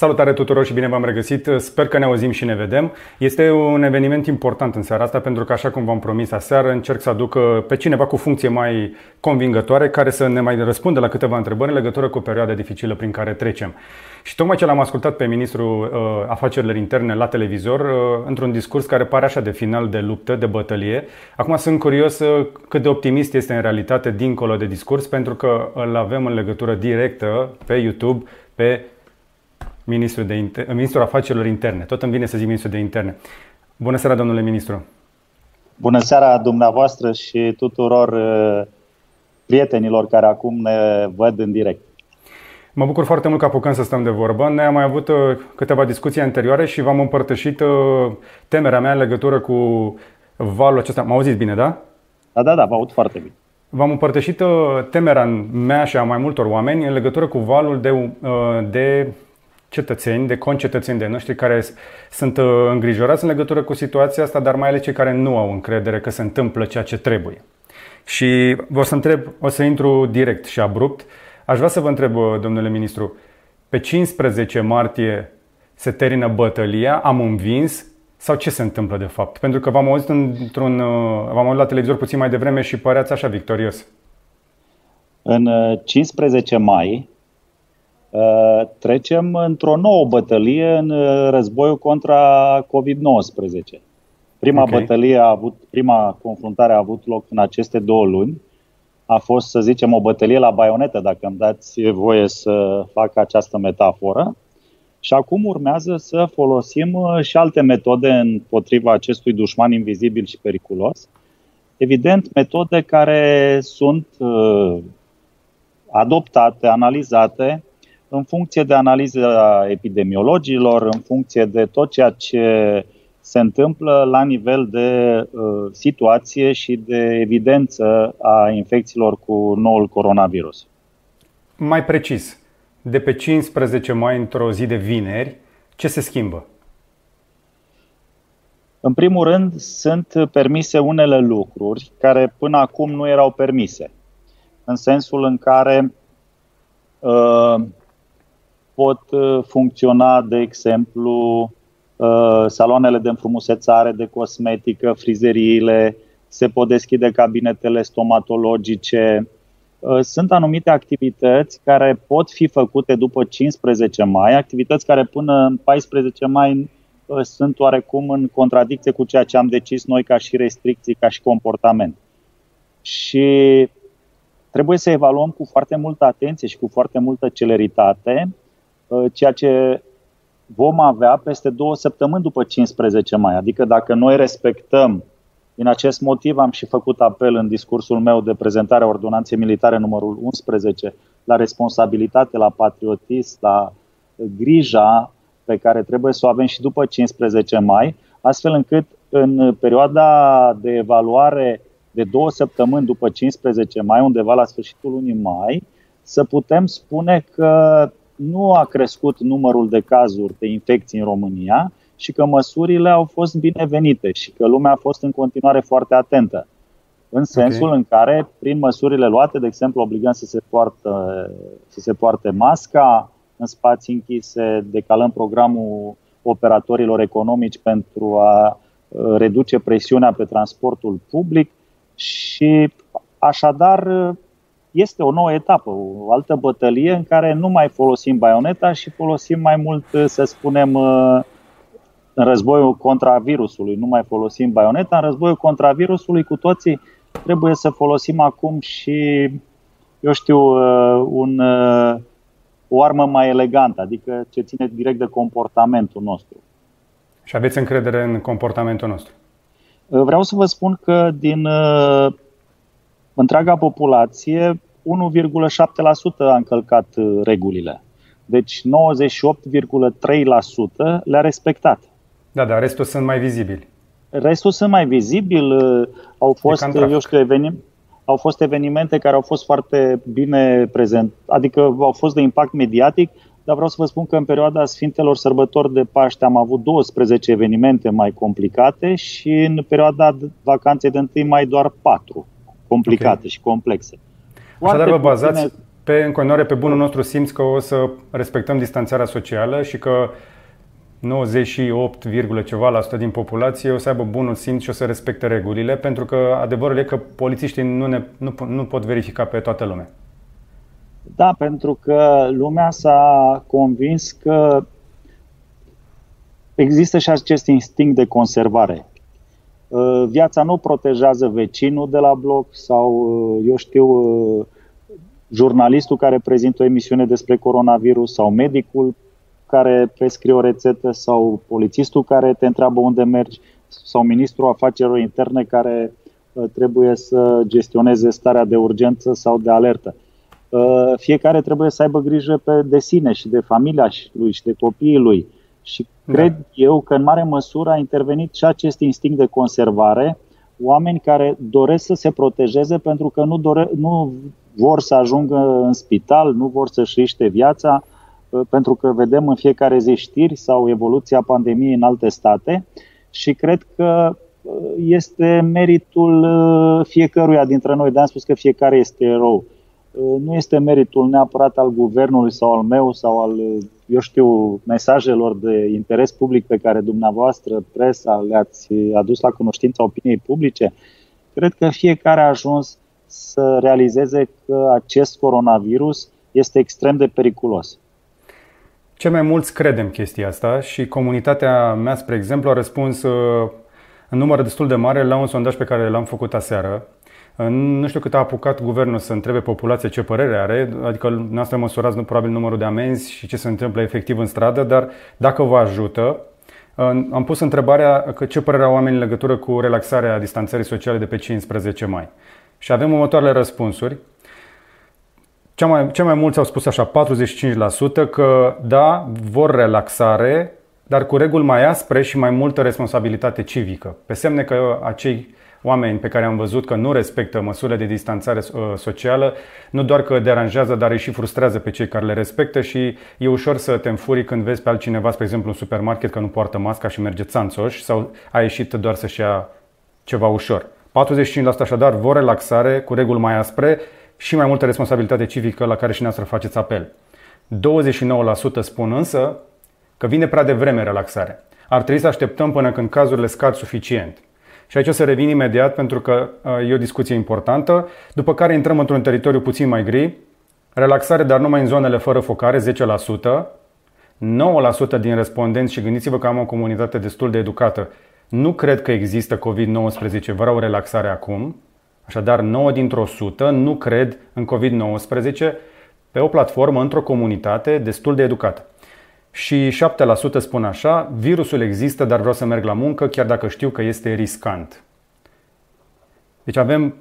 Salutare tuturor și bine v-am regăsit. Sper că ne auzim și ne vedem. Este un eveniment important în seara asta pentru că, așa cum v-am promis aseară, încerc să aduc pe cineva cu funcție mai convingătoare care să ne mai răspundă la câteva întrebări în legătură cu o perioadă dificilă prin care trecem. Și tocmai ce l-am ascultat pe ministrul uh, afacerilor interne la televizor, uh, într-un discurs care pare așa de final de luptă, de bătălie. Acum sunt curios uh, cât de optimist este în realitate dincolo de discurs, pentru că îl avem în legătură directă pe YouTube, pe ministrul, de inter... ministrul afacerilor interne. Tot îmi vine să zic ministrul de interne. Bună seara, domnule ministru! Bună seara dumneavoastră și tuturor uh, prietenilor care acum ne văd în direct. Mă bucur foarte mult că apucăm să stăm de vorbă. Noi am mai avut uh, câteva discuții anterioare și v-am împărtășit uh, temerea mea în legătură cu valul acesta. M auziți bine, da? Da, da, da, vă aud foarte bine. V-am împărtășit temerea mea și a mai multor oameni în legătură cu valul de, de cetățeni, de concetățeni de noștri care sunt uh, îngrijorați în legătură cu situația asta, dar mai ales cei care nu au încredere că se întâmplă ceea ce trebuie. Și o să întreb, o să intru direct și abrupt. Aș vrea să vă întreb, uh, domnule ministru, pe 15 martie se termină bătălia, am învins sau ce se întâmplă de fapt? Pentru că v-am auzit într-un, uh, v-am auzit la televizor puțin mai devreme și păreați așa victorios. În 15 mai, Uh, trecem într-o nouă bătălie în uh, războiul contra COVID-19. Prima okay. bătălie a avut, prima confruntare a avut loc în aceste două luni. A fost, să zicem, o bătălie la baionetă, dacă îmi dați voie să fac această metaforă. Și acum urmează să folosim uh, și alte metode împotriva acestui dușman invizibil și periculos. Evident, metode care sunt adoptate, analizate în funcție de analiza epidemiologilor, în funcție de tot ceea ce se întâmplă la nivel de uh, situație și de evidență a infecțiilor cu noul coronavirus. Mai precis, de pe 15 mai într-o zi de vineri, ce se schimbă? În primul rând, sunt permise unele lucruri care până acum nu erau permise. În sensul în care uh, pot uh, funcționa, de exemplu, uh, saloanele de înfrumusețare, de cosmetică, frizeriile, se pot deschide cabinetele stomatologice. Uh, sunt anumite activități care pot fi făcute după 15 mai, activități care până în 14 mai sunt oarecum în contradicție cu ceea ce am decis noi ca și restricții, ca și comportament. Și trebuie să evaluăm cu foarte multă atenție și cu foarte multă celeritate Uh, ceea ce vom avea peste două săptămâni după 15 mai. Adică dacă noi respectăm, din acest motiv am și făcut apel în discursul meu de prezentare a ordonanței militare numărul 11 la responsabilitate, la patriotism, la grija pe care trebuie să o avem și după 15 mai, astfel încât în perioada de evaluare de două săptămâni după 15 mai, undeva la sfârșitul lunii mai, să putem spune că nu a crescut numărul de cazuri de infecții în România și că măsurile au fost binevenite și că lumea a fost în continuare foarte atentă. În sensul okay. în care, prin măsurile luate, de exemplu, obligăm să se, poartă, să se poarte masca în spații închise, decalăm programul operatorilor economici pentru a uh, reduce presiunea pe transportul public și așadar este o nouă etapă, o altă bătălie în care nu mai folosim baioneta și folosim mai mult, să spunem, în războiul contra virusului. Nu mai folosim baioneta, în războiul contra virusului cu toții trebuie să folosim acum și, eu știu, un, o armă mai elegantă, adică ce ține direct de comportamentul nostru. Și aveți încredere în comportamentul nostru? Vreau să vă spun că din întreaga populație, 1,7% a încălcat uh, regulile. Deci 98,3% le-a respectat. Da, dar restul sunt mai vizibili. Restul sunt mai vizibili. Uh, au fost, eu știu, evenim, au fost evenimente care au fost foarte bine prezent, adică au fost de impact mediatic, dar vreau să vă spun că în perioada Sfintelor Sărbători de Paște am avut 12 evenimente mai complicate și în perioada vacanței de 1 mai doar 4 complicate okay. și complexe. Foarte Așadar vă bazați, pe, în continuare pe bunul nostru simț că o să respectăm distanțarea socială și că 98, ceva la sută din populație o să aibă bunul simț și o să respecte regulile, pentru că adevărul e că polițiștii nu, ne, nu, nu pot verifica pe toată lumea. Da, pentru că lumea s-a convins că există și acest instinct de conservare. Uh, viața nu protejează vecinul de la bloc sau, uh, eu știu, uh, jurnalistul care prezintă o emisiune despre coronavirus sau medicul care prescrie o rețetă sau polițistul care te întreabă unde mergi sau ministrul afacerilor interne care trebuie să gestioneze starea de urgență sau de alertă. Fiecare trebuie să aibă grijă pe de sine și de familia lui și de copiii lui. Și da. cred da. eu că în mare măsură a intervenit și acest instinct de conservare, oameni care doresc să se protejeze pentru că nu, dore, nu vor să ajungă în spital, nu vor să-și riște viața, ă, pentru că vedem în fiecare zi știri sau evoluția pandemiei în alte state și cred că ă, este meritul ă, fiecăruia dintre noi. De-am spus că fiecare este erou. Nu este meritul neapărat al guvernului sau al meu sau al eu știu, mesajelor de interes public pe care dumneavoastră, presa, le-ați adus la cunoștința opiniei publice, cred că fiecare a ajuns să realizeze că acest coronavirus este extrem de periculos. Cel mai mulți credem chestia asta și comunitatea mea, spre exemplu, a răspuns uh, în număr destul de mare la un sondaj pe care l-am făcut aseară nu știu cât a apucat guvernul să întrebe populația ce părere are, adică noastră măsurați probabil numărul de amenzi și ce se întâmplă efectiv în stradă, dar dacă vă ajută, am pus întrebarea că ce părere au oamenii în legătură cu relaxarea distanțării sociale de pe 15 mai. Și avem următoarele răspunsuri. Cea mai, cei mai mulți au spus așa, 45% că da, vor relaxare, dar cu reguli mai aspre și mai multă responsabilitate civică. Pe semne că acei oameni pe care am văzut că nu respectă măsurile de distanțare uh, socială, nu doar că deranjează, dar îi și frustrează pe cei care le respectă și e ușor să te înfuri când vezi pe altcineva, spre exemplu, în supermarket că nu poartă masca și merge țanțoș sau a ieșit doar să-și ia ceva ușor. 45% așadar vor relaxare cu reguli mai aspre și mai multă responsabilitate civică la care și noastră faceți apel. 29% spun însă că vine prea devreme relaxare. Ar trebui să așteptăm până când cazurile scad suficient. Și aici o să revin imediat pentru că uh, e o discuție importantă, după care intrăm într-un teritoriu puțin mai gri, relaxare, dar numai în zonele fără focare, 10%, 9% din respondenți, și gândiți-vă că am o comunitate destul de educată, nu cred că există COVID-19, vreau relaxare acum. Așadar, 9 dintr-o 100 nu cred în COVID-19 pe o platformă, într-o comunitate destul de educată și 7% spun așa, virusul există, dar vreau să merg la muncă chiar dacă știu că este riscant. Deci avem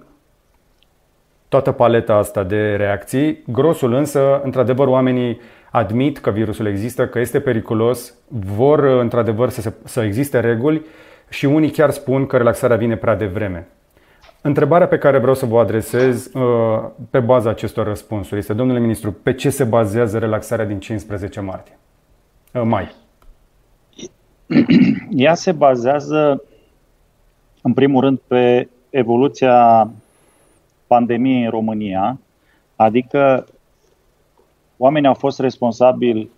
toată paleta asta de reacții. Grosul însă, într-adevăr, oamenii admit că virusul există, că este periculos, vor într-adevăr să, se, să existe reguli și unii chiar spun că relaxarea vine prea devreme. Întrebarea pe care vreau să vă adresez uh, pe baza acestor răspunsuri este, domnule ministru, pe ce se bazează relaxarea din 15 martie? Uh, mai? Ea se bazează, în primul rând, pe evoluția pandemiei în România, adică oamenii au fost responsabili,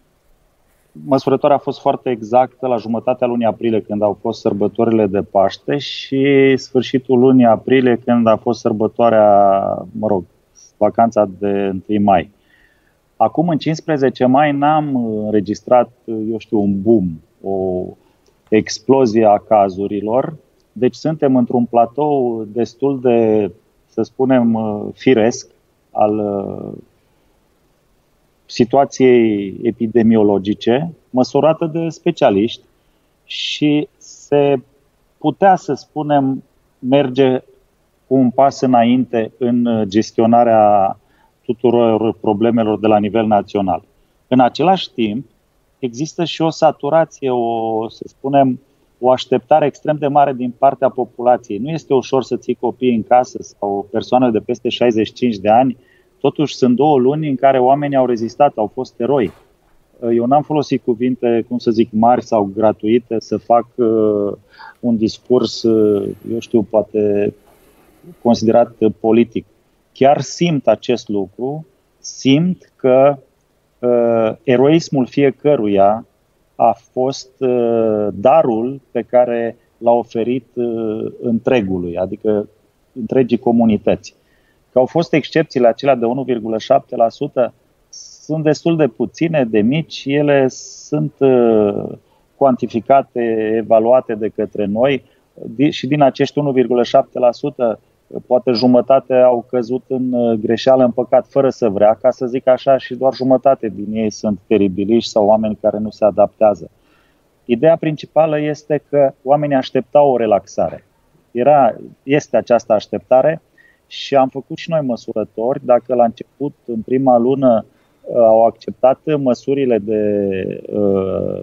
măsurătoarea a fost foarte exactă la jumătatea lunii aprilie, când au fost sărbătorile de Paște și sfârșitul lunii aprilie, când a fost sărbătoarea, mă rog, vacanța de 1 mai. Acum, în 15 mai, n-am înregistrat, eu știu, un boom, o explozie a cazurilor. Deci suntem într-un platou destul de, să spunem, firesc al uh, situației epidemiologice, măsurată de specialiști și se putea, să spunem, merge cu un pas înainte în gestionarea tuturor problemelor de la nivel național. În același timp, există și o saturație, o, să spunem, o așteptare extrem de mare din partea populației. Nu este ușor să ții copii în casă sau persoane de peste 65 de ani. Totuși sunt două luni în care oamenii au rezistat, au fost eroi. Eu n-am folosit cuvinte, cum să zic, mari sau gratuite să fac uh, un discurs, uh, eu știu, poate considerat politic chiar simt acest lucru simt că uh, eroismul fiecăruia a fost uh, darul pe care l-a oferit uh, întregului, adică întregii comunități. Că au fost excepțiile acelea de 1,7%, sunt destul de puține, de mici, ele sunt uh, cuantificate, evaluate de către noi și din acești 1,7%, poate jumătate au căzut în uh, greșeală, în păcat, fără să vrea, ca să zic așa, și doar jumătate din ei sunt teribiliști sau oameni care nu se adaptează. Ideea principală este că oamenii așteptau o relaxare. Era, este această așteptare și am făcut și noi măsurători. Dacă la început, în prima lună, uh, au acceptat măsurile de uh,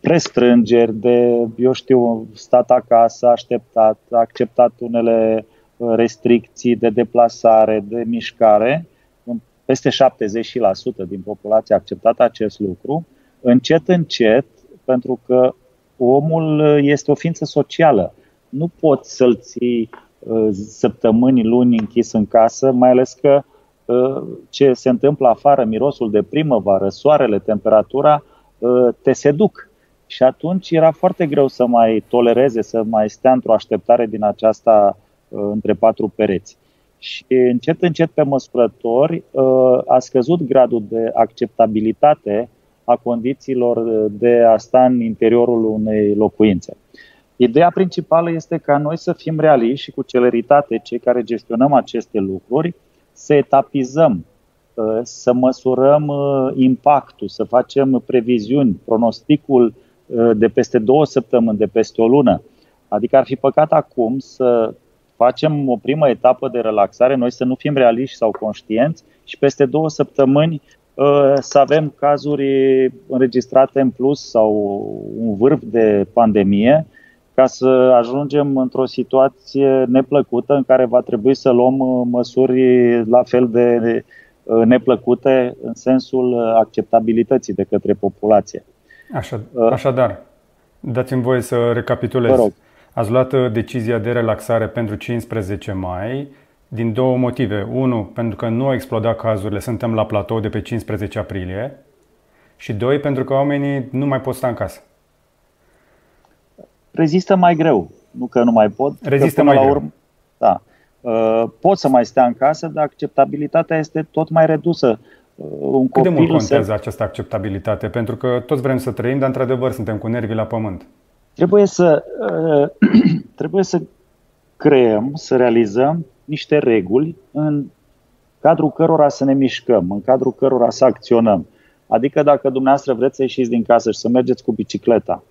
restrângeri, de, eu știu, stat acasă, așteptat, acceptat unele uh, restricții de deplasare, de mișcare, peste 70% din populație a acceptat acest lucru, încet, încet, pentru că omul uh, este o ființă socială. Nu poți să-l ții uh, săptămâni, luni închis în casă, mai ales că ce se întâmplă afară, mirosul de primăvară, soarele, temperatura, te seduc și atunci era foarte greu să mai tolereze, să mai stea într-o așteptare din aceasta uh, între patru pereți. Și încet, încet pe măsurători uh, a scăzut gradul de acceptabilitate a condițiilor de a sta în interiorul unei locuințe. Ideea principală este ca noi să fim realiști și cu celeritate, cei care gestionăm aceste lucruri, să etapizăm, uh, să măsurăm impactul, să facem previziuni, pronosticul Uh, de peste două săptămâni, de peste o lună. Adică ar fi păcat acum să facem o primă etapă de relaxare, noi să nu fim realiști sau conștienți și peste două săptămâni uh, să avem cazuri înregistrate în plus sau un vârf de pandemie ca să ajungem într-o situație neplăcută în care va trebui să luăm uh, măsuri la fel de neplăcute în sensul acceptabilității de către populație. Așa, uh, așadar, dați-mi voie să recapitulez. Ați luat uh, decizia de relaxare pentru 15 mai din două motive. Unu, pentru că nu au explodat cazurile, suntem la platou de pe 15 aprilie. Și doi, pentru că oamenii nu mai pot sta în casă. Rezistă mai greu. Nu că nu mai pot. Rezistă mai la greu. Urmă, da. Uh, pot să mai stea în casă, dar acceptabilitatea este tot mai redusă. Un Cât de mult contează se... această acceptabilitate? Pentru că toți vrem să trăim, dar într-adevăr suntem cu nervii la pământ. Trebuie să, uh, trebuie să creăm, să realizăm niște reguli în cadrul cărora să ne mișcăm, în cadrul cărora să acționăm. Adică dacă dumneavoastră vreți să ieșiți din casă și să mergeți cu bicicleta,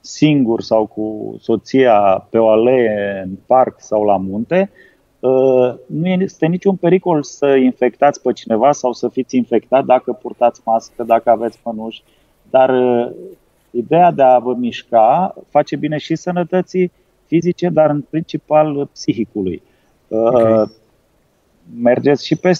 singur sau cu soția pe o alee în parc sau la munte, Uh, nu este niciun pericol să infectați pe cineva sau să fiți infectat dacă purtați mască, dacă aveți mănuși, dar uh, ideea de a vă mișca face bine și sănătății fizice, dar în principal psihicului. Uh, okay. Mergeți și pe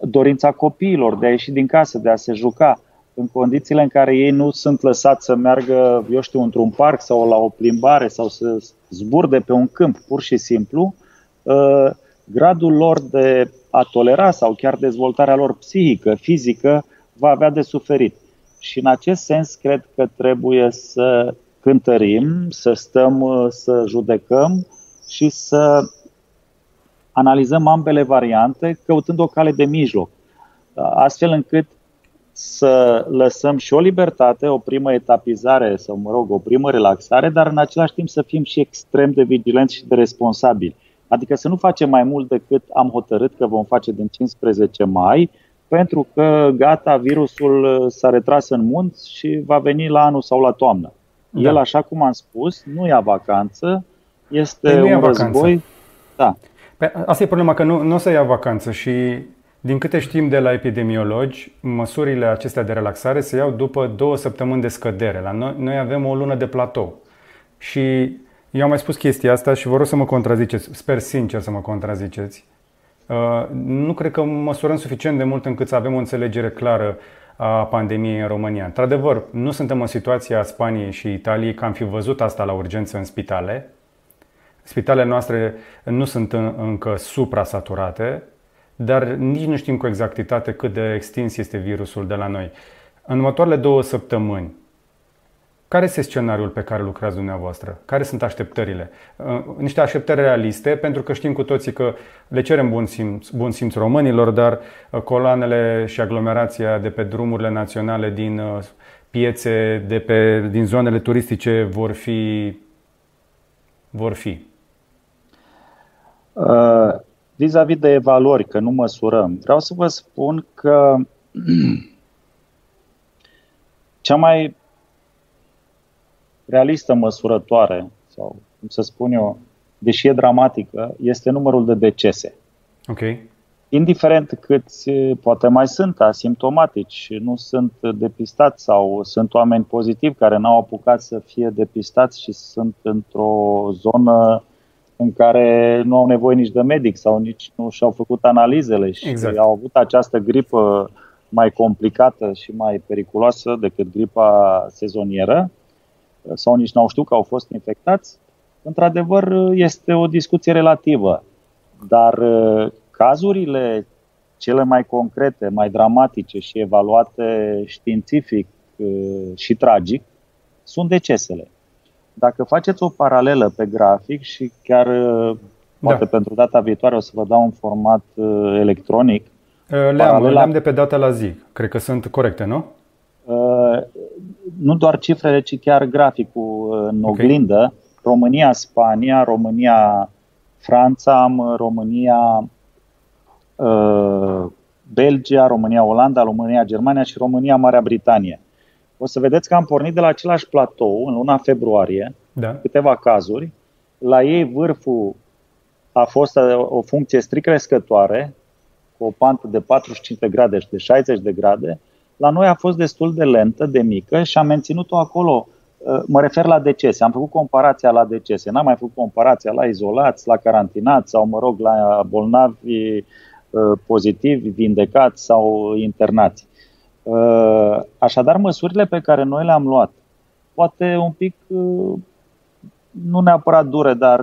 dorința copiilor de a ieși din casă, de a se juca în condițiile în care ei nu sunt lăsați să meargă, eu știu, într-un parc sau la o plimbare sau să zburde pe un câmp, pur și simplu, uh, Uh, gradul lor de a tolera sau chiar dezvoltarea lor psihică, fizică, va avea de suferit. Și în acest sens cred că trebuie să cântărim, să stăm, uh, să judecăm și să analizăm ambele variante, căutând o cale de mijloc, uh, astfel încât să lăsăm și o libertate, o primă etapizare sau, mă rog, o primă relaxare, dar în același timp să fim și extrem de vigilenți și de responsabili. Adică să nu facem mai mult decât am hotărât că vom face din 15 mai, pentru că gata, virusul uh, s-a retras în munți și va veni la anul sau la toamnă. Da. El, așa cum am spus, nu ia vacanță, este păi un război. Da. Pe, păi, asta e problema, că nu, nu o să ia vacanță și din câte știm de la epidemiologi, măsurile acestea de relaxare se iau după două săptămâni de scădere. La noi, noi avem o lună de platou. Și eu am mai spus chestia asta și vă rog să mă contraziceți. Sper sincer să mă contraziceți. Uh, nu cred că măsurăm suficient de mult încât să avem o înțelegere clară a pandemiei în România. Într-adevăr, nu suntem în situația Spaniei și Italiei că am fi văzut asta la urgență în spitale. Spitalele noastre nu sunt încă supra-saturate, dar nici nu știm cu exactitate cât de extins este virusul de la noi. În următoarele două săptămâni, care este scenariul pe care lucrați dumneavoastră? Care sunt așteptările? Uh, niște așteptări realiste, pentru că știm cu toții că le cerem bun simț, bun simț românilor, dar uh, coloanele și aglomerația de pe drumurile naționale din uh, piețe, de pe, din zonele turistice vor fi. Vor fi. Uh, vis-a-vis de evaluări, că nu măsurăm, vreau să vă spun că cea mai realistă măsurătoare, sau cum să spun eu, deși e dramatică, este numărul de decese. Ok. Indiferent câți poate mai sunt asimptomatici și nu sunt depistați sau sunt oameni pozitivi care n-au apucat să fie depistați și sunt într-o zonă în care nu au nevoie nici de medic sau nici nu și-au făcut analizele și exact. au avut această gripă mai complicată și mai periculoasă decât gripa sezonieră, sau nici n-au știut că au fost infectați, într-adevăr este o discuție relativă. Dar uh, cazurile cele mai concrete, mai dramatice și evaluate științific uh, și tragic sunt decesele. Dacă faceți o paralelă pe grafic și chiar uh, poate da. pentru data viitoare o să vă dau un format electronic. Le-am, paralela... le-am de pe data la zi. Cred că sunt corecte, nu? Nu doar cifrele, ci chiar graficul uh, în oglindă. Okay. România, Spania, România, Franța, România, uh, Belgia, România, Olanda, România, Germania și România, Marea Britanie. O să vedeți că am pornit de la același platou în luna februarie, da. câteva cazuri. La ei vârful a fost uh, o funcție strict crescătoare, cu o pantă de 45 de grade și de 60 de grade, la noi a fost destul de lentă, de mică și am menținut-o acolo. Uh, mă refer la decese. Am făcut comparația la decese. N-am mai făcut comparația la izolați, la carantinați sau, mă rog, la bolnavi uh, pozitivi, vindecați sau internați. Uh, așadar, măsurile pe care noi le-am luat, poate un pic, nu neapărat dure, dar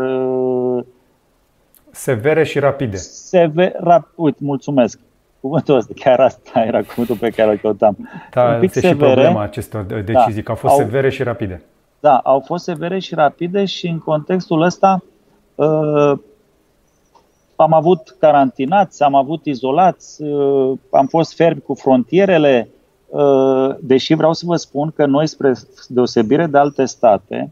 Severe și rapide. Sever, rap, uite, mulțumesc cuvântul ăsta, chiar asta era cuvântul pe care îl căutam. Da, un pic este severe, și problema acestor decizii, da, că au fost au, severe și rapide. Da, au fost severe și rapide și în contextul ăsta uh, am avut carantinați, am avut izolați, uh, am fost fermi cu frontierele, uh, deși vreau să vă spun că noi, spre deosebire de alte state,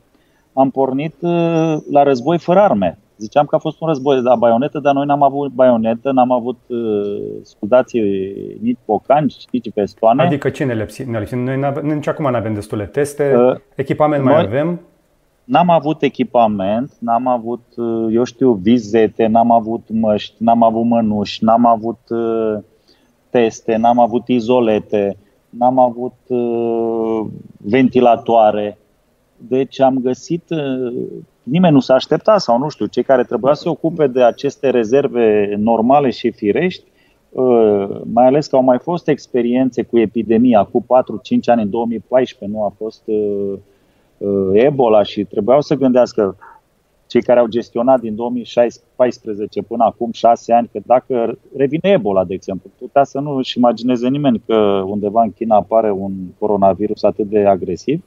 am pornit uh, la război fără arme. Ziceam că a fost un război de la baionetă, dar noi n-am avut baionetă, n-am avut uh, scudații nici pocanci, nici pestoane. Adică ce ne lipsi? Ne lipsi? Noi nici acum nu avem destule teste, uh, echipament noi mai avem. N-am avut echipament, n-am avut, uh, eu știu, vizete, n-am avut măști, n-am avut mănuși, n-am avut uh, teste, n-am avut izolete, n-am avut uh, ventilatoare. Deci am găsit uh, nimeni nu s-a așteptat sau nu știu, cei care trebuia să se ocupe de aceste rezerve normale și firești, uh, mai ales că au mai fost experiențe cu epidemia cu 4-5 ani, în 2014 nu a fost uh, uh, Ebola și trebuiau să gândească cei care au gestionat din 2014 până acum 6 ani, că dacă revine Ebola, de exemplu, putea să nu își imagineze nimeni că undeva în China apare un coronavirus atât de agresiv,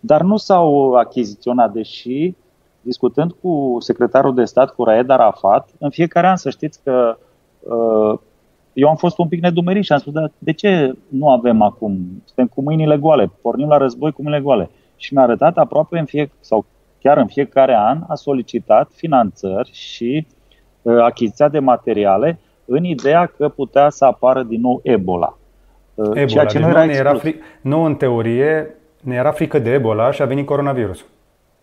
dar nu s-au achiziționat, deși discutând cu secretarul de stat, cu Raed Arafat, în fiecare an să știți că uh, eu am fost un pic nedumerit și am spus, dar de ce nu avem acum? Suntem cu mâinile goale, pornim la război cu mâinile goale. Și mi-a arătat aproape în fie, sau chiar în fiecare an a solicitat finanțări și uh, achiziția de materiale în ideea că putea să apară din nou Ebola. Uh, Ebola. Ceea ce deci nu, era, era fri... nu în teorie ne era frică de Ebola și a venit coronavirusul.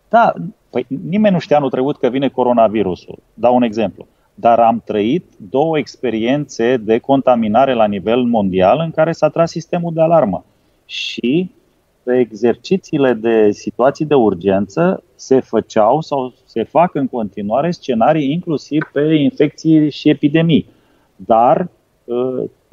Da, păi nimeni nu știa anul trecut că vine coronavirusul. Dau un exemplu. Dar am trăit două experiențe de contaminare la nivel mondial în care s-a tras sistemul de alarmă. Și pe exercițiile de situații de urgență se făceau sau se fac în continuare scenarii inclusiv pe infecții și epidemii. Dar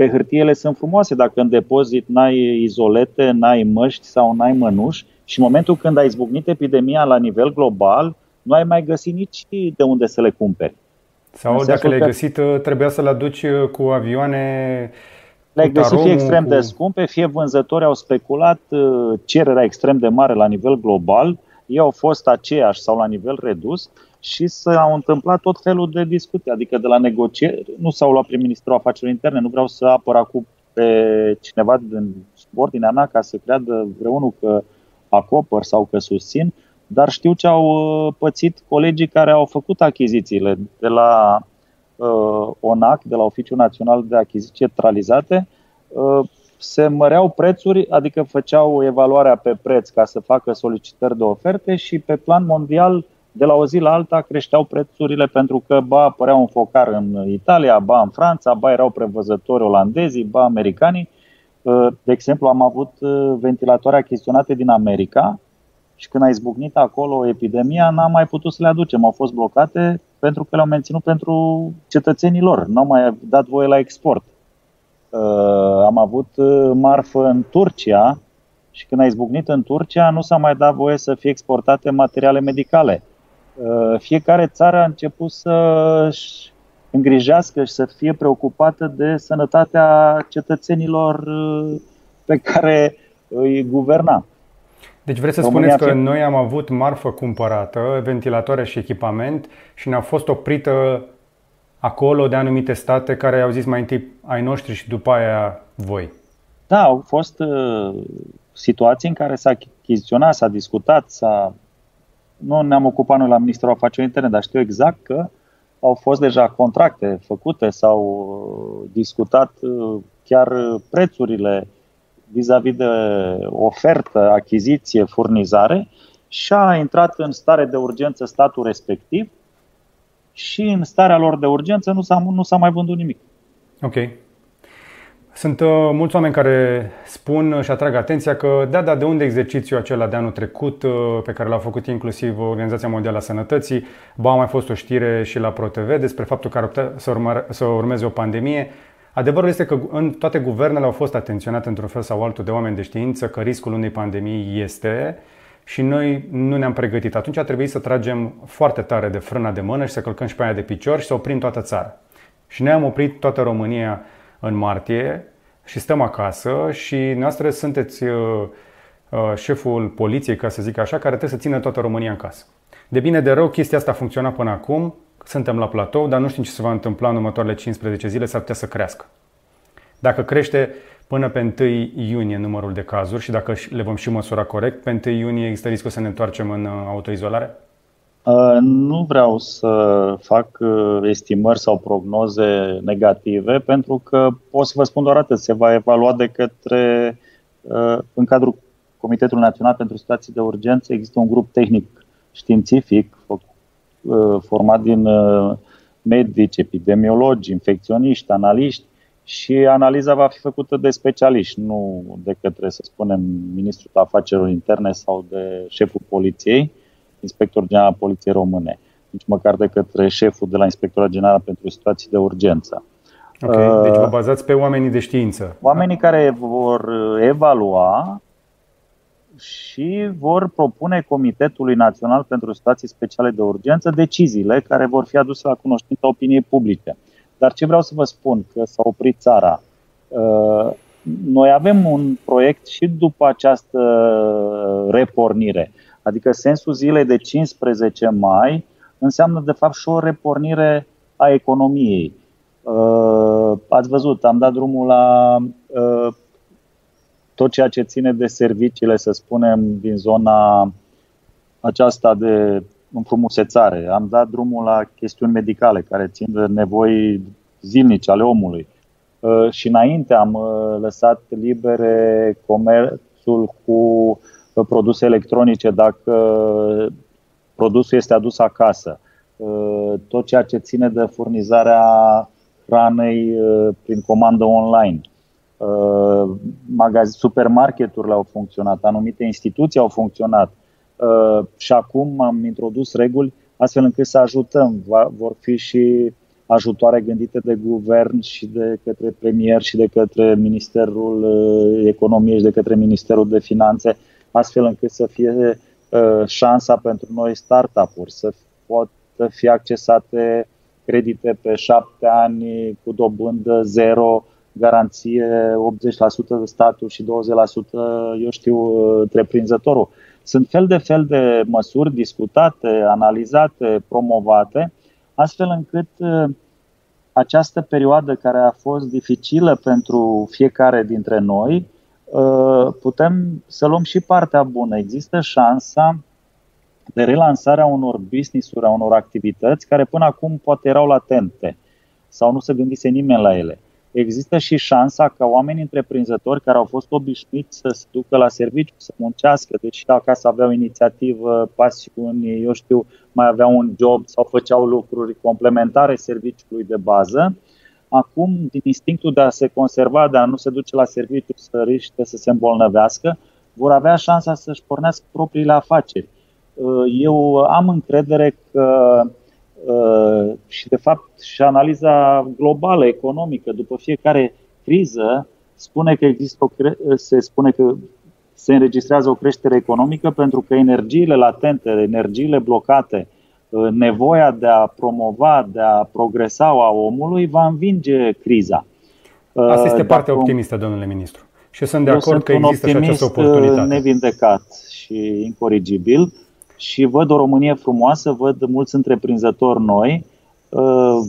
ă, pe hârtiele sunt frumoase. Dacă în depozit n-ai izolete, n-ai măști sau n-ai mănuși, și în momentul când a izbucnit epidemia la nivel global, nu ai mai găsit nici de unde să le cumperi. Sau dacă le-ai găsit, trebuia să le aduci cu avioane le-ai găsit fie extrem cu... de scumpe, fie vânzători au speculat, cererea extrem de mare la nivel global, ei au fost aceiași sau la nivel redus și s-au întâmplat tot felul de discuții, adică de la negocieri, nu s-au luat prim-ministrul afacerilor interne, nu vreau să apăr acum pe cineva din ordinea mea ca să creadă vreunul că acopăr sau că susțin, dar știu ce au uh, pățit colegii care au făcut achizițiile de la uh, ONAC, de la Oficiul Național de Achiziții Centralizate, uh, se măreau prețuri, adică făceau evaluarea pe preț ca să facă solicitări de oferte și pe plan mondial de la o zi la alta creșteau prețurile pentru că ba apărea un focar în Italia, ba în Franța, ba erau prevăzători olandezii, ba americanii. Uh, de exemplu, am avut uh, ventilatoare achiziționate din America și când a izbucnit acolo epidemia, n-am mai putut să le aducem. Au fost blocate pentru că le-au menținut pentru cetățenii lor. Nu au mai dat voie la export. Uh, am avut marfă în Turcia și când a izbucnit în Turcia, nu s-a mai dat voie să fie exportate materiale medicale. Uh, fiecare țară a început să-și îngrijească și să fie preocupată de sănătatea cetățenilor uh, pe care îi guverna. Deci vreți să România spuneți că noi am avut marfă cumpărată, ventilatoare și echipament și ne-a fost oprită acolo de anumite state care au zis mai întâi ai noștri și după aia voi. Da, au fost uh, situații în care s-a achiziționat, s-a discutat, s-a nu ne-am ocupat noi la Ministerul Afacerilor Interne, dar știu exact că au fost deja contracte făcute, s-au uh, discutat uh, chiar prețurile vis-a-vis de ofertă, achiziție, furnizare și a intrat în stare de urgență statul respectiv și în starea lor de urgență nu s-a, nu s-a mai vândut nimic. Ok. Sunt uh, mulți oameni care spun și atrag atenția că, da, da, de unde exercițiul acela de anul trecut, uh, pe care l-a făcut inclusiv Organizația Mondială a Sănătății, ba a mai fost o știre și la ProTV despre faptul că ar putea să, urmă, să urmeze o pandemie. Adevărul este că în toate guvernele au fost atenționate într-un fel sau altul de oameni de știință că riscul unei pandemii este și noi nu ne-am pregătit. Atunci a trebuit să tragem foarte tare de frâna de mână și să călcăm și pe aia de picior și să oprim toată țara. Și ne-am oprit toată România în martie și stăm acasă și noastră sunteți uh, uh, șeful poliției, ca să zic așa, care trebuie să țină toată România în casă. De bine de rău, chestia asta a funcționat până acum, suntem la platou, dar nu știm ce se va întâmpla în următoarele 15 zile, s-ar putea să crească. Dacă crește până pe 1 iunie numărul de cazuri și dacă le vom și măsura corect, pe 1 iunie există riscul să ne întoarcem în uh, autoizolare? Uh, nu vreau să fac uh, estimări sau prognoze negative, pentru că pot să vă spun doar atât. Se va evalua de către, uh, în cadrul Comitetului Național pentru Situații de Urgență, există un grup tehnic științific format din medici, epidemiologi, infecționiști, analiști și analiza va fi făcută de specialiști, nu de către, să spunem, Ministrul Afacerilor Interne sau de șeful poliției inspector general al Poliției Române, nici măcar de către șeful de la Inspectorat General pentru Situații de Urgență. Ok, deci vă bazați pe oamenii de știință. Oamenii care vor evalua și vor propune Comitetului Național pentru Situații Speciale de Urgență deciziile care vor fi aduse la cunoștința opiniei publice. Dar ce vreau să vă spun, că s-a oprit țara. Uh, noi avem un proiect și după această repornire. Adică sensul zilei de 15 mai înseamnă de fapt și o repornire a economiei. Uh, ați văzut, am dat drumul la uh, tot ceea ce ține de serviciile, să spunem, din zona aceasta de înfrumusețare. Am dat drumul la chestiuni medicale care țin de nevoi zilnice ale omului. Uh, și înainte am lăsat libere comerțul cu produse electronice, dacă produsul este adus acasă, uh, tot ceea ce ține de furnizarea hranei uh, prin comandă online. Uh, supermarketurile au funcționat, anumite instituții au funcționat și acum am introdus reguli astfel încât să ajutăm. Vor fi și ajutoare gândite de guvern și de către premier și de către Ministerul Economiei și de către Ministerul de Finanțe astfel încât să fie uh, șansa pentru noi startup-uri să poată fi accesate credite pe șapte ani cu dobândă zero, garanție 80% de statul și 20% eu știu întreprinzătorul. Sunt fel de fel de măsuri discutate, analizate, promovate, astfel încât această perioadă care a fost dificilă pentru fiecare dintre noi, putem să luăm și partea bună. Există șansa de relansare a unor business-uri, a unor activități care până acum poate erau latente sau nu se gândise nimeni la ele. Există și șansa ca oamenii întreprinzători care au fost obișnuiți să se ducă la serviciu, să muncească, deci acasă aveau inițiativă, pasiuni, eu știu, mai aveau un job sau făceau lucruri complementare serviciului de bază, acum, din instinctul de a se conserva, de a nu se duce la serviciu să riște să se îmbolnăvească, vor avea șansa să-și pornească propriile afaceri. Uh, eu am încredere că uh, și de fapt și analiza globală economică după fiecare criză spune că există o cre- se spune că se înregistrează o creștere economică pentru că energiile latente, energiile blocate, uh, nevoia de a promova, de a progresa a omului va învinge criza. Asta este partea optimistă, domnule ministru. Și sunt de acord că există și această oportunitate. nevindecat și incorrigibil și văd o Românie frumoasă, văd mulți întreprinzători noi, uh,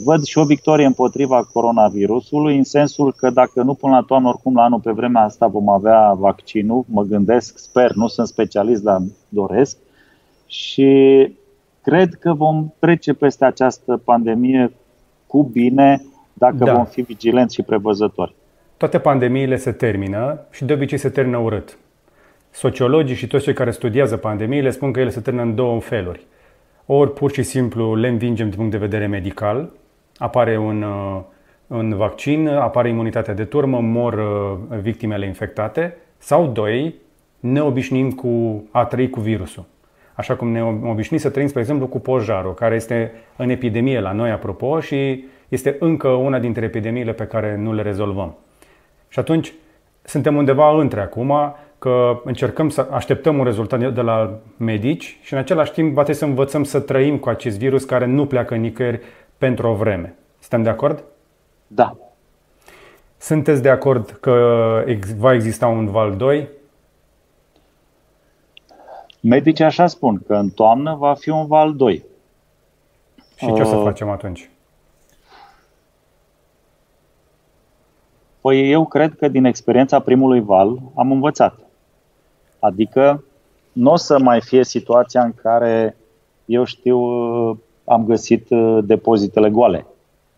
văd și o victorie împotriva coronavirusului, în sensul că dacă nu până la toamnă, oricum la anul pe vremea asta vom avea vaccinul, mă gândesc, sper, nu sunt specialist, dar doresc. Și cred că vom trece peste această pandemie cu bine dacă da. vom fi vigilenți și prevăzători. Toate pandemiile se termină și de obicei se termină urât. Sociologii și toți cei care studiază pandemiile spun că ele se termină în două feluri. Ori pur și simplu le învingem din punct de vedere medical, apare un, uh, un vaccin, apare imunitatea de turmă, mor uh, victimele infectate, sau doi, ne obișnim cu a trăi cu virusul. Așa cum ne obișnim să trăim, spre exemplu, cu pojarul, care este în epidemie la noi, apropo, și este încă una dintre epidemiile pe care nu le rezolvăm. Și atunci, suntem undeva între acum, că încercăm să așteptăm un rezultat de la medici și în același timp va trebui să învățăm să trăim cu acest virus care nu pleacă nicăieri pentru o vreme. Suntem de acord? Da. Sunteți de acord că va exista un val 2? Medicii așa spun, că în toamnă va fi un val 2. Și ce uh, o să uh, facem atunci? Păi eu cred că din experiența primului val am învățat. Adică nu o să mai fie situația în care, eu știu, am găsit uh, depozitele goale.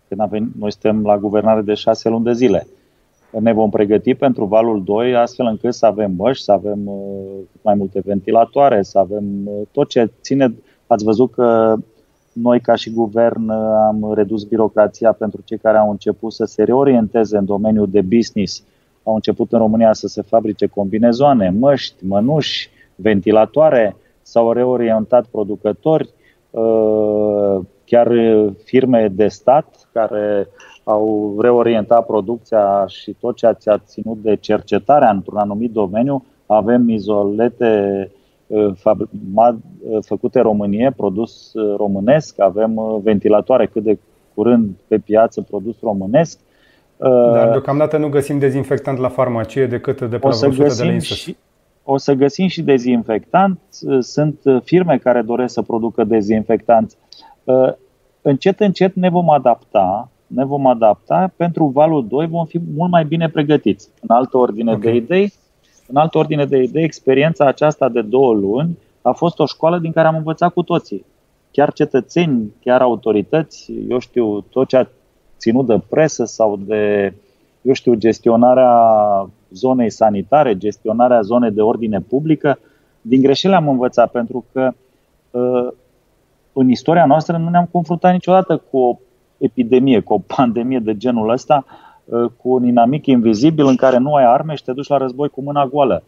Când avem, noi suntem la guvernare de șase luni de zile. Ne vom pregăti pentru valul 2 astfel încât să avem măști, să avem uh, mai multe ventilatoare, să avem uh, tot ce ține. Ați văzut că noi, ca și guvern, am redus birocrația pentru cei care au început să se reorienteze în domeniul de business au început în România să se fabrice combinezoane, măști, mănuși, ventilatoare, s-au reorientat producători, uh, chiar firme de stat care au reorientat producția și tot ceea ce a ținut de cercetarea într-un anumit domeniu. Avem izolete uh, uh, făcute în Românie, produs românesc, avem ventilatoare cât de curând pe piață produs românesc, dar uh, deocamdată nu găsim dezinfectant la farmacie decât de pe o să de la și, O să găsim și dezinfectant. Sunt firme care doresc să producă dezinfectanți. Uh, încet, încet ne vom adapta ne vom adapta. Pentru valul 2 vom fi mult mai bine pregătiți. În altă ordine okay. de idei, în altă ordine de idei, experiența aceasta de două luni a fost o școală din care am învățat cu toții. Chiar cetățeni, chiar autorități, eu știu, tot ceea ținut de presă sau de, eu știu, gestionarea zonei sanitare, gestionarea zonei de ordine publică. Din greșeli am învățat pentru că ă, în istoria noastră nu ne-am confruntat niciodată cu o epidemie, cu o pandemie de genul ăsta, ă, cu un inamic invizibil în care nu ai arme și te duci la război cu mâna goală.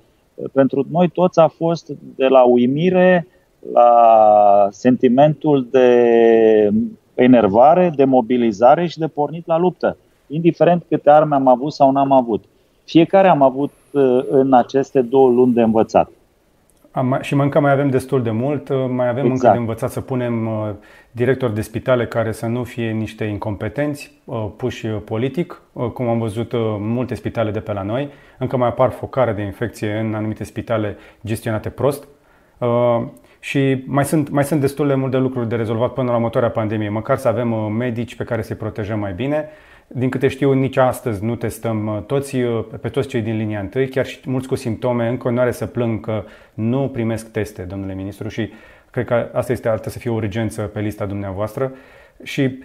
Pentru noi toți a fost de la uimire la sentimentul de enervare, de mobilizare și de pornit la luptă, indiferent câte arme am avut sau n-am avut. Fiecare am avut uh, în aceste două luni de învățat. Am, și încă mai avem destul de mult, uh, mai avem exact. încă de învățat să punem uh, directori de spitale care să nu fie niște incompetenți uh, puși politic, cum am văzut multe spitale de pe la noi. Încă mai apar focare de infecție în anumite spitale gestionate prost. Și mai sunt, mai sunt destul de multe lucruri de rezolvat până la următoarea pandemie, măcar să avem medici pe care să-i protejăm mai bine din câte știu, nici astăzi nu testăm uh, toți, uh, pe toți cei din linia întâi, chiar și mulți cu simptome, încă nu are să plâng că nu primesc teste, domnule ministru, și cred că asta este altă să fie o urgență pe lista dumneavoastră. Și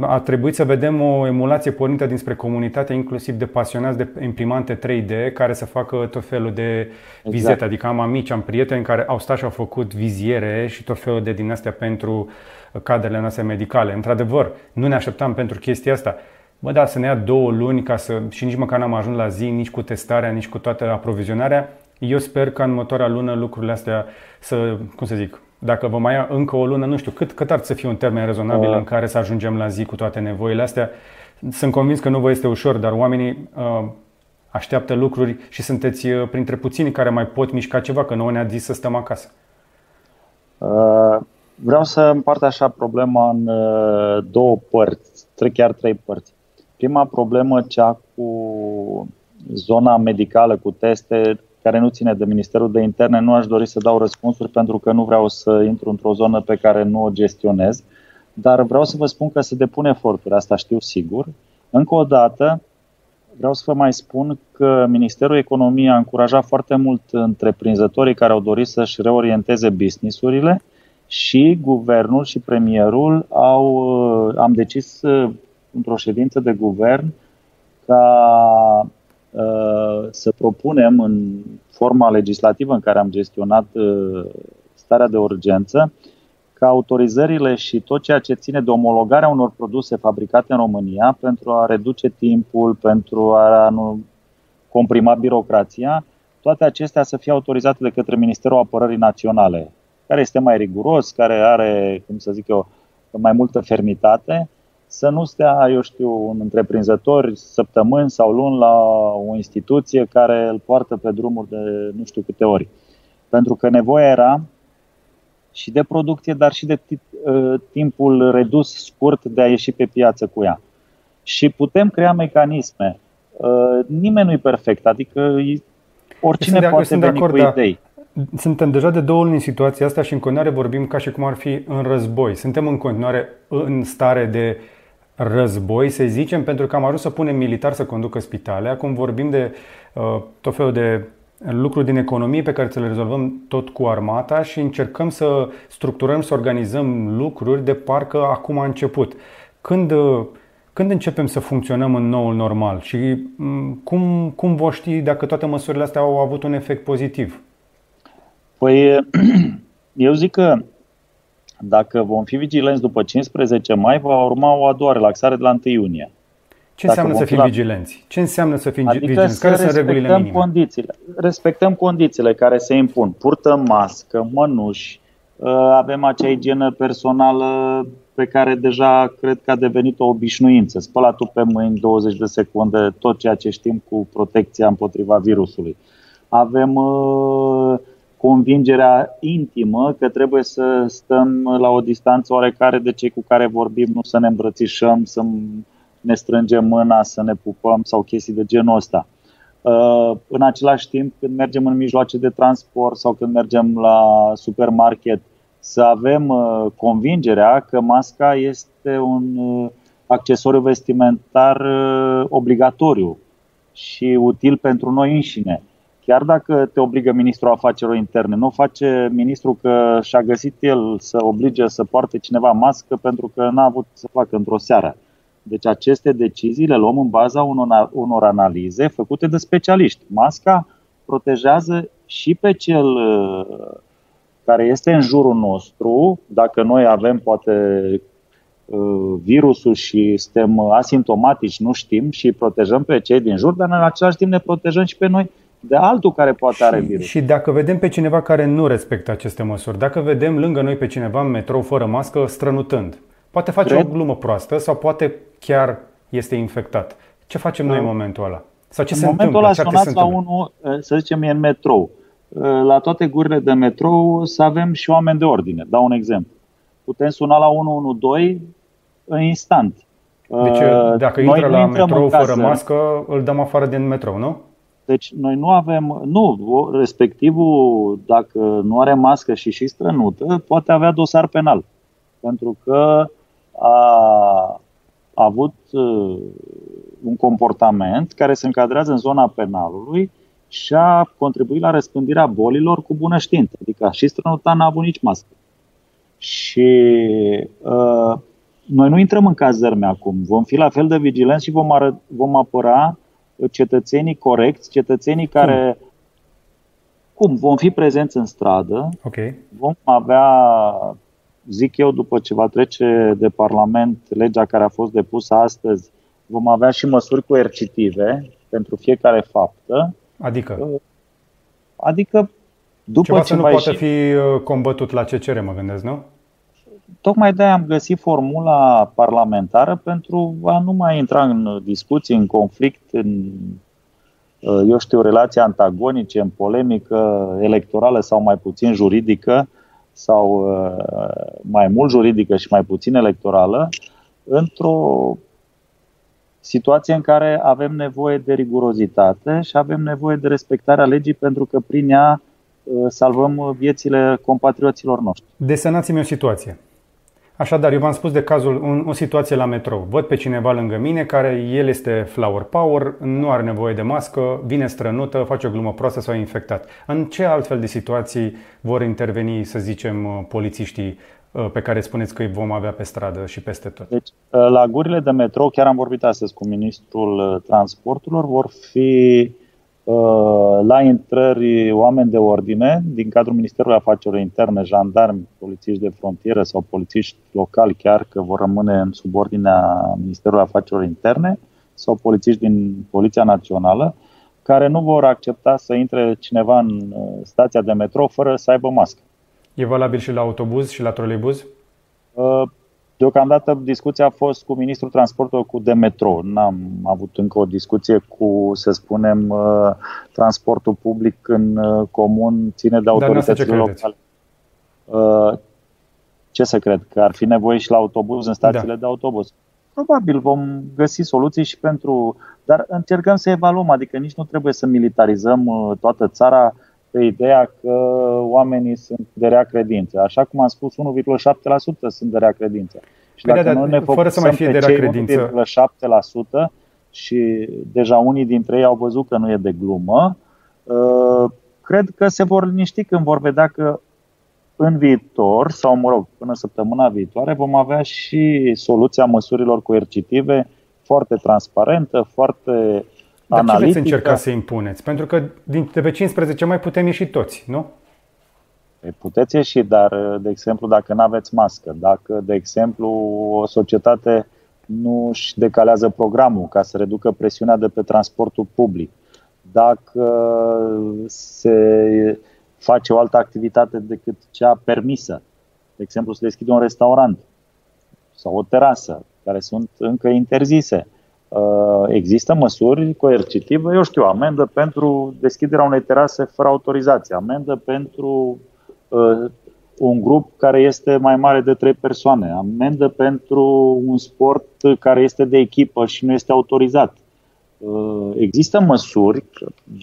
a trebuit să vedem o emulație pornită dinspre comunitate, inclusiv de pasionați de imprimante 3D, care să facă tot felul de vizete. Exact. Adică am amici, am prieteni care au stat și au făcut viziere și tot felul de din astea pentru cadrele noastre medicale. Într-adevăr, nu ne așteptam pentru chestia asta. Bă, da, să ne ia două luni ca să, și nici măcar n-am ajuns la zi, nici cu testarea, nici cu toată aprovizionarea. Eu sper că în următoarea lună lucrurile astea să, cum să zic, dacă vă mai ia încă o lună, nu știu, cât, cât ar să fie un termen rezonabil uh. în care să ajungem la zi cu toate nevoile astea. Sunt convins că nu vă este ușor, dar oamenii uh, așteaptă lucruri și sunteți uh, printre puțini care mai pot mișca ceva, că nouă ne-a zis să stăm acasă. Uh, vreau să împart așa problema în uh, două părți, chiar trei părți. Prima problemă, cea cu zona medicală, cu teste, care nu ține de Ministerul de Interne, nu aș dori să dau răspunsuri pentru că nu vreau să intru într-o zonă pe care nu o gestionez, dar vreau să vă spun că se depune eforturi, asta știu sigur. Încă o dată, vreau să vă mai spun că Ministerul Economiei a încurajat foarte mult întreprinzătorii care au dorit să-și reorienteze businessurile și guvernul și premierul au, am decis într-o ședință de guvern ca uh, să propunem în forma legislativă în care am gestionat uh, starea de urgență ca autorizările și tot ceea ce ține de omologarea unor produse fabricate în România pentru a reduce timpul, pentru a nu comprima birocrația, toate acestea să fie autorizate de către Ministerul Apărării Naționale, care este mai riguros, care are, cum să zic eu, mai multă fermitate să nu stea, eu știu, un întreprinzător săptămâni sau luni la o instituție care îl poartă pe drumuri de nu știu câte ori. Pentru că nevoia era și de producție, dar și de ă, timpul redus, scurt de a ieși pe piață cu ea. Și putem crea mecanisme. Ă, nimeni nu e perfect, adică oricine de, poate veni acord, cu da. idei. Suntem deja de două luni în situația asta și în continuare vorbim ca și cum ar fi în război. Suntem în continuare în stare de război, să zicem, pentru că am ajuns să punem militar să conducă spitale. Acum vorbim de uh, tot felul de lucruri din economie pe care să le rezolvăm tot cu armata și încercăm să structurăm, să organizăm lucruri de parcă acum a început. Când, uh, când începem să funcționăm în noul normal și um, cum, cum vă ști dacă toate măsurile astea au avut un efect pozitiv? Păi, eu zic că dacă vom fi vigilenți după 15 mai, va urma o a doua relaxare de la 1 iunie. Ce Dacă înseamnă să fim la... vigilenți? Ce înseamnă să fim adică vigilenți? Care sunt regulile minime? Condițiile. Respectăm condițiile care se impun. Purtăm mască, mănuși, ă, avem acea igienă personală pe care deja cred că a devenit o obișnuință. Spălatul pe mâini 20 de secunde, tot ceea ce știm cu protecția împotriva virusului. Avem uh, convingerea intimă că trebuie să stăm la o distanță oarecare de cei cu care vorbim, nu să ne îmbrățișăm, să ne strângem mâna, să ne pupăm sau chestii de genul ăsta. Uh, în același timp, când mergem în mijloace de transport sau când mergem la supermarket, să avem uh, convingerea că masca este un uh, accesoriu vestimentar obligatoriu și util pentru noi înșine Chiar dacă te obligă ministrul afacerilor interne, nu face ministrul că și-a găsit el să oblige să poarte cineva mască pentru că n-a avut să facă într-o seară. Deci aceste decizii le luăm în baza unor, unor analize făcute de specialiști. Masca protejează și pe cel uh, care este în jurul nostru, dacă noi avem poate uh, virusul și suntem asimptomatici, nu știm și protejăm pe cei din jur, dar în același timp ne protejăm și pe noi de altul care poate are virus. Și dacă vedem pe cineva care nu respectă aceste măsuri, dacă vedem lângă noi pe cineva în metrou fără mască strănutând, poate face Cred? o glumă proastă sau poate chiar este infectat. Ce facem da. noi în momentul ăla? Sau ce în se momentul întâmplă? ăla sunați la unul, să zicem, e în metrou. la toate gurile de metrou să avem și oameni de ordine. Dau un exemplu. Putem suna la 112 în instant. Deci dacă Noi intră la metrou fără mască, îl dăm afară din metrou, nu? Deci noi nu avem, nu, respectivul, dacă nu are mască și și strănută, poate avea dosar penal. Pentru că a avut uh, un comportament care se încadrează în zona penalului și a contribuit la răspândirea bolilor cu bună știință. Adică și strănuta n-a avut nici mască. Și uh, noi nu intrăm în cazărme acum. Vom fi la fel de vigilenți și vom, ară, vom apăra cetățenii corecți, cetățenii care. Cum? Cum? Vom fi prezenți în stradă, okay. vom avea, zic eu, după ce va trece de Parlament legea care a fost depusă astăzi, vom avea și măsuri coercitive pentru fiecare faptă. Adică? Adică după Ceva ce să nu poate ieși... fi uh, combătut la CCR, mă gândesc, nu? Tocmai de-aia am găsit formula parlamentară pentru a nu mai intra în discuții, în conflict, în, uh, eu știu, relații antagonice, în polemică electorală sau mai puțin juridică sau uh, mai mult juridică și mai puțin electorală, într-o situație în care avem nevoie de rigurozitate și avem nevoie de respectarea legii pentru că prin ea uh, salvăm viețile compatrioților noștri. Desenați-mi o situație. Așadar, eu v-am spus de cazul, un, o situație la metrou. Văd pe cineva lângă mine care el este flower power, nu are nevoie de mască, vine strănută, face o glumă proastă sau e infectat. În ce altfel de situații vor interveni, să zicem, uh, polițiștii uh, pe care spuneți că îi vom avea pe stradă și peste tot? Deci, uh, la gurile de metrou, chiar am vorbit astăzi cu ministrul transporturilor, vor fi Uh, la intrări oameni de ordine din cadrul Ministerului Afacerilor Interne, jandarmi, polițiști de frontieră sau polițiști locali chiar că vor rămâne în subordinea Ministerului Afacerilor Interne sau polițiști din Poliția Națională care nu vor accepta să intre cineva în uh, stația de metrou fără să aibă mască. E valabil și la autobuz și la troleibuz? Uh, Deocamdată discuția a fost cu ministrul transportului cu de metro. N-am avut încă o discuție cu, să spunem, uh, transportul public în uh, comun ține de autoritățile locale. Uh, ce să cred? Că ar fi nevoie și la autobuz, în stațiile da. de autobuz. Probabil vom găsi soluții și pentru. Dar încercăm să evaluăm, adică nici nu trebuie să militarizăm toată țara pe ideea că oamenii sunt de rea credință. Așa cum am spus, 1,7% sunt de rea credință. Și păi dacă da, nu ne fără să mai fie de rea credință. 1,7% și deja unii dintre ei au văzut că nu e de glumă, uh, cred că se vor liniști când vor vedea că în viitor, sau mă rog, până săptămâna viitoare, vom avea și soluția măsurilor coercitive foarte transparentă, foarte dar analitică. ce veți încerca să impuneți? Pentru că din pe 15 mai putem ieși toți, nu? Păi puteți ieși, dar, de exemplu, dacă nu aveți mască, dacă, de exemplu, o societate nu își decalează programul ca să reducă presiunea de pe transportul public, dacă se face o altă activitate decât cea permisă, de exemplu, să deschide un restaurant sau o terasă, care sunt încă interzise, Uh, există măsuri coercitive, eu știu, amendă pentru deschiderea unei terase fără autorizație, amendă pentru uh, un grup care este mai mare de trei persoane, amendă pentru un sport care este de echipă și nu este autorizat. Uh, există măsuri,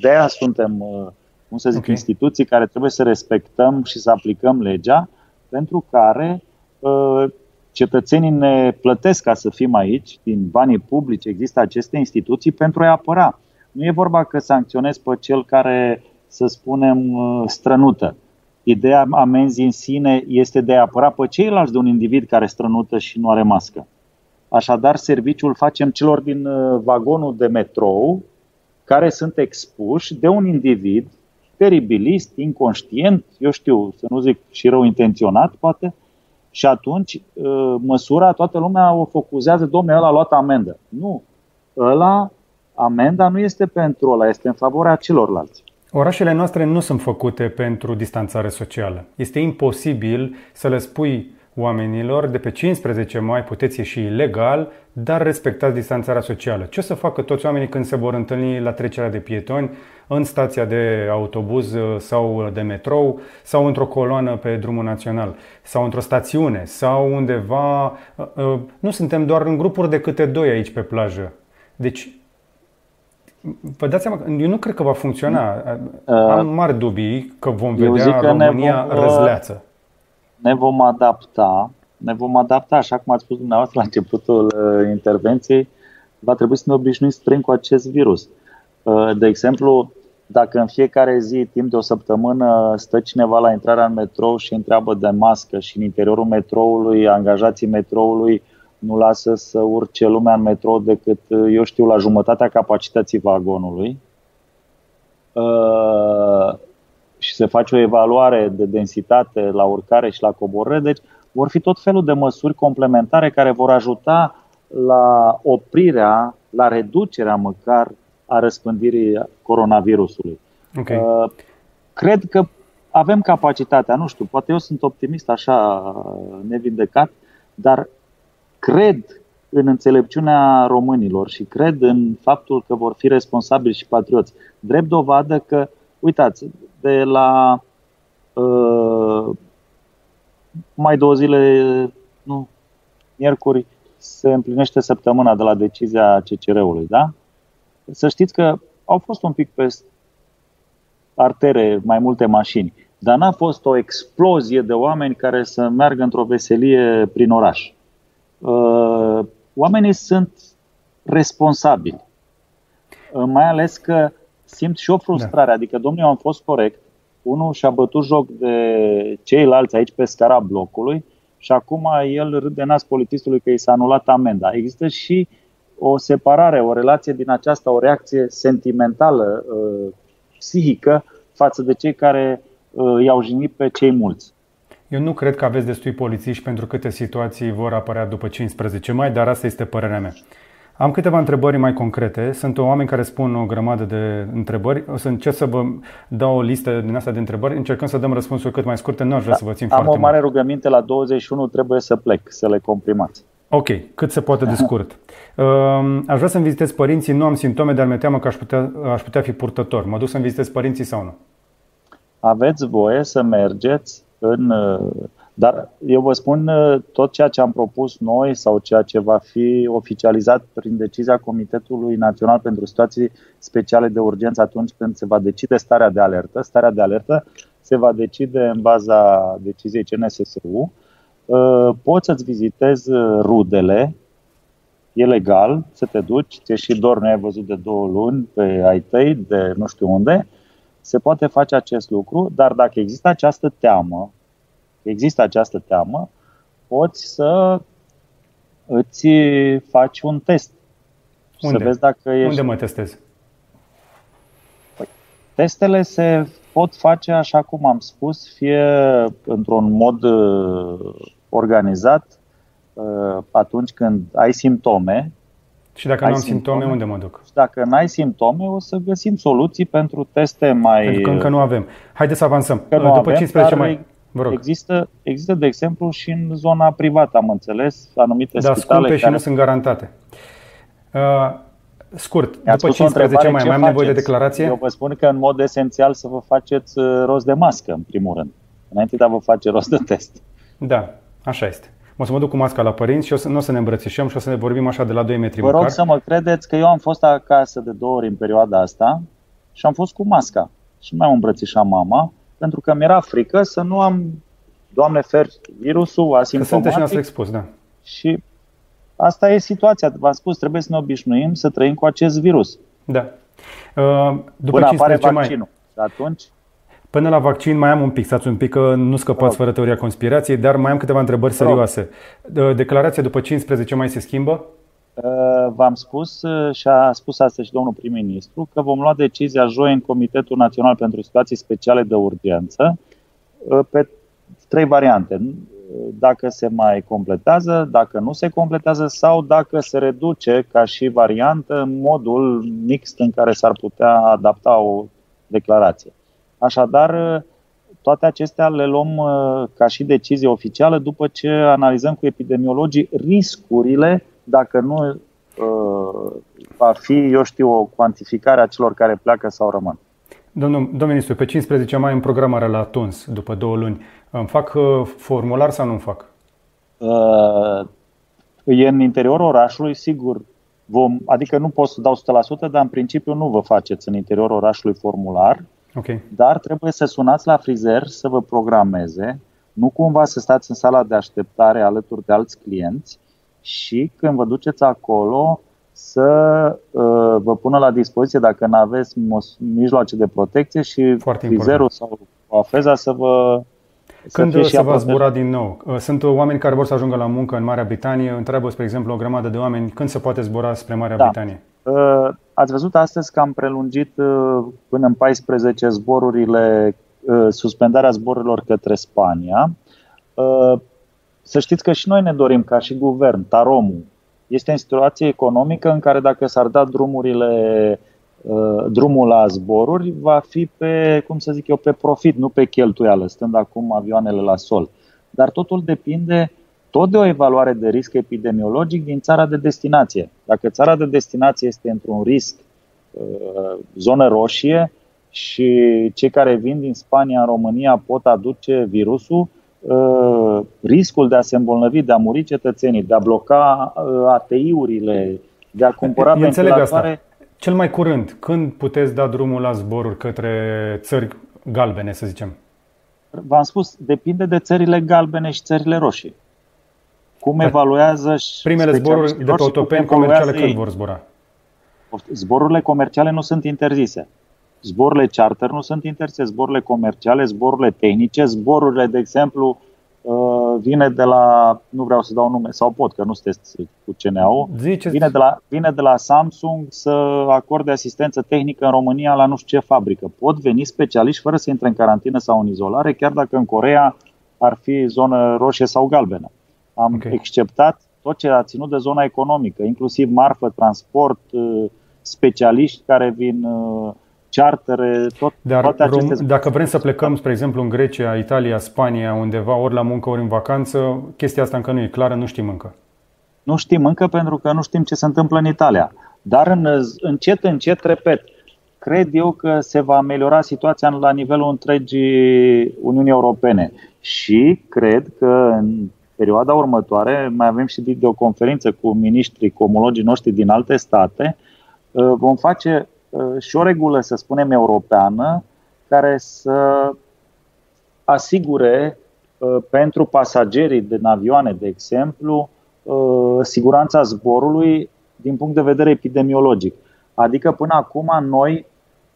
de aia suntem, uh, cum să zic, okay. instituții care trebuie să respectăm și să aplicăm legea, pentru care uh, cetățenii ne plătesc ca să fim aici, din banii publici, există aceste instituții pentru a-i apăra. Nu e vorba că sancționezi pe cel care, să spunem, uh, strănută. Ideea amenzii în sine este de a apăra pe ceilalți de un individ care strănută și nu are mască. Așadar, serviciul facem celor din uh, vagonul de metrou care sunt expuși de un individ teribilist, inconștient, eu știu, să nu zic și rău intenționat, poate, și atunci ă, măsura, toată lumea o focuzează, domnule, ăla a luat amendă. Nu. Ăla, amenda nu este pentru ăla, este în favoarea celorlalți. Orașele noastre nu sunt făcute pentru distanțare socială. Este imposibil să le spui oamenilor de pe 15 mai puteți ieși ilegal, dar respectați distanțarea socială. Ce o să facă toți oamenii când se vor întâlni la trecerea de pietoni, în stația de autobuz uh, sau de metrou, sau într-o coloană pe drumul național, sau într-o stațiune, sau undeva. Uh, uh, nu suntem doar în grupuri de câte doi aici pe plajă. Deci, Vă dați seama, eu nu cred că va funcționa. Am mari dubii că vom vedea că România vom, răzleață ne vom adapta, ne vom adapta, așa cum ați spus dumneavoastră la începutul uh, intervenției, va trebui să ne obișnuim să trăim cu acest virus. Uh, de exemplu, dacă în fiecare zi, timp de o săptămână, stă cineva la intrarea în metrou și întreabă de mască și în interiorul metroului, angajații metroului nu lasă să urce lumea în metrou decât, uh, eu știu, la jumătatea capacității vagonului, și se face o evaluare de densitate la urcare și la coborâre, deci vor fi tot felul de măsuri complementare care vor ajuta la oprirea, la reducerea măcar a răspândirii coronavirusului. Okay. Uh, cred că avem capacitatea, nu știu, poate eu sunt optimist așa nevindecat, dar cred în înțelepciunea românilor și cred în faptul că vor fi responsabili și patrioți. Drept dovadă că, uitați, de la uh, mai două zile, nu, miercuri, se împlinește săptămâna de la decizia CCR-ului, da? Să știți că au fost un pic pe artere mai multe mașini, dar n-a fost o explozie de oameni care să meargă într-o veselie prin oraș. Uh, oamenii sunt responsabili. Uh, mai ales că simt și o frustrare. Da. Adică, domnule, eu am fost corect, unul și-a bătut joc de ceilalți aici pe scara blocului și acum el râde nas polițistului că i s-a anulat amenda. Există și o separare, o relație din aceasta, o reacție sentimentală, uh, psihică față de cei care uh, i-au jignit pe cei mulți. Eu nu cred că aveți destui polițiști pentru câte situații vor apărea după 15 mai, dar asta este părerea mea. Am câteva întrebări mai concrete. Sunt oameni care spun o grămadă de întrebări. O să încerc să vă dau o listă din asta de întrebări. Încercăm să dăm răspunsuri cât mai scurte. Nu aș vrea da, să vă țin Am foarte o mare mult. rugăminte la 21, trebuie să plec, să le comprimați. Ok, cât se poate de scurt. Um, aș vrea să-mi vizitez părinții, nu am simptome, dar mi-e teamă că aș putea, aș putea fi purtător. Mă duc să-mi vizitez părinții sau nu? Aveți voie să mergeți în dar eu vă spun uh, tot ceea ce am propus noi sau ceea ce va fi oficializat prin decizia Comitetului Național pentru Situații Speciale de Urgență atunci când se va decide starea de alertă. Starea de alertă se va decide în baza deciziei CNSSU. Uh, poți să-ți vizitezi uh, rudele, e legal să te duci, ți și dor, nu ai văzut de două luni pe ai tăi, de nu știu unde, se poate face acest lucru, dar dacă există această teamă există această teamă, poți să îți faci un test. Unde? Să vezi dacă ești... Unde mă testezi? Păi, testele se pot face așa cum am spus, fie într-un mod uh, organizat uh, atunci când ai simptome. Și dacă nu am simptome, simptome, unde mă duc? Și dacă nu ai simptome, o să găsim soluții pentru teste mai... Pentru că încă nu avem. Haideți să avansăm. Că După avem, 15 mai... Vă rog. Există, există, de exemplu, și în zona privată, am înțeles, anumite da, spitale care... și nu sunt garantate. Uh, scurt, după 15 mai, mai am nevoie de declarație? Eu vă spun că în mod esențial să vă faceți uh, rost de mască, în primul rând, înainte de a vă face rost de test. Da, așa este. O să mă duc cu masca la părinți și o să, nu o să ne îmbrățișăm și o să ne vorbim așa de la 2 metri Vă rog măcar. să mă credeți că eu am fost acasă de două ori în perioada asta și am fost cu masca. Și nu mai am îmbrățișat mama pentru că mi-era frică să nu am, Doamne fer, virusul asimptomatic. Că sunteți și expus, da. Și asta e situația. V-am spus, trebuie să ne obișnuim să trăim cu acest virus. Da. Uh, după Până apare vaccinul. Mai... atunci... Până la vaccin mai am un pic, stați un pic că nu scăpați fără teoria conspirației, dar mai am câteva întrebări serioase. Declarația după 15 mai se schimbă? Uh, v-am spus uh, și a spus asta și domnul prim-ministru că vom lua decizia joi în Comitetul Național pentru Situații Speciale de Urgență uh, pe trei variante. Dacă se mai completează, dacă nu se completează sau dacă se reduce ca și variantă modul mixt în care s-ar putea adapta o declarație. Așadar, toate acestea le luăm uh, ca și decizie oficială după ce analizăm cu epidemiologii riscurile dacă nu uh, va fi, eu știu, o cuantificare a celor care pleacă sau rămân. Domnul, domnul ministru, pe 15 mai în programarea la TUNS, după două luni, îmi fac uh, formular sau nu îmi fac? Uh, e în interiorul orașului, sigur, vom, adică nu pot să dau 100%, dar în principiu nu vă faceți în interiorul orașului formular, okay. dar trebuie să sunați la frizer să vă programeze, nu cumva să stați în sala de așteptare alături de alți clienți și când vă duceți acolo să uh, vă pună la dispoziție dacă nu aveți mijloace de protecție și Foarte frizerul important. sau afeza să vă când să, se va zbura din nou? Uh, sunt oameni care vor să ajungă la muncă în Marea Britanie. Întreabă, spre exemplu, o grămadă de oameni când se poate zbura spre Marea da. Britanie. Uh, ați văzut astăzi că am prelungit uh, până în 14 zborurile, suspendarea zborurilor către Spania. Să știți că și noi ne dorim, ca și guvern, Taromul, este în situație economică în care dacă s-ar da drumurile Uh, drumul la zboruri va fi pe, cum să zic eu, pe profit, nu pe cheltuială, stând acum avioanele la sol. Dar totul depinde tot de o evaluare de risc epidemiologic din țara de destinație. Dacă țara de destinație este într-un risc uh, zonă roșie și cei care vin din Spania în România pot aduce virusul, uh, riscul de a se îmbolnăvi, de a muri cetățenii, de a bloca ATI-urile, de a cumpăra ventilatoare cel mai curând, când puteți da drumul la zboruri către țări galbene, să zicem? V-am spus, depinde de țările galbene și țările roșii. Cum evaluează și Primele zboruri de pe autopeni comerciale când vor zbura? Zborurile comerciale nu sunt interzise. Zborurile charter nu sunt interzise, zborurile comerciale, zborurile tehnice, zborurile, de exemplu, Uh, vine de la, nu vreau să dau nume, sau pot, că nu sunteți cu CNAU, vine de, la, vine de la Samsung să acorde asistență tehnică în România la nu știu ce fabrică. Pot veni specialiști fără să intre în carantină sau în izolare, chiar dacă în Corea ar fi zonă roșie sau galbenă. Am okay. exceptat tot ce a ținut de zona economică, inclusiv marfă, transport, uh, specialiști care vin uh, chartere, tot, Dar toate aceste rom- dacă vrem să plecăm, spre exemplu, în Grecia, Italia, Spania, undeva, ori la muncă, ori în vacanță, chestia asta încă nu e clară, nu știm încă. Nu știm încă pentru că nu știm ce se întâmplă în Italia. Dar în, încet, încet, repet, cred eu că se va ameliora situația la nivelul întregii Uniunii Europene. Și cred că în perioada următoare mai avem și de o conferință cu miniștrii, cu omologii noștri din alte state, vom face Uh, și o regulă, să spunem, europeană care să asigure uh, pentru pasagerii din avioane, de exemplu, uh, siguranța zborului din punct de vedere epidemiologic. Adică până acum noi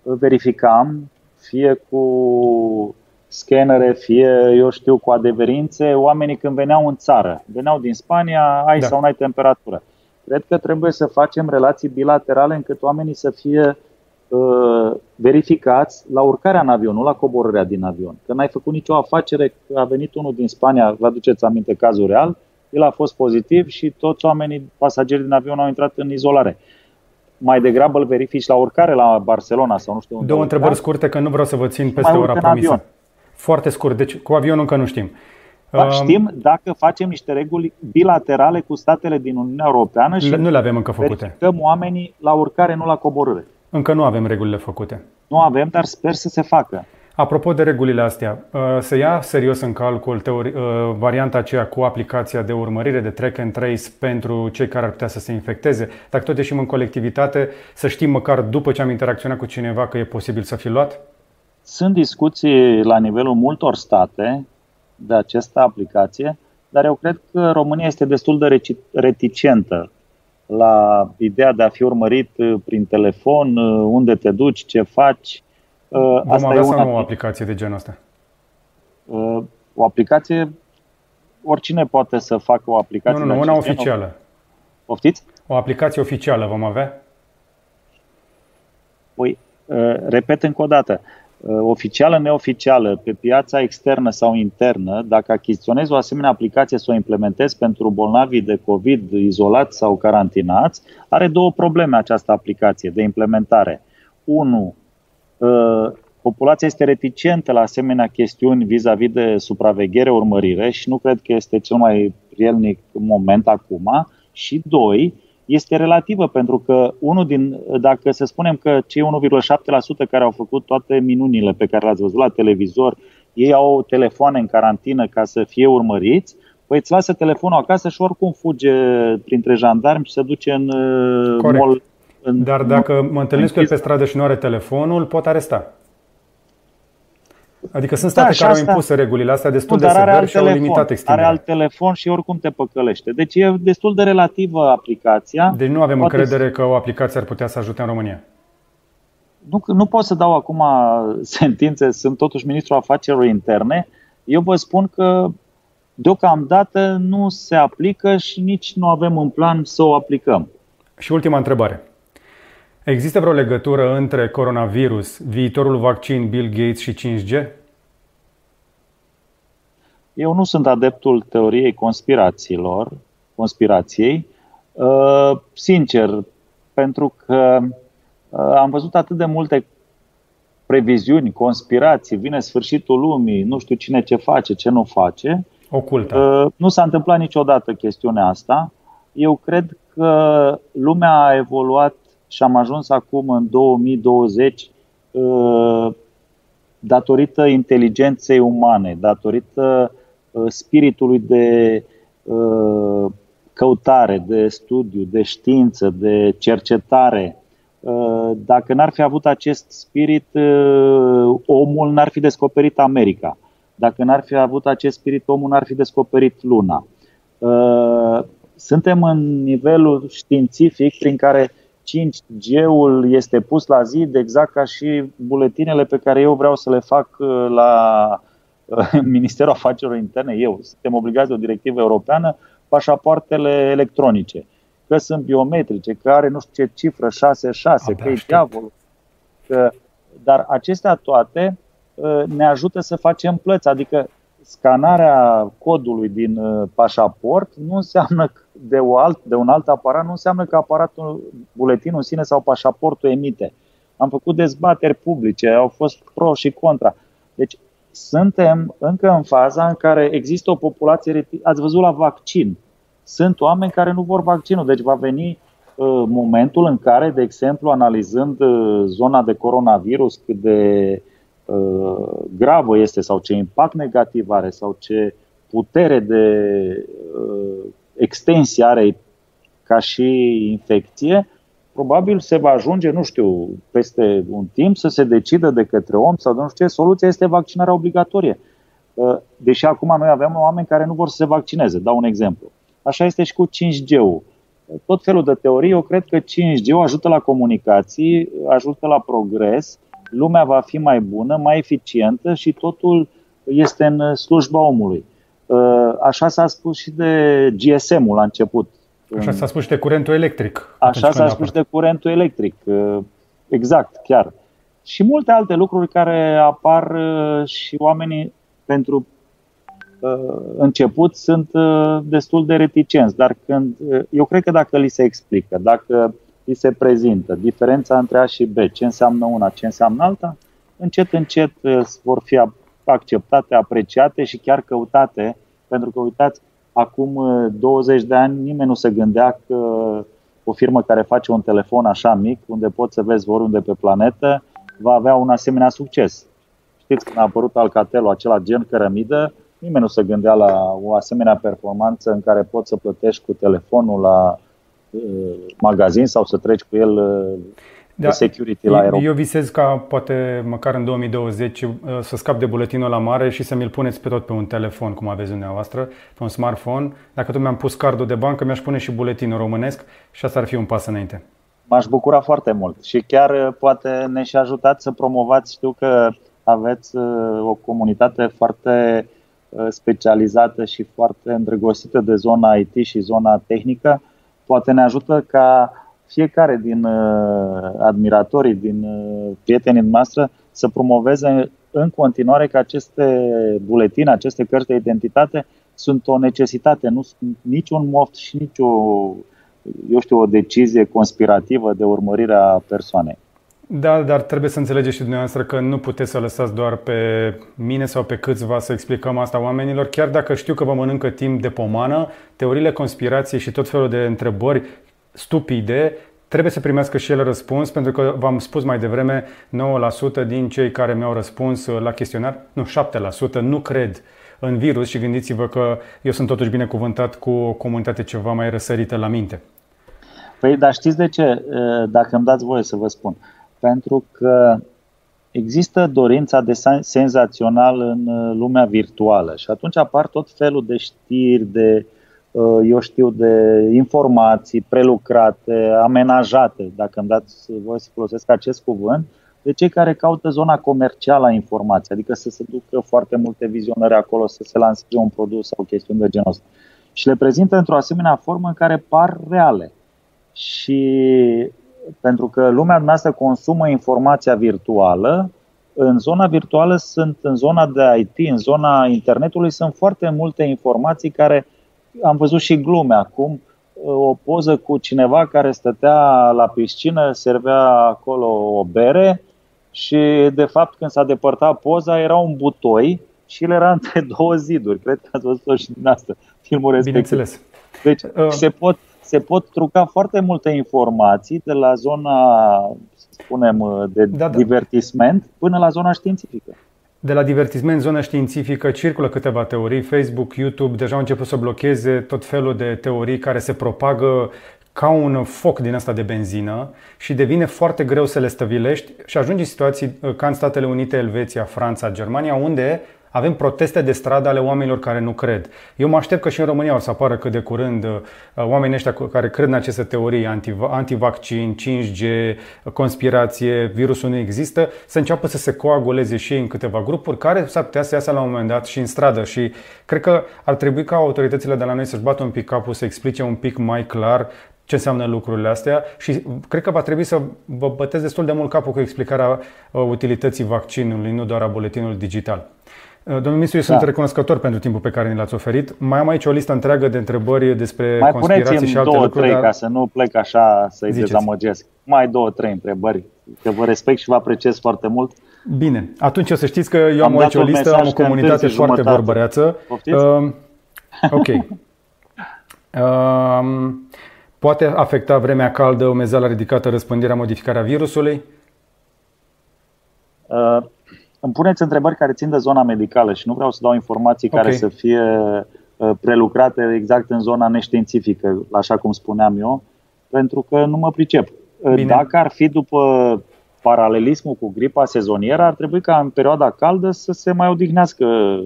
verificam, fie cu scanere, fie, eu știu, cu adeverințe, oamenii când veneau în țară, veneau din Spania, ai da. sau nu ai temperatură. Cred că trebuie să facem relații bilaterale încât oamenii să fie uh, verificați la urcarea în avion, nu la coborârea din avion. Că n-ai făcut nicio afacere, a venit unul din Spania, vă aduceți aminte cazul real, el a fost pozitiv și toți oamenii, pasagerii din avion au intrat în izolare. Mai degrabă îl verifici la urcare la Barcelona sau nu știu unde. Două întrebări scurte, că nu vreau să vă țin peste ora promisă. Avion. Foarte scurt, deci cu avionul încă nu știm. Da, știm dacă facem niște reguli bilaterale cu statele din Uniunea Europeană și nu le avem încă făcute. verificăm oamenii la urcare, nu la coborâre. Încă nu avem regulile făcute. Nu avem, dar sper să se facă. Apropo de regulile astea, uh, să ia serios în calcul teori, uh, varianta aceea cu aplicația de urmărire, de track and trace pentru cei care ar putea să se infecteze. Dacă tot ieșim în colectivitate, să știm măcar după ce am interacționat cu cineva că e posibil să fi luat? Sunt discuții la nivelul multor state de această aplicație, dar eu cred că România este destul de reticentă la ideea de a fi urmărit uh, prin telefon, uh, unde te duci, ce faci. Uh, Vom Asta avea e una... sau nu o aplicație de genul ăsta? O aplicație, oricine poate să facă o aplicație. Nu, nu, nu una oficială. Poftiți? O aplicație oficială vom avea? Păi, repet încă o dată, Uh, oficială, neoficială, pe piața externă sau internă, dacă achiziționezi o asemenea aplicație să o implementezi pentru bolnavii de COVID izolați sau carantinați, are două probleme această aplicație de implementare. Unu, uh, populația este reticentă la asemenea chestiuni vis-a-vis de supraveghere, urmărire și nu cred că este cel mai prielnic moment acum. Și doi, este relativă pentru că unul din, dacă să spunem că cei 1,7% care au făcut toate minunile pe care le-ați văzut la televizor, ei au telefoane în carantină ca să fie urmăriți, păi îți lasă telefonul acasă și oricum fuge printre jandarmi și se duce în uh, Corect. mall. În, Dar dacă mă întâlnesc cu el pe stradă și nu are telefonul, pot aresta. Adică sunt state da, care au impus regulile astea destul nu, de sever și au limitat extinderea. Are alt telefon și oricum te păcălește. Deci e destul de relativă aplicația. Deci nu avem Poate încredere că o aplicație ar putea să ajute în România. Nu, nu pot să dau acum sentințe, sunt totuși ministrul afacerilor interne. Eu vă spun că deocamdată nu se aplică și nici nu avem în plan să o aplicăm. Și ultima întrebare. Există vreo legătură între coronavirus, viitorul vaccin Bill Gates și 5G? Eu nu sunt adeptul teoriei conspirațiilor, conspirației. Uh, sincer, pentru că uh, am văzut atât de multe previziuni, conspirații, vine sfârșitul lumii, nu știu cine ce face, ce nu face. Ocultă. Uh, nu s-a întâmplat niciodată chestiunea asta. Eu cred că lumea a evoluat și am ajuns acum în 2020 uh, datorită inteligenței umane, datorită uh, spiritului de uh, căutare, de studiu, de știință, de cercetare. Dacă n-ar fi avut acest spirit, omul n-ar fi descoperit America. Dacă n-ar fi avut acest spirit, omul n-ar fi descoperit Luna. Suntem în nivelul științific prin care 5G-ul este pus la zi exact ca și buletinele pe care eu vreau să le fac uh, la uh, Ministerul Afacerilor Interne. Eu suntem obligați de o directivă europeană, pașapoartele electronice, că sunt biometrice, că are nu știu ce cifră, 66, că e diavolul. Că, dar acestea toate uh, ne ajută să facem plăți, adică scanarea codului din pașaport nu înseamnă că de, o alt, de un alt aparat nu înseamnă că aparatul, buletinul în sine sau pașaportul emite. Am făcut dezbateri publice, au fost pro și contra. Deci suntem încă în faza în care există o populație, ați văzut la vaccin, sunt oameni care nu vor vaccinul, deci va veni uh, momentul în care, de exemplu, analizând uh, zona de coronavirus, cât de uh, gravă este sau ce impact negativ are sau ce putere de uh, extensie are ca și infecție, probabil se va ajunge, nu știu, peste un timp să se decidă de către om sau de nu știu ce, soluția este vaccinarea obligatorie. Uh, deși acum noi avem oameni care nu vor să se vaccineze, dau un exemplu. Așa este și cu 5G-ul. Tot felul de teorii, eu cred că 5G-ul ajută la comunicații, ajută la progres, lumea va fi mai bună, mai eficientă și totul este în slujba omului. Uh, așa s-a spus și de GSM-ul la început. Așa s-a spus și de curentul electric. Așa s-a spus și de curentul electric. Uh, exact, chiar. Și multe alte lucruri care apar uh, și oamenii pentru început sunt destul de reticenți, dar când eu cred că dacă li se explică, dacă li se prezintă diferența între A și B, ce înseamnă una, ce înseamnă alta, încet, încet vor fi acceptate, apreciate și chiar căutate, pentru că uitați, acum 20 uh, de ani nimeni nu se gândea că o firmă care face un telefon așa mic, unde poți să vezi oriunde pe planetă, va avea un asemenea succes. Știți, când a apărut Alcatel, acela gen cărămidă, nimeni nu se gândea la o asemenea performanță în care poți să plătești cu telefonul la uh, magazin sau să treci cu el uh, da, de security la aeroport. Eu visez ca poate măcar în 2020 uh, să scap de buletinul la mare și să mi-l puneți pe tot pe un telefon, cum aveți dumneavoastră, pe un smartphone. Dacă tot mi-am pus cardul de bancă, mi-aș pune și buletinul românesc și asta ar fi un pas înainte. M-aș bucura foarte mult și chiar uh, poate ne și ajutați să promovați. Știu că aveți uh, o comunitate foarte specializată și foarte îndrăgostită de zona IT și zona tehnică. Poate ne ajută ca fiecare din uh, admiratorii, din uh, prietenii noastre să promoveze în continuare că aceste buletine, aceste cărți de identitate sunt o necesitate, nu sunt niciun moft și nicio, eu știu, o decizie conspirativă de urmărire a persoanei. Da, dar trebuie să înțelegeți și dumneavoastră că nu puteți să lăsați doar pe mine sau pe câțiva să explicăm asta oamenilor, chiar dacă știu că vă mănâncă timp de pomană, teoriile conspirației și tot felul de întrebări stupide trebuie să primească și ele răspuns, pentru că v-am spus mai devreme, 9% din cei care mi-au răspuns la chestionar, nu 7%, nu cred în virus și gândiți-vă că eu sunt totuși binecuvântat cu o comunitate ceva mai răsărită la minte. Păi, dar știți de ce? Dacă îmi dați voie să vă spun. Pentru că există dorința de senzațional în lumea virtuală și atunci apar tot felul de știri, de Uh, eu știu, de informații prelucrate, amenajate, dacă îmi dați voi să folosesc acest cuvânt, de cei care caută zona comercială a informației, adică să se ducă foarte multe vizionări acolo, să se lanseze un produs sau chestiuni de genul ăsta. Și le prezintă într-o asemenea formă în care par reale. Și pentru că lumea noastră consumă informația virtuală, în zona virtuală sunt, în zona de IT, în zona internetului, sunt foarte multe informații care am văzut și glume acum, o poză cu cineva care stătea la piscină, servea acolo o bere și de fapt când s-a depărtat poza era un butoi și el era între două ziduri. Cred că ați văzut-o și din asta, filmul respectiv. Bineînțeles. Deci uh. se, pot, se pot truca foarte multe informații de la zona, să spunem, de da, da. divertisment până la zona științifică. De la divertisment, zona științifică, circulă câteva teorii. Facebook, YouTube deja au început să blocheze tot felul de teorii care se propagă ca un foc din asta de benzină și devine foarte greu să le stăvilești și ajungi în situații uh, ca în Statele Unite, Elveția, Franța, Germania, unde avem proteste de stradă ale oamenilor care nu cred. Eu mă aștept că și în România o să apară cât de curând uh, oamenii ăștia care cred în aceste teorii antivaccin, 5G, conspirație, virusul nu există, să înceapă să se coaguleze și ei în câteva grupuri care s-ar putea să iasă la un moment dat și în stradă. Și cred că ar trebui ca autoritățile de la noi să-și bată un pic capul, să explice un pic mai clar ce înseamnă lucrurile astea și cred că va trebui să vă bătesc destul de mult capul cu explicarea uh, utilității vaccinului, nu doar a buletinului digital. Uh, domnul ministru, eu da. sunt recunoscător pentru timpul pe care ni l-ați oferit. Mai am aici o listă întreagă de întrebări despre Mai conspirații și alte două, lucruri. Trei, dar... ca să nu plec așa să-i Ziceți. dezamăgesc. Mai două, trei întrebări. Că vă respect și vă apreciez foarte mult. Bine, atunci o să știți că eu am, am aici o listă, am o comunitate foarte vorbăreață. Uh, ok. Uh, poate afecta vremea caldă, umezeala ridicată, răspândirea, modificarea virusului? Uh, îmi puneți întrebări care țin de zona medicală și nu vreau să dau informații okay. care să fie uh, prelucrate exact în zona neștiințifică, așa cum spuneam eu, pentru că nu mă pricep. Uh, Bine. Dacă ar fi după paralelismul cu gripa sezonieră, ar trebui ca în perioada caldă să se mai odihnească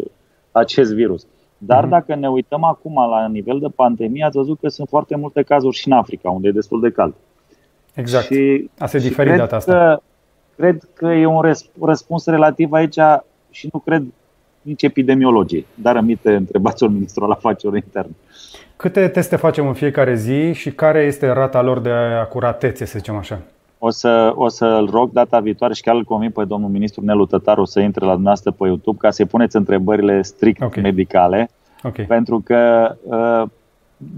acest virus. Dar mm-hmm. dacă ne uităm acum la nivel de pandemie, ați văzut că sunt foarte multe cazuri și în Africa, unde e destul de cald. Exact. Și, Asta e diferit data asta. Că cred că e un răspuns relativ aici și nu cred nici epidemiologie, dar aminte întrebați un ministru al afacerilor interne. Câte teste facem în fiecare zi și care este rata lor de acuratețe, să zicem așa? O, să, o să-l rog data viitoare și chiar îl convin pe domnul ministru Nelu Tătaru să intre la dumneavoastră pe YouTube ca să-i puneți întrebările strict okay. medicale. Okay. Pentru că uh,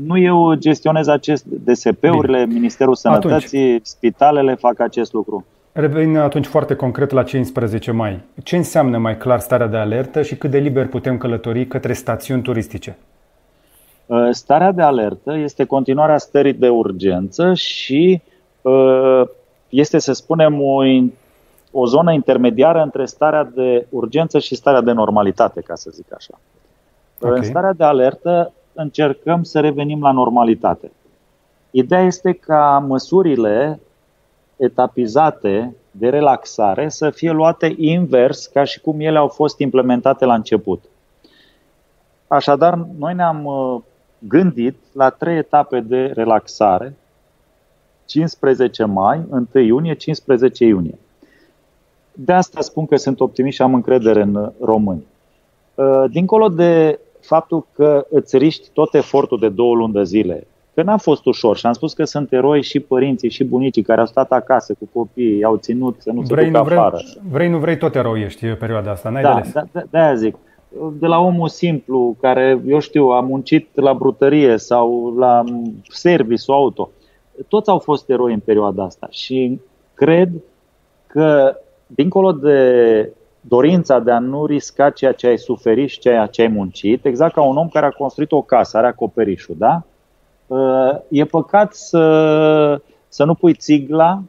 nu eu gestionez acest DSP-urile, Bine. Ministerul Sănătății, Atunci. spitalele fac acest lucru. Revin atunci foarte concret la 15 mai. Ce înseamnă mai clar starea de alertă și cât de liber putem călători către stațiuni turistice? Uh, starea de alertă este continuarea stării de urgență și uh, este, să spunem, o, o zonă intermediară între starea de urgență și starea de normalitate, ca să zic așa. Okay. În starea de alertă încercăm să revenim la normalitate. Ideea este ca măsurile etapizate de relaxare să fie luate invers ca și cum ele au fost implementate la început. Așadar, noi ne-am uh, gândit la trei etape de relaxare, 15 mai, 1 iunie, 15 iunie. De asta spun că sunt optimist și am încredere în români. Uh, dincolo de faptul că îți riști tot efortul de două luni de zile Că n-a fost ușor și am spus că sunt eroi și părinții și bunicii care au stat acasă cu copiii, au ținut să nu vrei, se ducă vrei, afară. Vrei, nu vrei, tot eroi ești perioada asta, n-ai da, de ales. Da, da, de-aia zic. De la omul simplu care, eu știu, a muncit la brutărie sau la service auto, toți au fost eroi în perioada asta și cred că, dincolo de dorința de a nu risca ceea ce ai suferit și ceea ce ai muncit, exact ca un om care a construit o casă, are acoperișul, da? Uh, e păcat să, să nu pui țigla,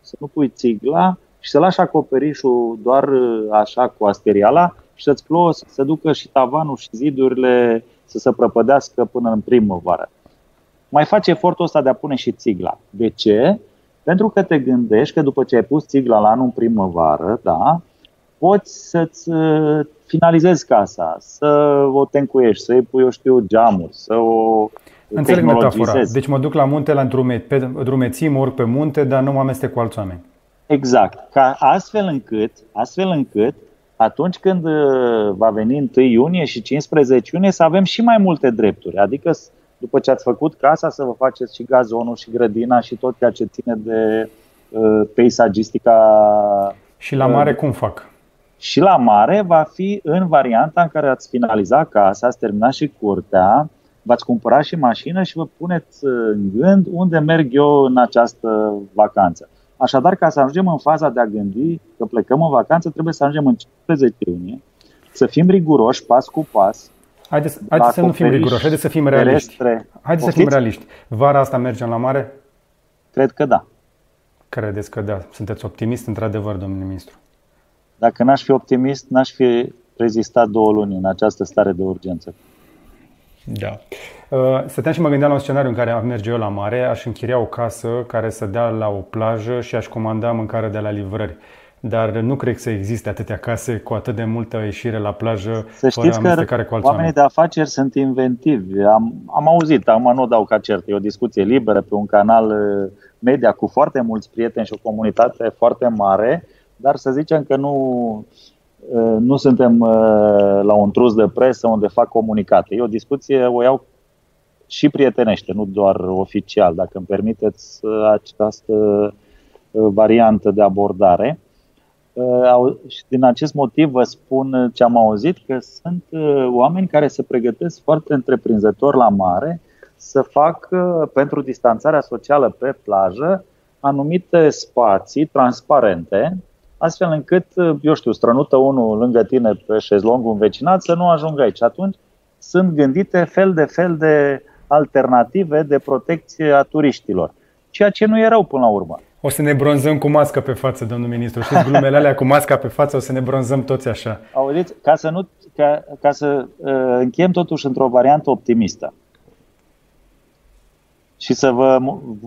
să nu pui țigla și să lași acoperișul doar uh, așa cu asteriala și să-ți plouă să se ducă și tavanul și zidurile să se prăpădească până în primăvară. Mai faci efortul ăsta de a pune și țigla. De ce? Pentru că te gândești că după ce ai pus țigla la anul în primăvară, da, poți să-ți uh, finalizezi casa, să o tencuiești, să-i pui, eu știu, geamuri, să o Înțeleg metafora. Deci mă duc la munte, la drume, pe drumeții, mă urc pe munte, dar nu mă amestec cu alți oameni. Exact. Ca astfel încât, astfel încât atunci când uh, va veni 1 iunie și 15 iunie să avem și mai multe drepturi. Adică după ce ați făcut casa să vă faceți și gazonul și grădina și tot ceea ce ține de uh, peisagistica. Și la mare uh, cum fac? Și la mare va fi în varianta în care ați finalizat casa, ați terminat și curtea, v-ați cumpărat și mașină și vă puneți în gând unde merg eu în această vacanță. Așadar, ca să ajungem în faza de a gândi că plecăm în vacanță, trebuie să ajungem în 15 iunie, să fim riguroși pas cu pas. Haideți, haideți să nu fim riguroși, haideți să fim realiști. Haideți să fim realiști. Vara asta mergem la mare? Cred că da. Credeți că da? Sunteți optimist, într-adevăr, domnule ministru? Dacă n-aș fi optimist, n-aș fi rezistat două luni în această stare de urgență. Da. Uh, stăteam și mă gândeam la un scenariu în care am merge eu la mare, aș închiria o casă care să dea la o plajă și aș comanda mâncare de la livrări. Dar nu cred să existe atâtea case cu atât de multă ieșire la plajă Să știți că cu alți oamenii oameni. de afaceri sunt inventivi. Am, am auzit, am nu dau ca cert, e o discuție liberă pe un canal uh, media cu foarte mulți prieteni și o comunitate foarte mare, dar să zicem că nu, uh, nu suntem la un trus de presă unde fac comunicate. E o discuție, o iau și prietenește, nu doar oficial, dacă îmi permiteți această uh, variantă de abordare. Uh, și din acest motiv vă spun ce am auzit, că sunt uh, oameni care se pregătesc foarte întreprinzător la mare să facă pentru distanțarea socială pe plajă anumite spații transparente, astfel încât, eu știu, strănută unul lângă tine pe șezlongul învecinat să nu ajungă aici. Atunci sunt gândite fel de fel de alternative de protecție a turiștilor. Ceea ce nu e rău până la urmă. O să ne bronzăm cu masca pe față, domnul ministru. Știți glumele alea cu masca pe față, o să ne bronzăm toți așa. Auziți, ca să, nu, ca, ca să uh, încheiem totuși într-o variantă optimistă și să vă,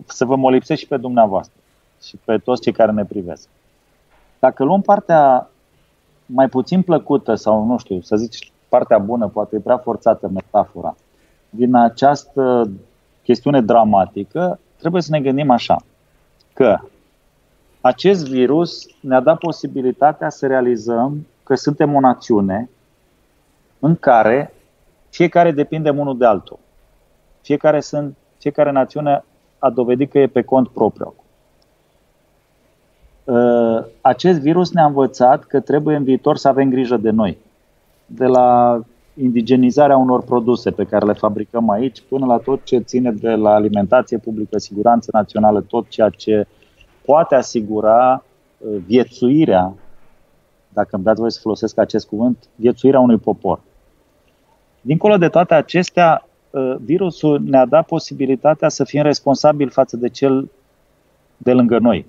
să vă molipsesc și pe dumneavoastră și pe toți cei care ne privesc. Dacă luăm partea mai puțin plăcută sau, nu știu, să zici partea bună, poate e prea forțată metafora, din această chestiune dramatică, trebuie să ne gândim așa, că acest virus ne-a dat posibilitatea să realizăm că suntem o națiune în care fiecare depinde unul de altul. Fiecare, sunt, fiecare națiune a dovedit că e pe cont propriu. Ă, acest virus ne-a învățat că trebuie în viitor să avem grijă de noi. De la indigenizarea unor produse pe care le fabricăm aici, până la tot ce ține de la alimentație publică, siguranță națională, tot ceea ce poate asigura uh, viețuirea, dacă îmi dați voi să folosesc acest cuvânt, viețuirea unui popor. Dincolo de toate acestea, uh, virusul ne-a dat posibilitatea să fim responsabili față de cel de lângă noi.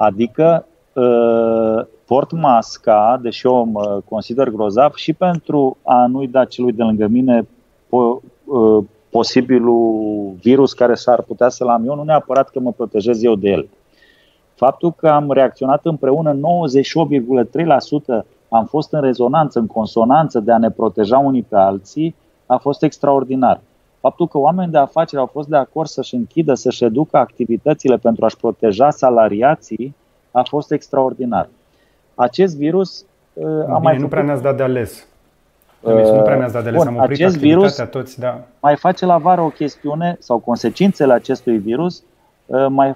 Adică uh, port masca, deși o mă consider grozav, și pentru a nu-i da celui de lângă mine po- uh, posibilul virus care s-ar putea să-l am eu, nu neapărat că mă protejez eu de el. Faptul că am reacționat împreună 98,3% am fost în rezonanță, în consonanță de a ne proteja unii pe alții, a fost extraordinar. Faptul că oamenii de afaceri au fost de acord să-și închidă, să-și reducă activitățile pentru a-și proteja salariații, a fost extraordinar acest virus uh, a mai nu prea ne-ați dat de ales. Uh, nu prea ne-ați dat de ales. Bun, Am oprit acest virus toți, da. mai face la vară o chestiune sau consecințele acestui virus uh, mai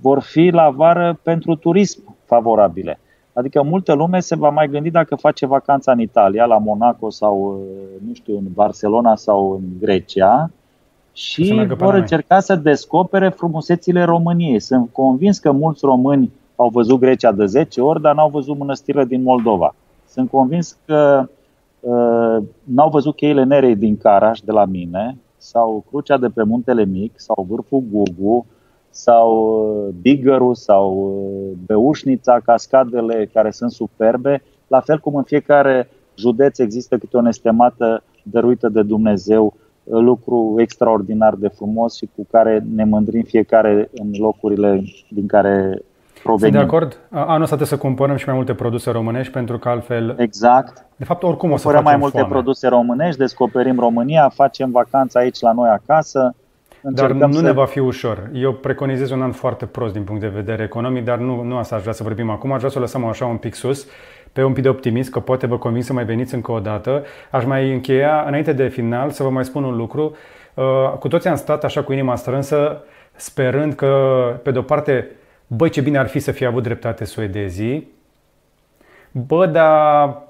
vor fi la vară pentru turism favorabile. Adică multă lume se va mai gândi dacă face vacanța în Italia, la Monaco sau, uh, nu știu, în Barcelona sau în Grecia, și vor încerca să descopere frumusețile României. Sunt convins că mulți români au văzut Grecia de 10 ori, dar n-au văzut mănăstirile din Moldova. Sunt convins că uh, n-au văzut cheile nerei din Caraș de la mine, sau crucea de pe Muntele Mic, sau vârful Gugu, sau uh, Bigăru, sau uh, Beușnița, cascadele care sunt superbe, la fel cum în fiecare județ există câte o nestemată dăruită de Dumnezeu, lucru extraordinar de frumos și cu care ne mândrim fiecare în locurile din care provenim. Sunt de acord. Anul ăsta trebuie să cumpărăm și mai multe produse românești pentru că altfel... Exact. De fapt, oricum o să facem mai multe foame. produse românești, descoperim România, facem vacanță aici la noi acasă. Dar nu să... ne va fi ușor. Eu preconizez un an foarte prost din punct de vedere economic, dar nu, nu asta aș vrea să vorbim acum. Aș vrea să o lăsăm așa un pic sus, pe un pic de optimist, că poate vă convin să mai veniți încă o dată. Aș mai încheia, înainte de final, să vă mai spun un lucru. Uh, cu toții am stat așa cu inima strânsă, sperând că, pe de-o parte, băi, ce bine ar fi să fie avut dreptate suedezii, bă, dar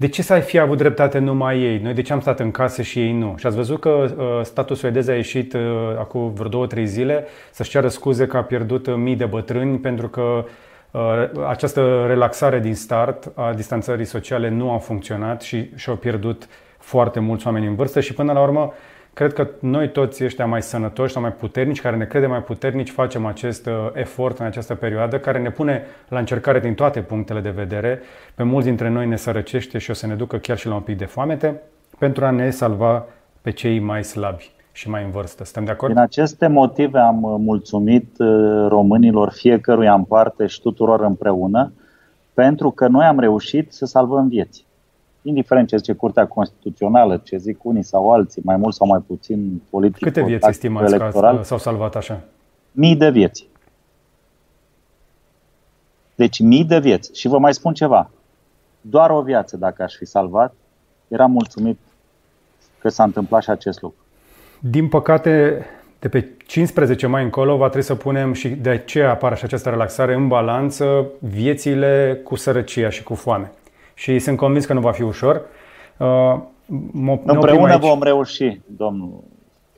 de ce să ai fi avut dreptate numai ei? Noi de ce am stat în casă și ei nu? Și ați văzut că uh, statul suedez a ieșit uh, acum vreo două, trei zile să-și ceară scuze că a pierdut uh, mii de bătrâni pentru că uh, această relaxare din start a distanțării sociale nu a funcționat și și-au pierdut foarte mulți oameni în vârstă și până la urmă Cred că noi toți ăștia mai sănătoși sau mai puternici, care ne credem mai puternici, facem acest uh, efort în această perioadă, care ne pune la încercare din toate punctele de vedere. Pe mulți dintre noi ne sărăcește și o să ne ducă chiar și la un pic de foamete, pentru a ne salva pe cei mai slabi și mai în vârstă. Suntem de acord? Din aceste motive am uh, mulțumit uh, românilor fiecăruia în parte și tuturor împreună, pentru că noi am reușit să salvăm vieți indiferent ce zice Curtea Constituțională, ce zic unii sau alții, mai mult sau mai puțin politic. Câte vieți estimați electoral, că s-au salvat așa? Mii de vieți. Deci mii de vieți. Și vă mai spun ceva. Doar o viață, dacă aș fi salvat, eram mulțumit că s-a întâmplat și acest lucru. Din păcate, de pe 15 mai încolo va trebui să punem și de aceea apare și această relaxare în balanță viețile cu sărăcia și cu foame și sunt convins că nu va fi ușor. Uh, împreună aici. vom reuși, domnul.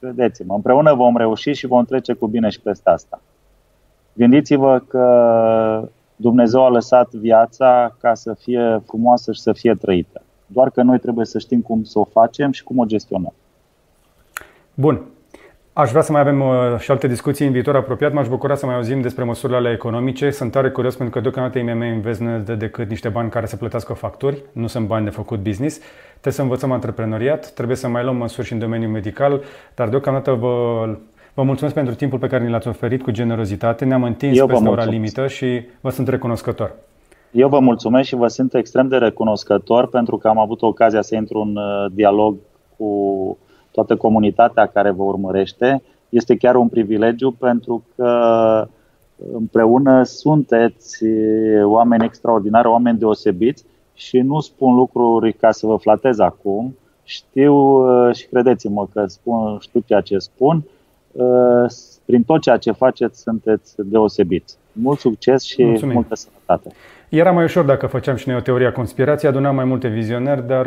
Credeți-mă, împreună vom reuși și vom trece cu bine și peste asta. Gândiți-vă că Dumnezeu a lăsat viața ca să fie frumoasă și să fie trăită. Doar că noi trebuie să știm cum să o facem și cum o gestionăm. Bun. Aș vrea să mai avem uh, și alte discuții în viitor apropiat. M-aș bucura să mai auzim despre măsurile ale economice. Sunt tare curios pentru că deocamdată IMM Invest nu dă decât niște bani care să plătească facturi. Nu sunt bani de făcut business. Trebuie să învățăm antreprenoriat, trebuie să mai luăm măsuri și în domeniul medical, dar deocamdată vă, vă mulțumesc pentru timpul pe care ni l-ați oferit cu generozitate. Ne-am întins Eu peste ora limită și vă sunt recunoscător. Eu vă mulțumesc și vă sunt extrem de recunoscător pentru că am avut ocazia să intru în uh, dialog cu toată comunitatea care vă urmărește. Este chiar un privilegiu pentru că împreună sunteți oameni extraordinari, oameni deosebiți și nu spun lucruri ca să vă flatez acum. Știu și credeți-mă că spun, știu ceea ce spun. Prin tot ceea ce faceți sunteți deosebiți. Mult succes și Mulțumim. multă sănătate. Era mai ușor dacă făceam și noi o teorie a conspirației, adunam mai multe vizionări, dar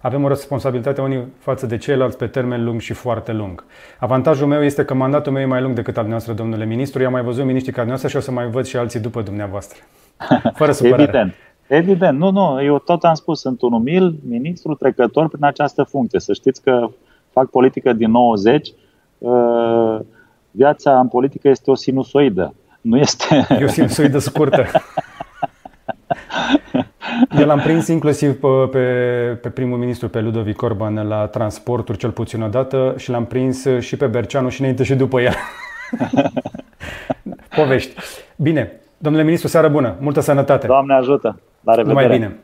avem o responsabilitate unii față de ceilalți pe termen lung și foarte lung. Avantajul meu este că mandatul meu e mai lung decât al dumneavoastră, domnule ministru. Eu am mai văzut miniștrii ca dumneavoastră și o să mai văd și alții după dumneavoastră. Fără supărare. Evident. Evident. Nu, nu, eu tot am spus, sunt un umil ministru trecător prin această funcție. Să știți că fac politică din 90. Uh, viața în politică este o sinusoidă. Nu este... E o sinusoidă scurtă. Eu l-am prins inclusiv pe, pe, pe primul ministru, pe Ludovic Orban, la transporturi cel puțin odată și l-am prins și pe Berceanu și înainte și după el. Povești. Bine, domnule ministru, seară bună, multă sănătate. Doamne ajută, la revedere. Numai bine.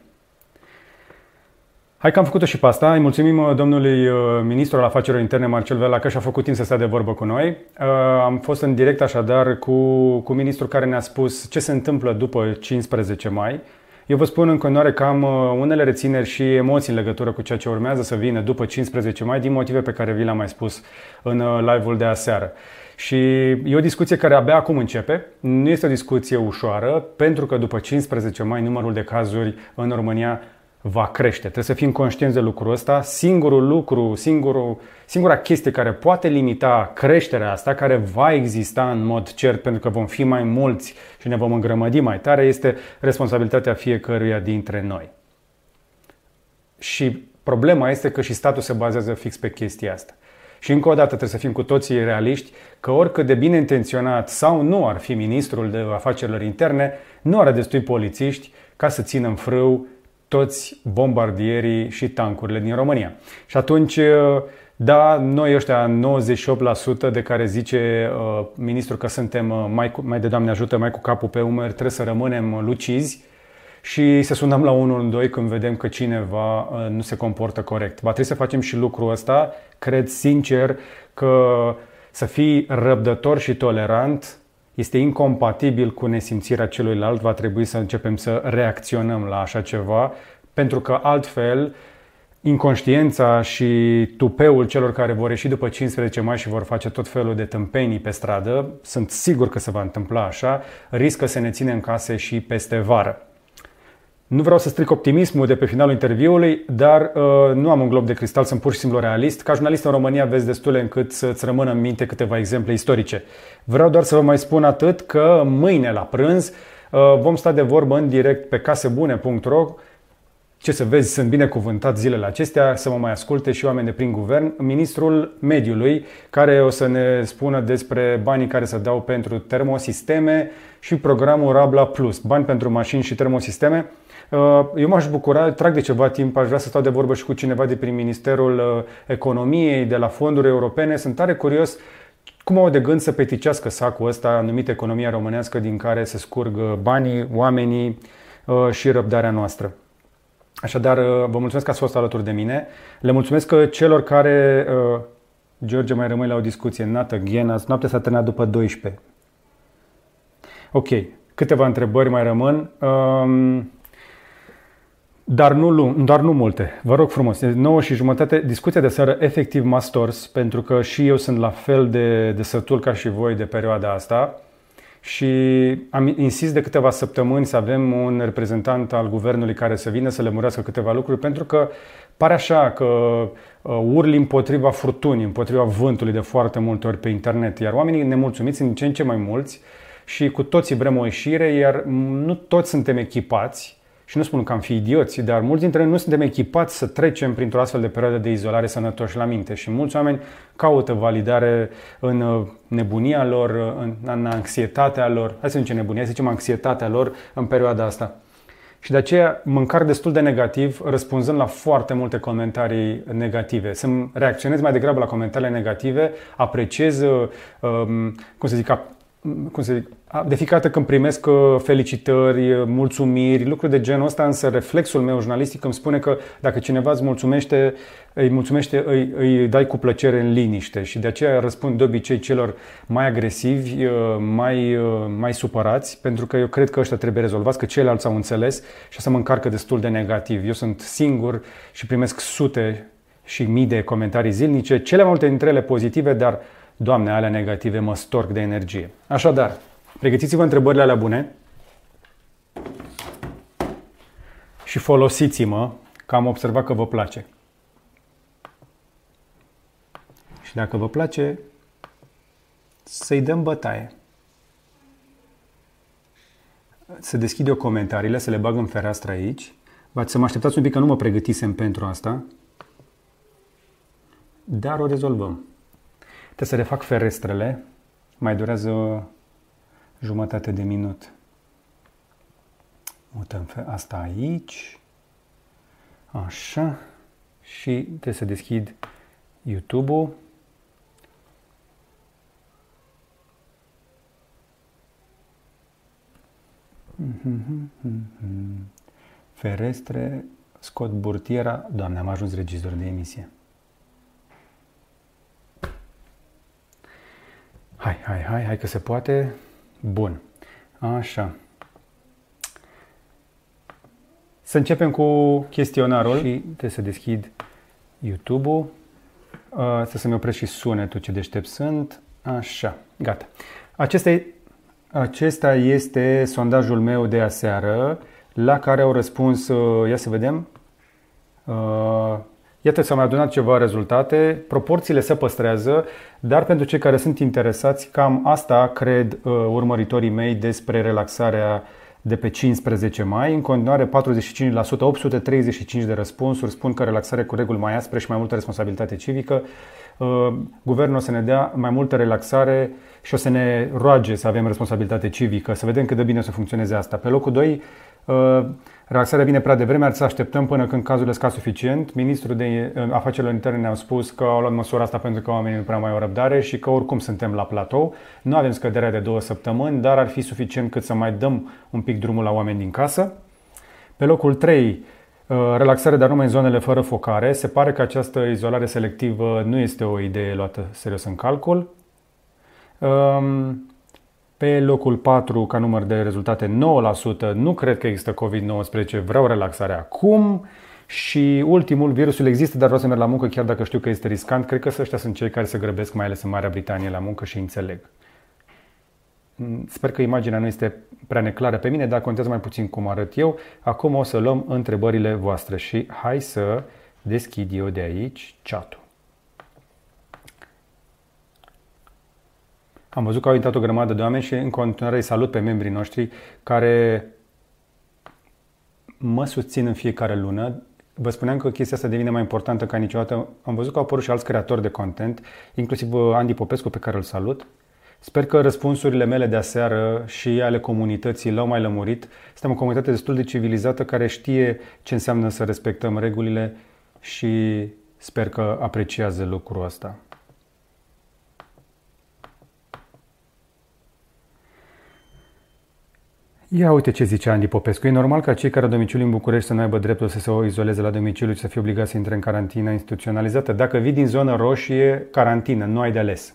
Hai că am făcut-o și pe asta. Îi mulțumim uh, domnului uh, ministru al afacerilor interne, Marcel Vela, că și-a făcut timp să stea de vorbă cu noi. Uh, am fost în direct așadar cu, cu ministrul care ne-a spus ce se întâmplă după 15 mai. Eu vă spun în continuare că am unele rețineri și emoții în legătură cu ceea ce urmează să vină după 15 mai, din motive pe care vi le-am mai spus în live-ul de aseară. Și e o discuție care abia acum începe. Nu este o discuție ușoară, pentru că după 15 mai numărul de cazuri în România va crește. Trebuie să fim conștienți de lucrul ăsta. Singurul lucru, singurul, singura chestie care poate limita creșterea asta, care va exista în mod cert pentru că vom fi mai mulți și ne vom îngrămădi mai tare, este responsabilitatea fiecăruia dintre noi. Și problema este că și statul se bazează fix pe chestia asta. Și încă o dată trebuie să fim cu toții realiști că oricât de bine intenționat sau nu ar fi ministrul de afacerilor interne, nu are destui polițiști ca să țină în frâu toți bombardierii și tancurile din România. Și atunci, da, noi ăștia 98% de care zice uh, ministrul că suntem uh, mai, cu, mai de Doamne ajută, mai cu capul pe umăr, trebuie să rămânem lucizi și să sunăm la 112 când vedem că cineva uh, nu se comportă corect. Va trebui să facem și lucrul ăsta. Cred sincer că să fii răbdător și tolerant este incompatibil cu nesimțirea celuilalt. Va trebui să începem să reacționăm la așa ceva, pentru că altfel inconștiența și tupeul celor care vor ieși după 15 mai și vor face tot felul de tâmpenii pe stradă, sunt sigur că se va întâmpla așa, riscă să ne ține în case și peste vară. Nu vreau să stric optimismul de pe finalul interviului, dar uh, nu am un glob de cristal, sunt pur și simplu realist. Ca jurnalist în România vezi destule încât să-ți rămână în minte câteva exemple istorice. Vreau doar să vă mai spun atât că mâine la prânz uh, vom sta de vorbă în direct pe casebune.ro ce să vezi, sunt binecuvântat zilele acestea, să mă mai asculte și oameni de prin guvern, ministrul mediului, care o să ne spună despre banii care se dau pentru termosisteme și programul Rabla Plus, bani pentru mașini și termosisteme. Uh, eu m-aș bucura, trag de ceva timp, aș vrea să stau de vorbă și cu cineva de prin Ministerul uh, Economiei, de la fonduri europene. Sunt tare curios cum au de gând să peticească sacul ăsta numit economia românească din care se scurg uh, banii, oamenii și răbdarea noastră. Așadar, vă mulțumesc că ați fost alături de mine. Le mulțumesc celor care... George, mai rămâi la o discuție. Nată, Ghenas, noaptea s-a terminat după 12. Ok, câteva întrebări mai rămân. Um, dar nu, doar nu multe. Vă rog frumos, 9 și jumătate. Discuția de seară efectiv m-a stors, pentru că și eu sunt la fel de, de sătul ca și voi de perioada asta. Și am insist de câteva săptămâni să avem un reprezentant al guvernului care să vină să lămurească câteva lucruri, pentru că pare așa că uh, urli împotriva furtunii, împotriva vântului de foarte multe ori pe internet, iar oamenii nemulțumiți sunt ce în ce mai mulți și cu toții vrem o ieșire, iar nu toți suntem echipați și nu spun că am fi idioți, dar mulți dintre noi nu suntem echipați să trecem printr-o astfel de perioadă de izolare sănătoși la minte și mulți oameni caută validare în uh, nebunia lor, uh, în, anxietatea lor, hai să zicem nebunia, hai să zicem anxietatea lor în perioada asta. Și de aceea mă încarc destul de negativ răspunzând la foarte multe comentarii negative. Să reacționez mai degrabă la comentariile negative, apreciez, uh, um, cum să zic, cum să zic, de fiecare dată când primesc uh, felicitări, uh, mulțumiri, lucruri de genul ăsta, însă reflexul meu jurnalistic îmi spune că dacă cineva îți mulțumește, îi mulțumește, îi, îi dai cu plăcere în liniște și de aceea răspund de obicei celor mai agresivi, uh, mai, mai supărați, pentru că eu cred că ăștia trebuie rezolvați, că ceilalți au înțeles și să mă încarcă destul de negativ. Eu sunt singur și primesc sute și mii de comentarii zilnice, cele mai multe dintre ele pozitive, dar Doamne, alea negative mă storc de energie. Așadar, pregătiți-vă întrebările alea bune și folosiți-mă că am observat că vă place. Și dacă vă place, să-i dăm bătaie. Să deschid eu comentariile, să le bag în fereastră aici. V-ați să mă așteptați un pic că nu mă pregătisem pentru asta. Dar o rezolvăm. Trebuie să refac ferestrele. Mai durează jumătate de minut. Mutăm asta aici. Așa. Și trebuie să deschid YouTube-ul. Ferestre, scot burtiera. Doamne, am ajuns regizor de emisie. Hai, hai, hai, hai că se poate. Bun. Așa. Să începem cu chestionarul și trebuie să deschid YouTube-ul. Uh, să să-mi opresc și sunetul ce deștept sunt. Așa, gata. Acesta, e, acesta este sondajul meu de aseară la care au răspuns, uh, ia să vedem, Iată, s-au mai adunat ceva rezultate, proporțiile se păstrează, dar pentru cei care sunt interesați, cam asta cred urmăritorii mei despre relaxarea de pe 15 mai. În continuare, 45%, 835 de răspunsuri spun că relaxarea cu reguli mai aspre și mai multă responsabilitate civică. Uh, guvernul o să ne dea mai multă relaxare și o să ne roage să avem responsabilitate civică, să vedem cât de bine o să funcționeze asta. Pe locul 2, uh, relaxarea vine prea devreme, ar să așteptăm până când cazul scad suficient. Ministrul de uh, Afacerilor Interne ne-a spus că au luat măsura asta pentru că oamenii nu prea mai au răbdare și că oricum suntem la platou. Nu avem scăderea de două săptămâni, dar ar fi suficient cât să mai dăm un pic drumul la oameni din casă. Pe locul 3, Uh, relaxare, dar numai în zonele fără focare. Se pare că această izolare selectivă nu este o idee luată serios în calcul. Um, pe locul 4, ca număr de rezultate, 9%. Nu cred că există COVID-19, vreau relaxare acum. Și ultimul, virusul există, dar vreau să merg la muncă chiar dacă știu că este riscant. Cred că ăștia sunt cei care se grăbesc, mai ales în Marea Britanie, la muncă și înțeleg. Sper că imaginea nu este prea neclară pe mine, dar contează mai puțin cum arăt eu. Acum o să luăm întrebările voastre și hai să deschid eu de aici chat-ul. Am văzut că au intrat o grămadă de oameni și în continuare îi salut pe membrii noștri care mă susțin în fiecare lună. Vă spuneam că chestia asta devine mai importantă ca niciodată. Am văzut că au apărut și alți creatori de content, inclusiv Andy Popescu, pe care îl salut. Sper că răspunsurile mele de aseară și ale comunității l-au mai lămurit. Suntem o comunitate destul de civilizată care știe ce înseamnă să respectăm regulile și sper că apreciază lucrul ăsta. Ia uite ce zice Andy Popescu. E normal ca cei care au domiciliu în București să nu aibă dreptul să se o izoleze la domiciliu și să fie obligați să intre în carantină instituționalizată. Dacă vii din zonă roșie, carantină, nu ai de ales.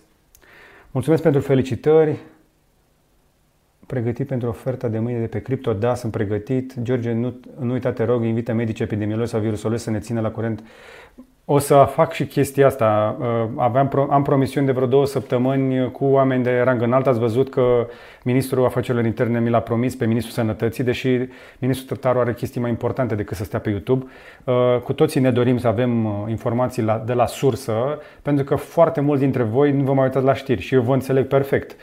Mulțumesc pentru felicitări. Pregătit pentru oferta de mâine de pe cripto? Da, sunt pregătit. George, nu, nu uita, te rog, invită medici epidemiologi sau virusologi să ne țină la curent o să fac și chestia asta. Uh, aveam, am promisiuni de vreo două săptămâni cu oameni de rang înalt. Ați văzut că Ministrul Afacerilor Interne mi l-a promis pe Ministrul Sănătății, deși Ministrul Tătaru are chestii mai importante decât să stea pe YouTube. Uh, cu toții ne dorim să avem uh, informații de la sursă, pentru că foarte mulți dintre voi nu vă mai uitați la știri și eu vă înțeleg perfect.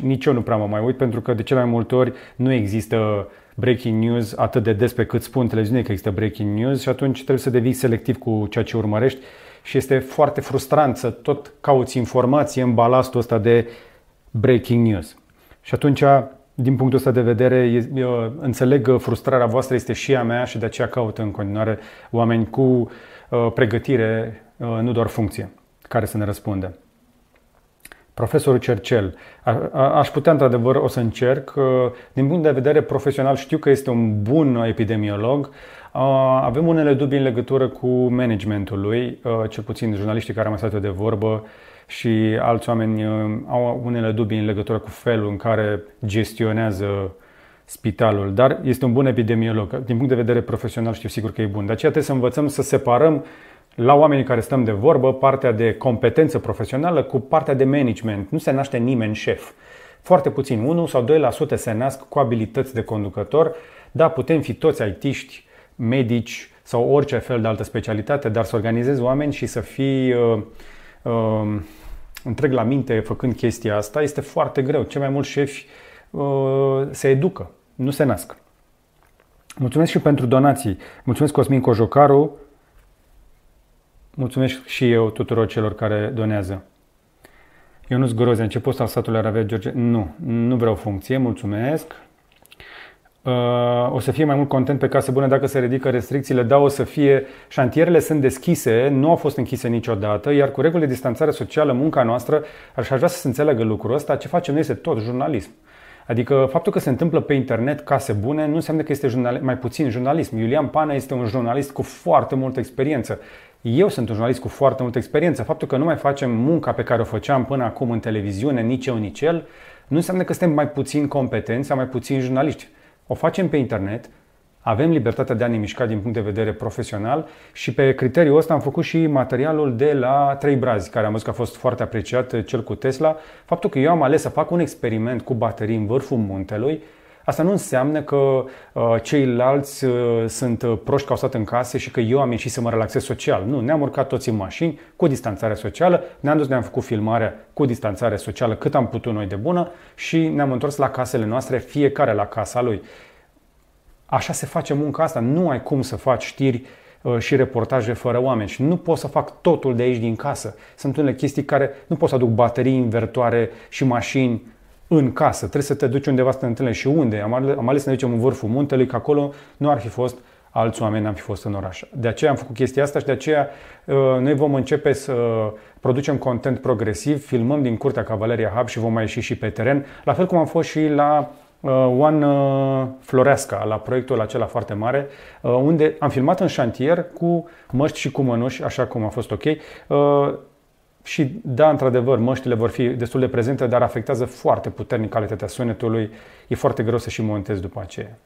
Nici eu nu prea mă mai uit, pentru că de cele mai multe ori nu există breaking news atât de des pe cât spun televiziune că există breaking news și atunci trebuie să devii selectiv cu ceea ce urmărești și este foarte frustrant să tot cauți informație în balastul ăsta de breaking news. Și atunci, din punctul ăsta de vedere, eu înțeleg frustrarea voastră, este și a mea și de aceea caut în continuare oameni cu uh, pregătire, uh, nu doar funcție, care să ne răspundă. Profesorul Cercel. A, a, aș putea, într-adevăr, o să încerc. Uh, din punct de vedere profesional, știu că este un bun epidemiolog. Uh, avem unele dubii în legătură cu managementul lui, uh, cel puțin jurnaliștii care am stat de vorbă și alți oameni au unele dubii în legătură cu felul în care gestionează spitalul, dar este un bun epidemiolog. Din punct de vedere profesional știu sigur că e bun. De aceea trebuie să învățăm să separăm la oamenii care stăm de vorbă partea de competență profesională cu partea de management. Nu se naște nimeni șef. Foarte puțin, 1 sau 2% se nasc cu abilități de conducător. Da, putem fi toți aitiști, medici sau orice fel de altă specialitate, dar să organizezi oameni și să fii uh, uh, întreg la minte făcând chestia asta este foarte greu. Cei mai mulți șefi uh, se educă, nu se nasc. Mulțumesc și pentru donații. Mulțumesc Cosmin Cojocaru, Mulțumesc și eu tuturor celor care donează. Eu nu zgroze, în ce post al statului ar avea George? Nu, nu vreau funcție, mulțumesc. Uh, o să fie mai mult content pe casă bună dacă se ridică restricțiile. Da, o să fie. Șantierele sunt deschise, nu au fost închise niciodată, iar cu regulile de distanțare socială, munca noastră, aș vrea să se înțeleagă lucrul ăsta. Ce facem noi este tot jurnalism. Adică faptul că se întâmplă pe internet case bune nu înseamnă că este jurnali- mai puțin jurnalism. Iulian Pana este un jurnalist cu foarte multă experiență. Eu sunt un jurnalist cu foarte multă experiență. Faptul că nu mai facem munca pe care o făceam până acum în televiziune, nici eu, nici el, nu înseamnă că suntem mai puțin competenți sau mai puțin jurnaliști. O facem pe internet, avem libertatea de a ne mișca din punct de vedere profesional și pe criteriul ăsta am făcut și materialul de la Trei Brazi, care am văzut că a fost foarte apreciat, cel cu Tesla. Faptul că eu am ales să fac un experiment cu baterii în vârful muntelui Asta nu înseamnă că uh, ceilalți uh, sunt uh, proști că au stat în case și că eu am ieșit să mă relaxez social. Nu, ne-am urcat toți în mașini cu distanțare socială, ne-am dus, ne-am făcut filmarea cu distanțare socială cât am putut noi de bună și ne-am întors la casele noastre, fiecare la casa lui. Așa se face munca asta. Nu ai cum să faci știri uh, și reportaje fără oameni și nu pot să fac totul de aici din casă. Sunt unele chestii care nu pot să aduc baterii invertoare și mașini în casă. Trebuie să te duci undeva să te întâlnești și unde. Am ales, am ales să ne ducem în vârful muntelui, că acolo nu ar fi fost alți oameni, n-am fi fost în oraș. De aceea am făcut chestia asta și de aceea uh, noi vom începe să producem content progresiv, filmăm din curtea Cavaleria Hub și vom mai ieși și pe teren, la fel cum am fost și la uh, One uh, Floreasca, la proiectul acela foarte mare, unde am filmat în șantier cu măști și cu mănuși, așa cum a fost ok. Și da, într-adevăr, măștile vor fi destul de prezente, dar afectează foarte puternic calitatea sunetului. E foarte greu să și montezi după aceea.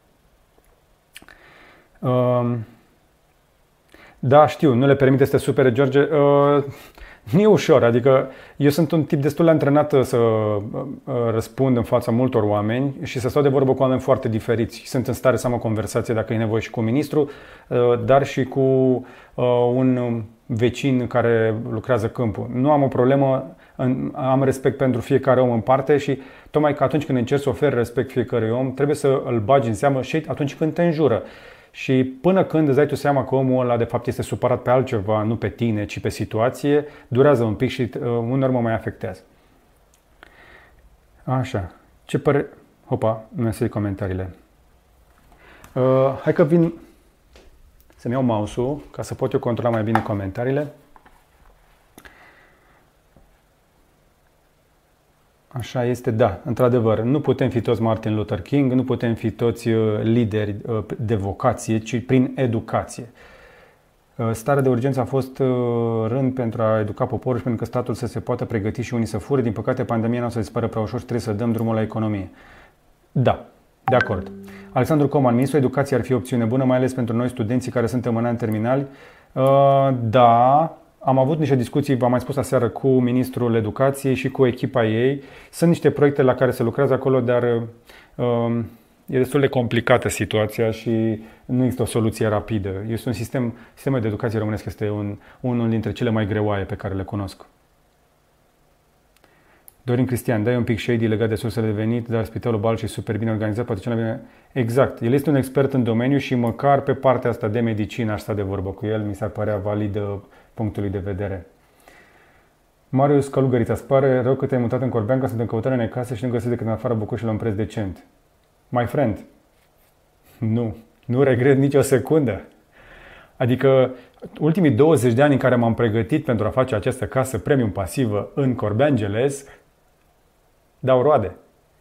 Um, da, știu, nu le permite să te supere, George. Uh, nu e ușor, adică eu sunt un tip destul de antrenat să uh, răspund în fața multor oameni și să stau de vorbă cu oameni foarte diferiți. Sunt în stare să am o conversație dacă e nevoie și cu ministru, uh, dar și cu un vecin care lucrează câmpul. Nu am o problemă, am respect pentru fiecare om în parte și tocmai că atunci când încerci să oferi respect fiecărui om, trebuie să îl bagi în seamă și atunci când te înjură. Și până când îți dai tu seama că omul ăla de fapt este supărat pe altceva, nu pe tine, ci pe situație, durează un pic și uh, uneori mă mai afectează. Așa. Ce părere... Hopa, nu să comentariile. Uh, hai că vin să-mi iau mouse-ul ca să pot eu controla mai bine comentariile. Așa este, da, într-adevăr. Nu putem fi toți Martin Luther King, nu putem fi toți uh, lideri uh, de vocație, ci prin educație. Uh, starea de urgență a fost rând pentru a educa poporul și pentru că statul să se poată pregăti și unii să fure. Din păcate, pandemia nu o să dispară prea ușor și trebuie să dăm drumul la economie. Da, de acord. Alexandru Coman, ministrul educației ar fi o opțiune bună, mai ales pentru noi studenții care suntem în an terminali. Da, am avut niște discuții, v-am mai spus aseară, cu Ministrul Educației și cu echipa ei. Sunt niște proiecte la care se lucrează acolo, dar uh, e destul de complicată situația și nu există o soluție rapidă. Este un sistem, sistemul de educație românesc este un, unul dintre cele mai greoaie pe care le cunosc. Dorin Cristian, dai un pic shady legat de sursele de venit, dar Spitalul Balci e super bine organizat, poate cel mai bine. Exact. El este un expert în domeniu și măcar pe partea asta de medicină aș sta de vorbă cu el, mi s-ar părea validă punctului de vedere. Marius Călugărița, îți pare rău că te-ai mutat în Corbeanca, sunt în căutare în casă și nu găsesc decât în afara București la un preț decent. My friend, nu, nu regret nicio secundă. Adică ultimii 20 de ani în care m-am pregătit pentru a face această casă premium pasivă în Corbeangeles dau roade.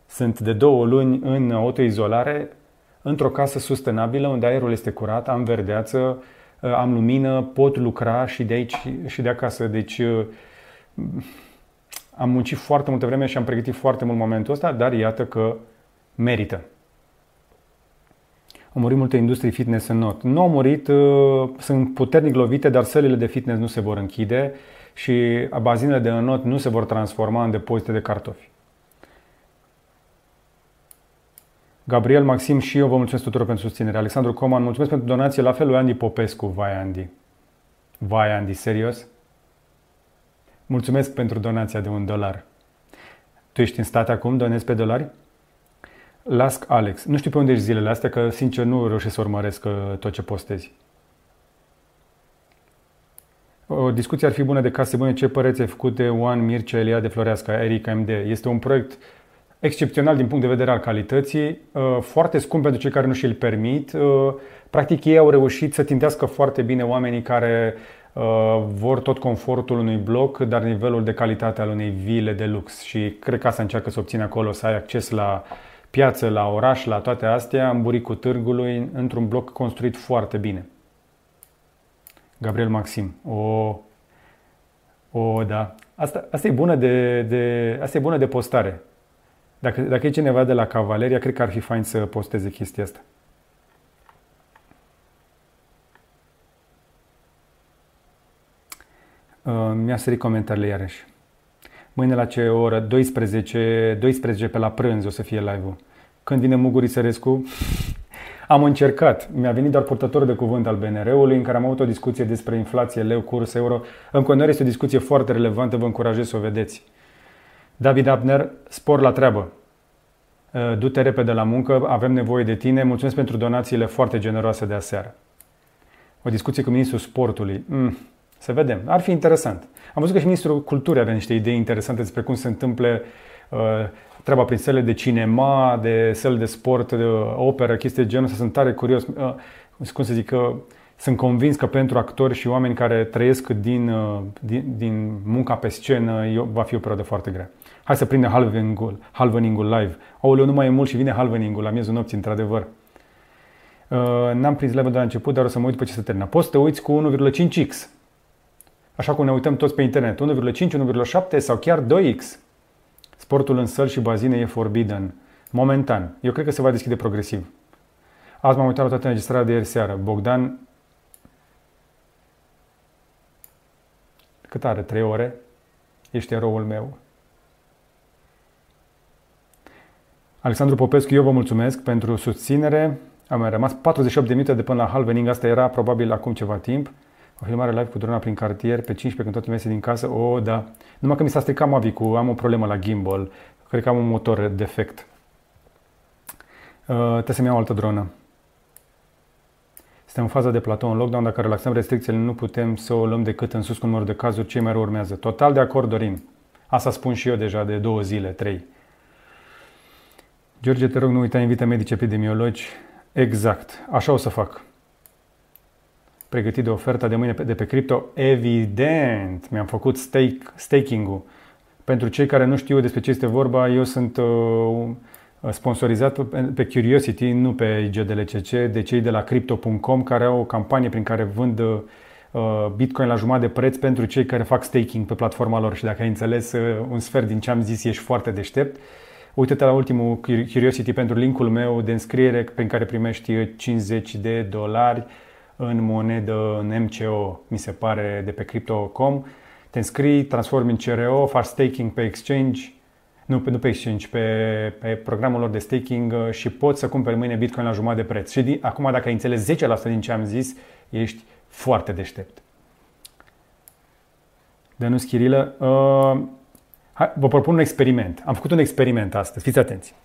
Sunt de două luni în autoizolare, într-o casă sustenabilă unde aerul este curat, am verdeață, Uh, am lumină, pot lucra și de aici și de acasă. Deci uh, am muncit foarte multă vreme și am pregătit foarte mult momentul ăsta, dar iată că merită. Au murit multe industrii fitness în not. Nu au murit, uh, sunt puternic lovite, dar sălile de fitness nu se vor închide și bazinele de înot nu se vor transforma în depozite de cartofi. Gabriel, Maxim și eu vă mulțumesc tuturor pentru susținere. Alexandru Coman, mulțumesc pentru donație, la fel lui Andy Popescu. Vai, Andy. Vai, Andy, serios? Mulțumesc pentru donația de un dolar. Tu ești în state acum, donezi pe dolari? Las Alex. Nu știu pe unde ești zilele astea, că sincer nu reușesc să urmăresc uh, tot ce postezi. O discuție ar fi bună de case bune. Ce păreți ai făcut de One Mircea Elia de Floreasca, Eric MD? Este un proiect excepțional din punct de vedere al calității, uh, foarte scump pentru cei care nu și-l permit. Uh, practic ei au reușit să tindească foarte bine oamenii care uh, vor tot confortul unui bloc, dar nivelul de calitate al unei vile de lux și cred că asta încearcă să obține acolo, să ai acces la piață, la oraș, la toate astea, în buricul târgului, într-un bloc construit foarte bine. Gabriel Maxim. O, o da. Asta, asta, e bună de, de, asta e bună de postare. Dacă, dacă e cineva de la Cavaleria, cred că ar fi fain să posteze chestia asta. Uh, mi-a sărit comentariile iarăși. Mâine la ce oră? 12, 12 pe la prânz o să fie live-ul. când vine Muguri Sărescu, am încercat. Mi-a venit doar purtător de cuvânt al BNR-ului în care am avut o discuție despre inflație, leu, curs, euro. În continuare este o discuție foarte relevantă, vă încurajez să o vedeți. David Abner, spor la treabă. Uh, du-te repede la muncă, avem nevoie de tine. Mulțumesc pentru donațiile foarte generoase de aseară. O discuție cu ministrul sportului. Mm, să vedem. Ar fi interesant. Am văzut că și ministrul culturii avea niște idei interesante despre cum se întâmplă uh, treaba prin săle de cinema, de săli de sport, de operă, chestii de genul ăsta. Sunt tare curios. Uh, cum să zic, uh, sunt convins că pentru actori și oameni care trăiesc din, uh, din, din munca pe scenă eu, va fi o perioadă foarte grea. Hai să prindem Halveningul, Halveningul live. Aoleu, nu mai e mult și vine Halveningul la miezul nopții, într-adevăr. Uh, n-am prins live de la început, dar o să mă uit după ce se termină. Poți să te uiți cu 1,5x. Așa cum ne uităm toți pe internet. 1,5, 1,7 sau chiar 2x. Sportul în săl și bazine e forbidden. Momentan. Eu cred că se va deschide progresiv. Azi m-am uitat la toată înregistrarea de ieri seară. Bogdan cât are? 3 ore? Ești eroul meu. Alexandru Popescu, eu vă mulțumesc pentru susținere. Am mai rămas 48 de minute de până la halvening, asta era probabil acum ceva timp. O filmare live cu drona prin cartier pe 15 când toată lumea din casă. O, oh, da. Numai că mi s-a stricat mavic am o problemă la gimbal. Cred că am un motor defect. Uh, trebuie să-mi iau o altă dronă. Suntem în faza de platou în lockdown, dacă relaxăm restricțiile, nu putem să o luăm decât în sus cu număr de cazuri, ce mai rău urmează. Total de acord, Dorin. Asta spun și eu deja de două zile, trei. George, te rog, nu uita, invită medici epidemiologi. Exact, așa o să fac. Pregătit de oferta de mâine de pe cripto? Evident, mi-am făcut stake, staking-ul. Pentru cei care nu știu despre ce este vorba, eu sunt uh, sponsorizat pe Curiosity, nu pe GDLCC, de cei de la Crypto.com, care au o campanie prin care vând uh, Bitcoin la jumătate de preț pentru cei care fac staking pe platforma lor. Și dacă ai înțeles uh, un sfert din ce am zis, ești foarte deștept. Uite-te la ultimul Curiosity pentru linkul meu de înscriere prin care primești 50 de dolari în monedă, în MCO, mi se pare, de pe Crypto.com. Te înscrii, transformi în CRO, faci staking pe exchange, nu, nu pe exchange, pe, pe programul lor de staking uh, și poți să cumperi mâine Bitcoin la jumătate de preț. Și din, acum, dacă ai înțeles 10% din ce am zis, ești foarte deștept. Dănuț Chirilă, uh, hai, vă propun un experiment. Am făcut un experiment astăzi, fiți atenți.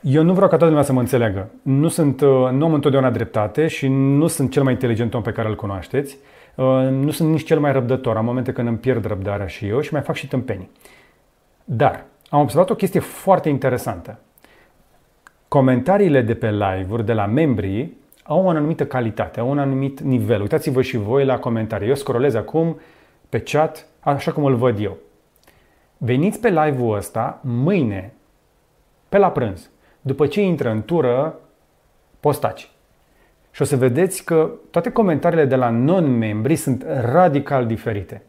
Eu nu vreau ca toată lumea să mă înțeleagă. Nu, sunt, uh, nu am întotdeauna dreptate și nu sunt cel mai inteligent om pe care îl cunoașteți. Uh, nu sunt nici cel mai răbdător. Am momente când îmi pierd răbdarea și eu și mai fac și tâmpenii. Dar am observat o chestie foarte interesantă. Comentariile de pe live-uri de la membrii au o anumită calitate, au un anumit nivel. Uitați-vă și voi la comentarii. Eu scrollez acum pe chat așa cum îl văd eu. Veniți pe live-ul ăsta mâine, pe la prânz, după ce intră în tură, postaci. Și o să vedeți că toate comentariile de la non-membri sunt radical diferite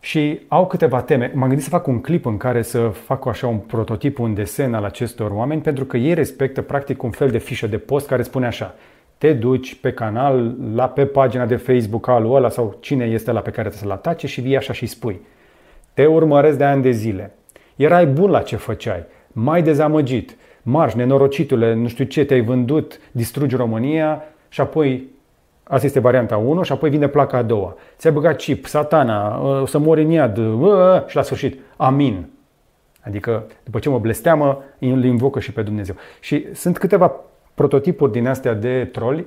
și au câteva teme. M-am gândit să fac un clip în care să fac așa un prototip, un desen al acestor oameni, pentru că ei respectă practic un fel de fișă de post care spune așa te duci pe canal, la pe pagina de Facebook al ăla sau cine este la pe care trebuie să-l atace și vii așa și spui. Te urmăresc de ani de zile. Erai bun la ce făceai, mai dezamăgit, marș, nenorocitule, nu știu ce, te-ai vândut, distrugi România și apoi Asta este varianta 1 și apoi vine placa a doua. Ți-a băgat chip, satana, o să mori în iad și la sfârșit, amin. Adică după ce mă blesteamă, îl invocă și pe Dumnezeu. Și sunt câteva prototipuri din astea de troli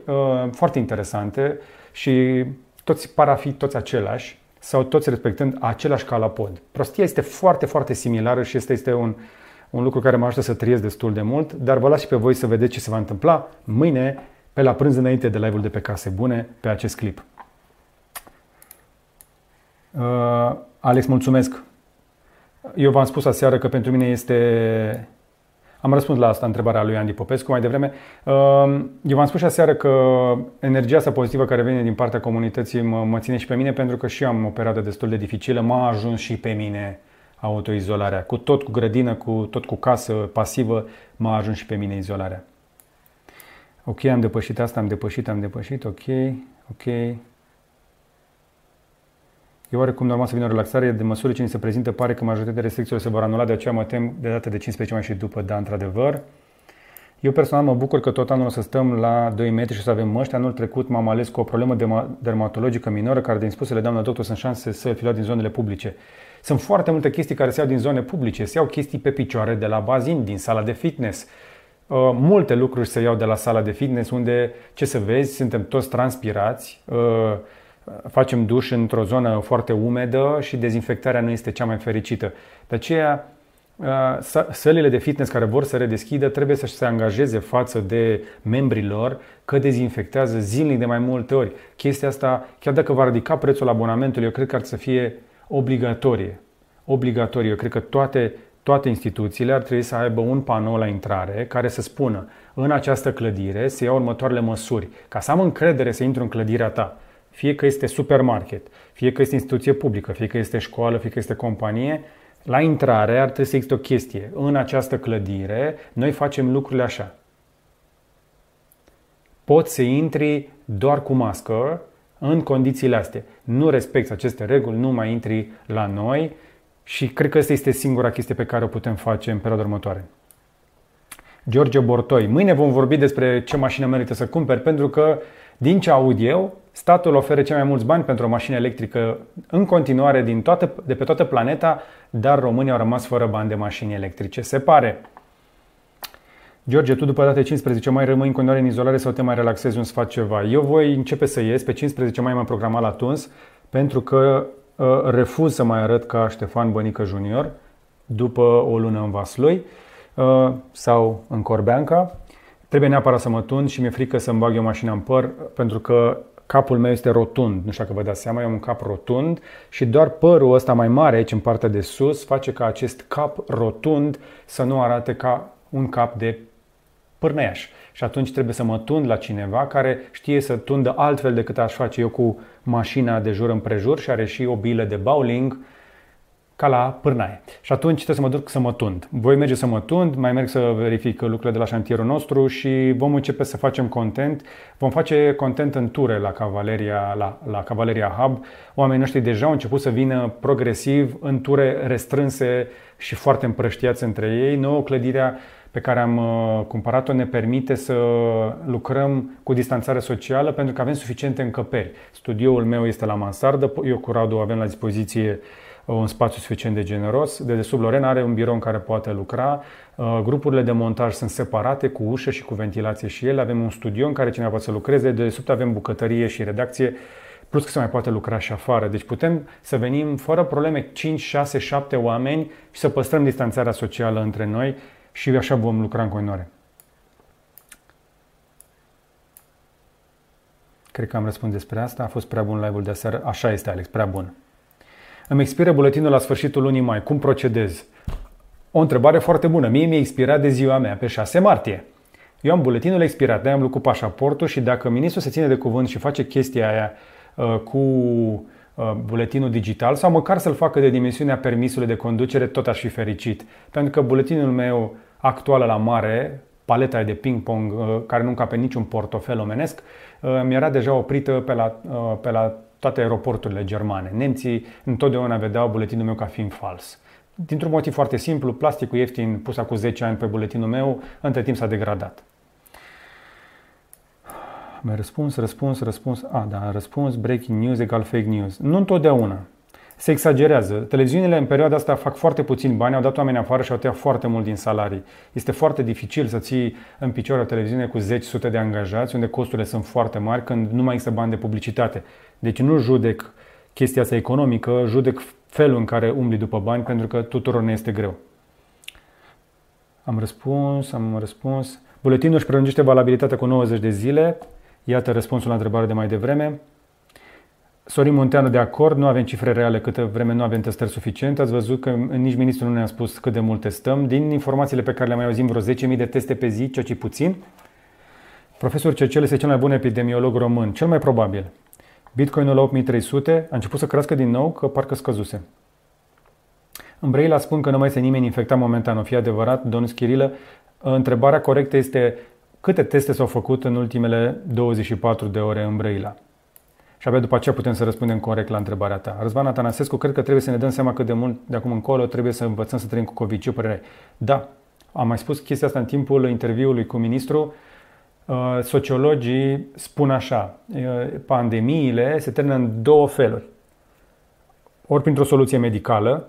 foarte interesante și toți par a fi toți același sau toți respectând același calapod. Prostia este foarte, foarte similară și este, este un, un lucru care mă ajută să trăiesc destul de mult, dar vă las și pe voi să vedeți ce se va întâmpla mâine pe la prânz înainte de live-ul de pe Case Bune pe acest clip. Uh, Alex, mulțumesc. Eu v-am spus aseară că pentru mine este... Am răspuns la asta întrebarea lui Andy Popescu mai devreme. Uh, eu v-am spus și aseară că energia asta pozitivă care vine din partea comunității mă, mă ține și pe mine pentru că și eu am o perioadă destul de dificilă. M-a ajuns și pe mine autoizolarea. Cu tot cu grădină, cu tot cu casă pasivă, m-a ajuns și pe mine izolarea. Ok, am depășit asta, am depășit, am depășit, ok, ok. E oarecum normal să vină o relaxare, de măsură ce ni se prezintă, pare că majoritatea restricțiilor se vor anula, de aceea mă tem de data de 15 mai și după, da, într-adevăr. Eu personal mă bucur că tot anul o să stăm la 2 metri și să avem măști. Anul trecut m-am ales cu o problemă dermatologică minoră, care din spusele doamna doctor sunt șanse să fi luat din zonele publice. Sunt foarte multe chestii care se iau din zone publice, se iau chestii pe picioare de la bazin, din sala de fitness. Uh, multe lucruri se iau de la sala de fitness unde, ce să vezi, suntem toți transpirați, uh, facem duș într-o zonă foarte umedă și dezinfectarea nu este cea mai fericită. De aceea, uh, sălile de fitness care vor să redeschidă trebuie să se angajeze față de membrii lor că dezinfectează zilnic de mai multe ori. Chestia asta, chiar dacă va ridica prețul abonamentului, eu cred că ar să fie obligatorie. Obligatorie. Eu cred că toate, toate instituțiile ar trebui să aibă un panou la intrare care să spună în această clădire se iau următoarele măsuri. Ca să am încredere să intru în clădirea ta, fie că este supermarket, fie că este instituție publică, fie că este școală, fie că este companie, la intrare ar trebui să existe o chestie. În această clădire, noi facem lucrurile așa. Poți să intri doar cu mască în condițiile astea. Nu respecti aceste reguli, nu mai intri la noi și cred că asta este singura chestie pe care o putem face în perioada următoare. George Bortoi. Mâine vom vorbi despre ce mașină merită să cumperi, pentru că, din ce aud eu, statul oferă cei mai mulți bani pentru o mașină electrică în continuare din toată, de pe toată planeta, dar românii au rămas fără bani de mașini electrice. Se pare. George, tu după data 15 mai rămâi în continuare în izolare sau te mai relaxezi un sfat ceva? Eu voi începe să ies, pe 15 mai m-am programat la Tuns, pentru că uh, refuz să mai arăt ca Ștefan Bănică Junior după o lună în Vaslui uh, sau în Corbeanca. Trebuie neapărat să mă tund și mi-e frică să-mi bag eu mașina în păr, pentru că capul meu este rotund, nu știu dacă vă dați seama, eu am un cap rotund și doar părul ăsta mai mare aici în partea de sus face ca acest cap rotund să nu arate ca un cap de pârneiaș. Și atunci trebuie să mă tund la cineva care știe să tundă altfel decât aș face eu cu mașina de jur împrejur și are și o bilă de bowling ca la pârnaie. Și atunci trebuie să mă duc să mă tund. Voi merge să mă tund, mai merg să verific lucrurile de la șantierul nostru și vom începe să facem content. Vom face content în ture la Cavaleria, la, la Cavaleria Hub. Oamenii noștri deja au început să vină progresiv în ture restrânse și foarte împrăștiați între ei. Nouă clădirea pe care am uh, cumpărat-o ne permite să lucrăm cu distanțare socială pentru că avem suficiente încăperi. Studioul meu este la mansardă, eu cu Radu avem la dispoziție uh, un spațiu suficient de generos. De sub Lorena are un birou în care poate lucra. Uh, grupurile de montaj sunt separate cu ușă și cu ventilație și ele. Avem un studio în care cineva poate să lucreze. De sub avem bucătărie și redacție. Plus că se mai poate lucra și afară. Deci putem să venim fără probleme 5, 6, 7 oameni și să păstrăm distanțarea socială între noi și așa vom lucra în continuare. Cred că am răspuns despre asta. A fost prea bun live-ul de aseară. Așa este, Alex, prea bun. Îmi expiră buletinul la sfârșitul lunii mai. Cum procedez? O întrebare foarte bună. Mie mi-a expirat de ziua mea, pe 6 martie. Eu am buletinul expirat, de am lucrat cu pașaportul și dacă ministrul se ține de cuvânt și face chestia aia uh, cu uh, buletinul digital sau măcar să-l facă de dimensiunea permisului de conducere, tot aș fi fericit. Pentru că buletinul meu actuală la mare, paleta de ping-pong uh, care nu încape niciun portofel omenesc, uh, mi era deja oprită pe la, uh, pe la toate aeroporturile germane. Nemții întotdeauna vedeau buletinul meu ca fiind fals. Dintr-un motiv foarte simplu, plasticul ieftin pus acum 10 ani pe buletinul meu, între timp s-a degradat. Mai răspuns, răspuns, răspuns. A, da, răspuns, breaking news egal fake news. Nu întotdeauna se exagerează. Televiziunile în perioada asta fac foarte puțin bani, au dat oameni afară și au tăiat foarte mult din salarii. Este foarte dificil să ții în picioare o televiziune cu 10 sute de angajați, unde costurile sunt foarte mari, când nu mai există bani de publicitate. Deci nu judec chestia asta economică, judec felul în care umbli după bani, pentru că tuturor ne este greu. Am răspuns, am răspuns. Buletinul își prelungește valabilitatea cu 90 de zile. Iată răspunsul la întrebare de mai devreme. Sorin Munteanu de acord, nu avem cifre reale câtă vreme nu avem testări suficiente. Ați văzut că nici ministrul nu ne-a spus cât de mult testăm. Din informațiile pe care le mai auzim, vreo 10.000 de teste pe zi, ceea ce puțin. Profesor Cercel este cel mai bun epidemiolog român, cel mai probabil. Bitcoinul la 8300 a început să crească din nou, că parcă scăzuse. În Brăila spun că nu mai este nimeni infectat momentan. O fi adevărat, domnul Schirilă? Întrebarea corectă este câte teste s-au făcut în ultimele 24 de ore în Brăila? Și abia după aceea putem să răspundem corect la întrebarea ta. Răzvan Atanasescu, cred că trebuie să ne dăm seama cât de mult de acum încolo trebuie să învățăm să trăim cu COVID. Ce părere ai? Da, am mai spus chestia asta în timpul interviului cu ministrul. Uh, sociologii spun așa, uh, pandemiile se termină în două feluri. Ori printr-o soluție medicală,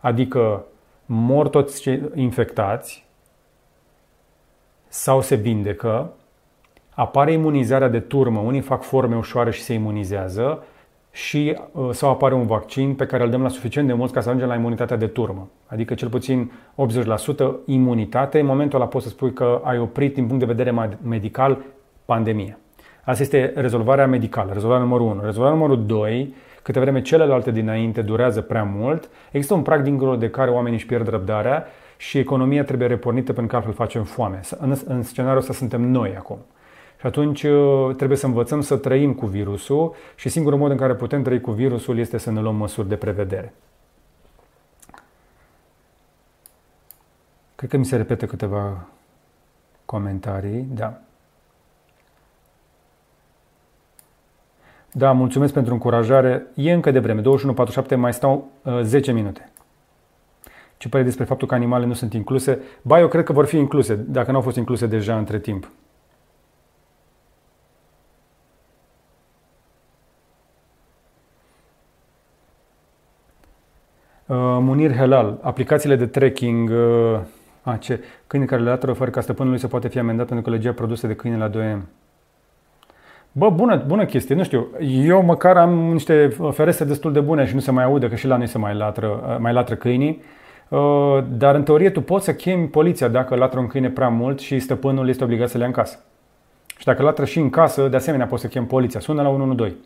adică mor toți cei infectați sau se vindecă, apare imunizarea de turmă, unii fac forme ușoare și se imunizează și uh, sau apare un vaccin pe care îl dăm la suficient de mult ca să ajungem la imunitatea de turmă. Adică cel puțin 80% imunitate. În momentul ăla poți să spui că ai oprit din punct de vedere medical pandemia. Asta este rezolvarea medicală, rezolvarea numărul 1. Rezolvarea numărul 2, câte vreme celelalte dinainte durează prea mult, există un prag dincolo de care oamenii își pierd răbdarea și economia trebuie repornită pentru că altfel facem foame. În, în scenariul ăsta suntem noi acum. Și atunci uh, trebuie să învățăm să trăim cu virusul și singurul mod în care putem trăi cu virusul este să ne luăm măsuri de prevedere. Cred că mi se repetă câteva comentarii. Da. Da, mulțumesc pentru încurajare. E încă de vreme. 21.47, mai stau uh, 10 minute. Ce părere despre faptul că animalele nu sunt incluse? Ba, eu cred că vor fi incluse, dacă nu au fost incluse deja între timp. Munir Helal, aplicațiile de tracking, uh, a, ce, câine care le latră fără ca stăpânului se poate fi amendat pentru că legea produse de câine la 2M. Bă, bună, bună chestie, nu știu, eu măcar am niște ferestre destul de bune și nu se mai aude, că și la noi se mai latră, uh, mai latră câinii, uh, dar în teorie tu poți să chemi poliția dacă latră un câine prea mult și stăpânul este obligat să le ia în casă. Și dacă latră și în casă, de asemenea poți să chemi poliția, sună la 112.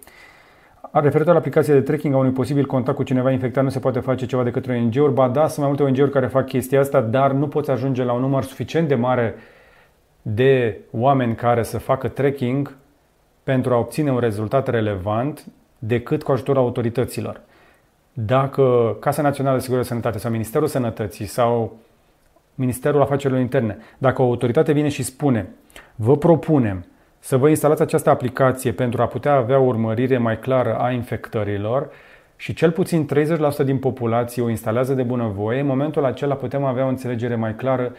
Referitor la aplicația de tracking a unui posibil contact cu cineva infectat, nu se poate face ceva de către ONG-uri. Ba da, sunt mai multe ONG-uri care fac chestia asta, dar nu poți ajunge la un număr suficient de mare de oameni care să facă tracking pentru a obține un rezultat relevant decât cu ajutorul autorităților. Dacă Casa Națională de Sigurătate Sănătate sau Ministerul Sănătății sau Ministerul Afacerilor Interne, dacă o autoritate vine și spune vă propunem să vă instalați această aplicație pentru a putea avea o urmărire mai clară a infectărilor și cel puțin 30% din populație o instalează de bunăvoie, în momentul acela putem avea o înțelegere mai clară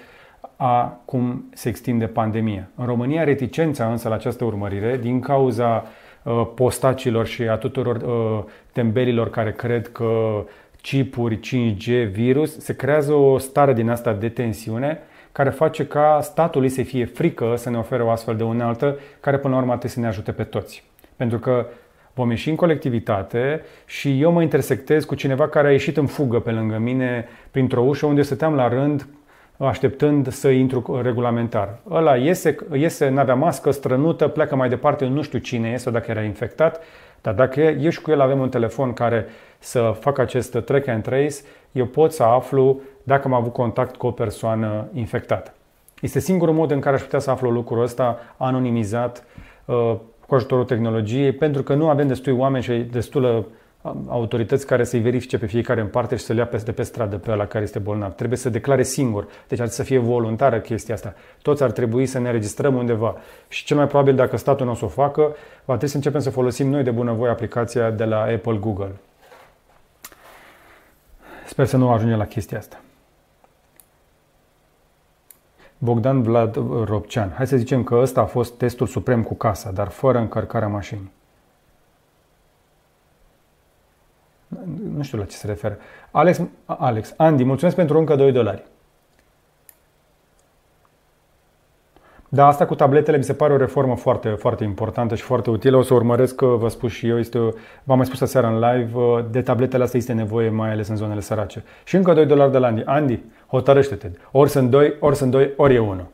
a cum se extinde pandemia. În România, reticența însă la această urmărire, din cauza uh, postacilor și a tuturor uh, tembelilor care cred că chipuri, 5G, virus, se creează o stare din asta de tensiune care face ca statului să fie frică să ne ofere o astfel de unealtă care până la urmă trebuie să ne ajute pe toți. Pentru că vom ieși în colectivitate și eu mă intersectez cu cineva care a ieșit în fugă pe lângă mine printr-o ușă unde stăteam la rând așteptând să intru regulamentar. Ăla iese, iese n-avea mască, strănută, pleacă mai departe, nu știu cine este sau dacă era infectat, dar dacă eu și cu el avem un telefon care să facă acest track and trace, eu pot să aflu dacă am avut contact cu o persoană infectată. Este singurul mod în care aș putea să aflu lucrul ăsta anonimizat uh, cu ajutorul tehnologiei, pentru că nu avem destui oameni și destulă autorități care să-i verifice pe fiecare în parte și să le ia peste pe stradă pe ăla care este bolnav. Trebuie să declare singur. Deci ar să fie voluntară chestia asta. Toți ar trebui să ne înregistrăm undeva. Și cel mai probabil, dacă statul nu o să o facă, va trebui să începem să folosim noi de bunăvoie aplicația de la Apple Google. Sper să nu ajungem la chestia asta. Bogdan Vlad Ropcean. Hai să zicem că ăsta a fost testul suprem cu casa, dar fără încărcarea mașinii. Nu știu la ce se referă. Alex, Alex, Andy, mulțumesc pentru încă 2 dolari. Da, asta cu tabletele mi se pare o reformă foarte, foarte importantă și foarte utilă. O să urmăresc, vă spun și eu, este, v-am mai spus aseară în live, de tabletele astea este nevoie, mai ales în zonele sărace. Și încă 2 dolari de la Andy. Andy, hotărăște-te. Ori sunt 2, ori sunt 2, ori e 1.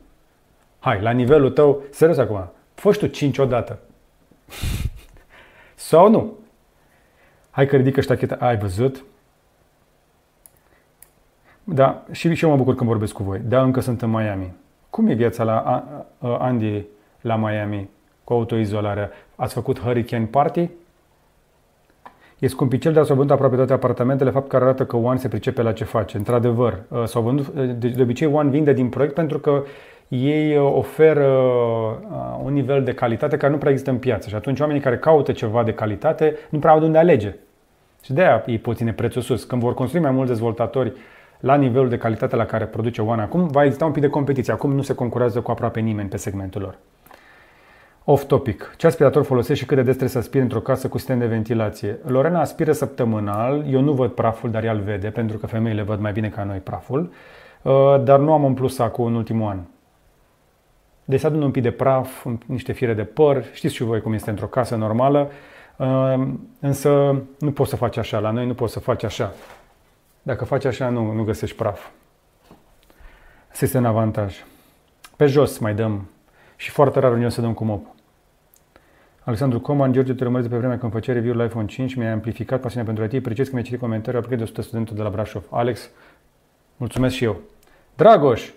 Hai, la nivelul tău, serios acum, fă tu 5 odată. Sau nu? Hai că ridică ștacheta. Ai văzut? Da, și, și eu mă bucur când vorbesc cu voi. Da, încă sunt în Miami. Cum e viața la Andy la Miami cu autoizolarea? Ați făcut Hurricane Party? E scumpicel, dar s-au vândut aproape toate apartamentele, fapt care arată că One se pricepe la ce face. Într-adevăr, s-au vândut, de, de obicei One vinde din proiect pentru că ei uh, oferă uh, un nivel de calitate care nu prea există în piață și atunci oamenii care caută ceva de calitate nu prea au de unde alege. Și de aia ei pot ține prețul sus. Când vor construi mai mulți dezvoltatori la nivelul de calitate la care produce One acum, va exista un pic de competiție. Acum nu se concurează cu aproape nimeni pe segmentul lor. Off topic. Ce aspirator folosești și cât de des trebuie să aspiri într-o casă cu sistem de ventilație? Lorena aspiră săptămânal. Eu nu văd praful, dar ea îl vede, pentru că femeile văd mai bine ca noi praful. Uh, dar nu am umplut sacul în ultimul an. Deci adun un pic de praf, niște fire de păr. Știți și voi cum este într-o casă normală. Uh, însă nu poți să faci așa. La noi nu poți să faci așa. Dacă faci așa, nu, nu găsești praf. Asta este un avantaj. Pe jos mai dăm și foarte rar eu să dăm cu mop. Alexandru Coman, George, te urmăresc de pe vremea când făcea review iPhone 5, mi-a amplificat pasiunea pentru IT, precis că mi-a citit comentariul aproape de 100 studentul de la Brașov. Alex, mulțumesc și eu. Dragoș,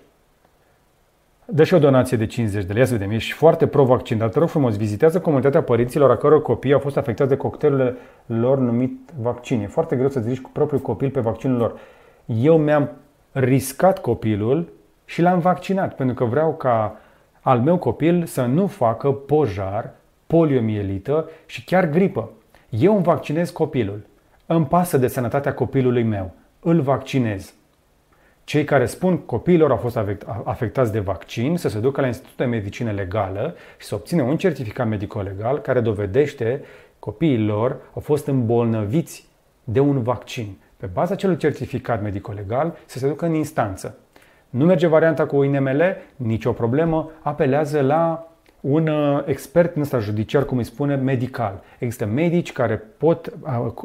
dă și o donație de 50 de lei, ia să vedem, ești foarte pro-vaccin, dar te rog frumos, vizitează comunitatea părinților a căror copii au fost afectați de cocktailul lor numit vaccin. E foarte greu să-ți riști cu propriul copil pe vaccinul lor. Eu mi-am riscat copilul și l-am vaccinat, pentru că vreau ca al meu copil să nu facă pojar, poliomielită și chiar gripă. Eu îmi vaccinez copilul. Îmi pasă de sănătatea copilului meu. Îl vaccinez. Cei care spun copiilor au fost afectați de vaccin să se ducă la Institutul de Medicină Legală și să obțină un certificat medico-legal care dovedește copiii lor au fost îmbolnăviți de un vaccin. Pe baza acelui certificat medico-legal să se ducă în instanță. Nu merge varianta cu INML, nicio problemă, apelează la un uh, expert în ăsta judiciar, cum îi spune, medical. Există medici care pot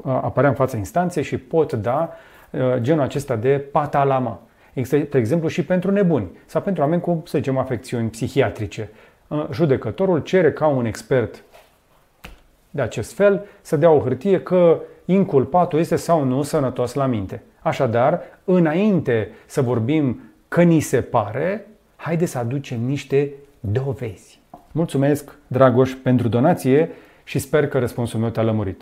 apărea în fața instanței și pot da uh, genul acesta de patalama. Există, de exemplu, și pentru nebuni sau pentru oameni cu, să zicem, afecțiuni psihiatrice. Uh, judecătorul cere ca un expert de acest fel să dea o hârtie că inculpatul este sau nu sănătos la minte. Așadar, înainte să vorbim că ni se pare, haide să aducem niște dovezi. Mulțumesc, Dragoș, pentru donație și sper că răspunsul meu te-a lămurit.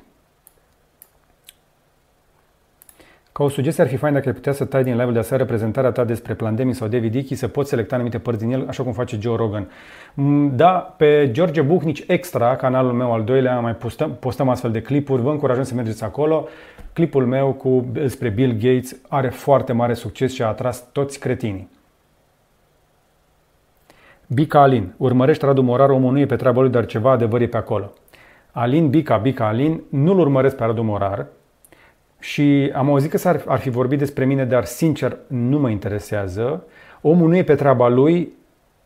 Ca o sugestie ar fi fain dacă ai putea să tai din live-ul de aseară prezentarea ta despre Plandemic sau David Icke, să poți selecta anumite părți din el, așa cum face Joe Rogan. Mm, da, pe George Buhnici Extra, canalul meu al doilea, mai postăm, postăm astfel de clipuri. Vă încurajăm să mergeți acolo. Clipul meu cu despre Bill Gates are foarte mare succes și a atras toți cretinii. Bica Alin. Urmărește Radu Morar, omul nu e pe treaba lui, dar ceva adevăr e pe acolo. Alin Bica, Bica Alin, nu-l urmăresc pe Radu Morar, și am auzit că ar, ar fi vorbit despre mine, dar sincer nu mă interesează. Omul nu e pe treaba lui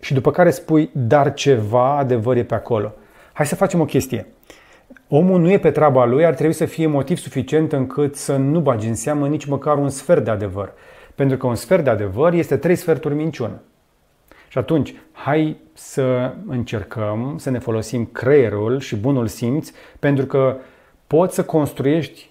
și după care spui, dar ceva adevăr e pe acolo. Hai să facem o chestie. Omul nu e pe treaba lui, ar trebui să fie motiv suficient încât să nu bagi în seamă nici măcar un sfert de adevăr. Pentru că un sfert de adevăr este trei sferturi minciună. Și atunci, hai să încercăm să ne folosim creierul și bunul simț, pentru că poți să construiești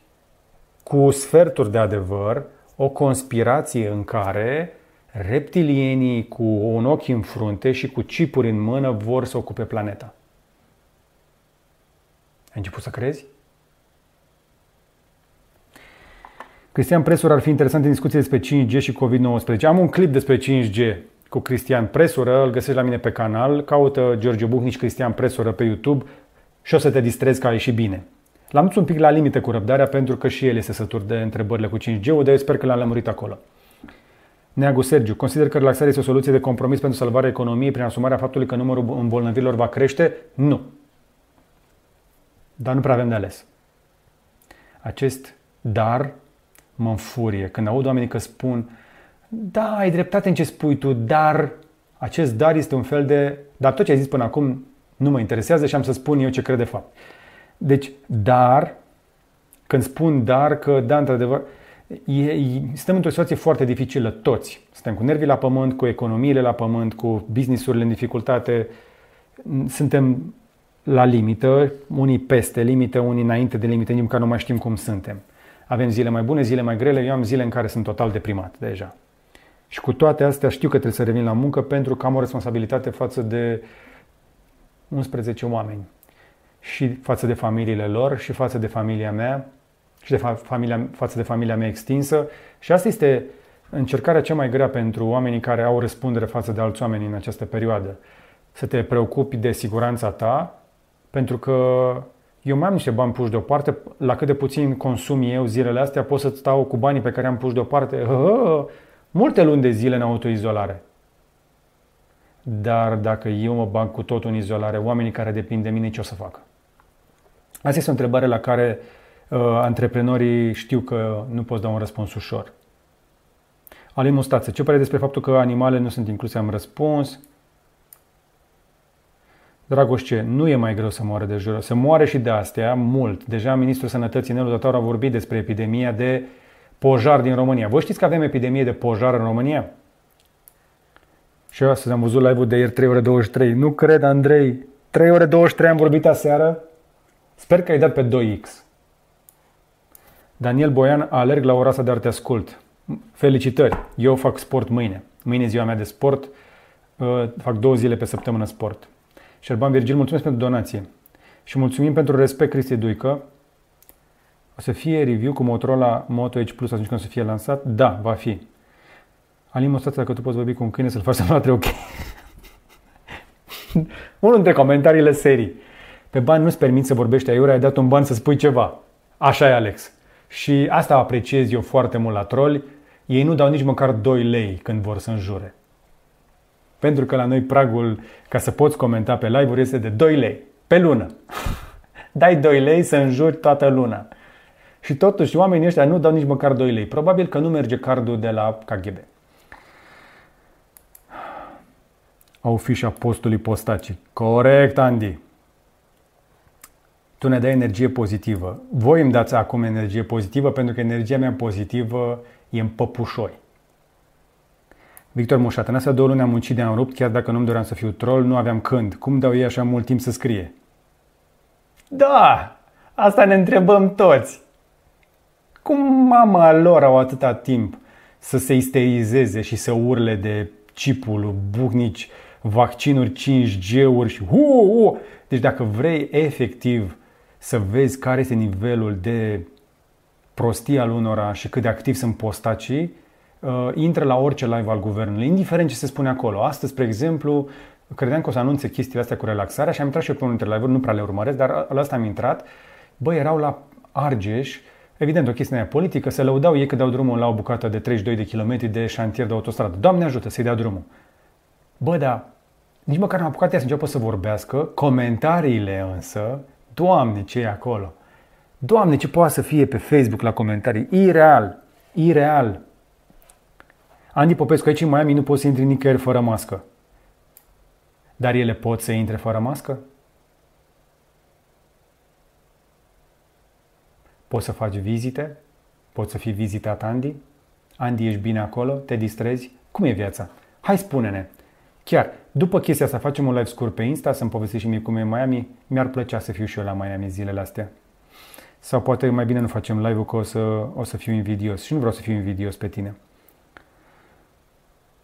cu sferturi de adevăr, o conspirație în care reptilienii cu un ochi în frunte și cu cipuri în mână vor să ocupe planeta. Ai început să crezi? Cristian Presur ar fi interesant în discuție despre 5G și COVID-19. Am un clip despre 5G cu Cristian Presură, îl găsești la mine pe canal, caută George Buhnici Cristian Presură pe YouTube și o să te distrezi că ai și bine. L-am dus un pic la limite cu răbdarea pentru că și el este sătur de întrebările cu 5G-ul, dar eu sper că l-am lămurit acolo. Neagu Sergiu, consider că relaxarea este o soluție de compromis pentru salvarea economiei prin asumarea faptului că numărul îmbolnăvirilor va crește? Nu. Dar nu prea avem de ales. Acest dar mă înfurie. Când aud oamenii că spun da, ai dreptate în ce spui tu, dar acest dar este un fel de dar tot ce ai zis până acum nu mă interesează și am să spun eu ce cred de fapt. Deci, dar, când spun dar, că da, într-adevăr, e, e, suntem într-o situație foarte dificilă, toți. Suntem cu nervii la pământ, cu economiile la pământ, cu businessurile în dificultate. Suntem la limită, unii peste limită, unii înainte de limită, nici măcar nu mai știm cum suntem. Avem zile mai bune, zile mai grele, eu am zile în care sunt total deprimat deja. Și cu toate astea știu că trebuie să revin la muncă pentru că am o responsabilitate față de 11 oameni și față de familiile lor și față de familia mea și de familia, față de familia mea extinsă. Și asta este încercarea cea mai grea pentru oamenii care au răspundere față de alți oameni în această perioadă. Să te preocupi de siguranța ta, pentru că eu mai am niște bani puși deoparte, la cât de puțin consum eu zilele astea, pot să stau cu banii pe care am puși deoparte multe luni de zile în autoizolare. Dar dacă eu mă bag cu totul în izolare, oamenii care depind de mine, ce o să facă? Asta este o întrebare la care uh, antreprenorii știu că nu poți da un răspuns ușor. Alin Mustață, ce părere despre faptul că animalele nu sunt incluse? Am răspuns. Dragoș ce? Nu e mai greu să moare de jur. Se moare și de astea mult. Deja Ministrul Sănătății Nelu Dător a vorbit despre epidemia de pojar din România. Voi știți că avem epidemie de pojar în România? Și eu astăzi am văzut live-ul de ieri 3 ore 23. Nu cred, Andrei. 3 ore 23 am vorbit aseară. Sper că ai dat pe 2X. Daniel Boian, alerg la ora asta, dar te ascult. Felicitări! Eu fac sport mâine. Mâine e ziua mea de sport. Uh, fac două zile pe săptămână sport. Șerban Virgil, mulțumesc pentru donație. Și mulțumim pentru respect, Cristi Duică. O să fie review cu Motorola Moto Edge Plus atunci când o să fie lansat? Da, va fi. Alim, o dacă tu poți vorbi cu un câine să-l faci să nu ok. Unul dintre comentariile serii. Pe bani nu-ți permit să vorbești aiurea, ai dat un ban să spui ceva. Așa e, Alex. Și asta apreciez eu foarte mult la troli. Ei nu dau nici măcar 2 lei când vor să înjure. Pentru că la noi pragul ca să poți comenta pe live-uri este de 2 lei pe lună. Dai 2 lei să înjuri toată luna. Și totuși oamenii ăștia nu dau nici măcar 2 lei. Probabil că nu merge cardul de la KGB. Au fi și apostolii postacii. Corect, Andy. Tu ne dai energie pozitivă. Voi îmi dați acum energie pozitivă pentru că energia mea pozitivă e în păpușoi. Victor Mușat, în astea două luni am muncit de am rupt, chiar dacă nu-mi doream să fiu troll, nu aveam când. Cum dau ei așa mult timp să scrie? Da, asta ne întrebăm toți. Cum mama lor au atâta timp să se isterizeze și să urle de cipul, bucnici, vaccinuri 5G-uri și hu, hu. Deci dacă vrei efectiv să vezi care este nivelul de prostie al unora și cât de activ sunt postacii, uh, intră la orice live al guvernului, indiferent ce se spune acolo. Astăzi, spre exemplu, credeam că o să anunțe chestiile astea cu relaxarea și am intrat și eu pe unul dintre live-uri, nu prea le urmăresc, dar la asta am intrat. Băi, erau la Argeș, evident o chestie politică, se lăudau ei că dau drumul la o bucată de 32 de kilometri de șantier de autostradă. Doamne ajută să-i dea drumul. Bă, dar nici măcar n-am apucat să înceapă să vorbească, comentariile însă, Doamne, ce e acolo? Doamne, ce poate să fie pe Facebook la comentarii? Ireal, ireal. Andy Popescu, aici în Miami nu poți să intri nicăieri fără mască. Dar ele pot să intre fără mască? Poți să faci vizite? Poți să fii vizitat, Andy? Andy, ești bine acolo? Te distrezi? Cum e viața? Hai spune-ne! Chiar, după chestia asta, facem un live scurt pe Insta, să-mi povestești și mie cum e Miami. Mi-ar plăcea să fiu și eu la Miami zilele astea. Sau poate mai bine nu facem live-ul, că o să, o să fiu invidios. Și nu vreau să fiu invidios pe tine.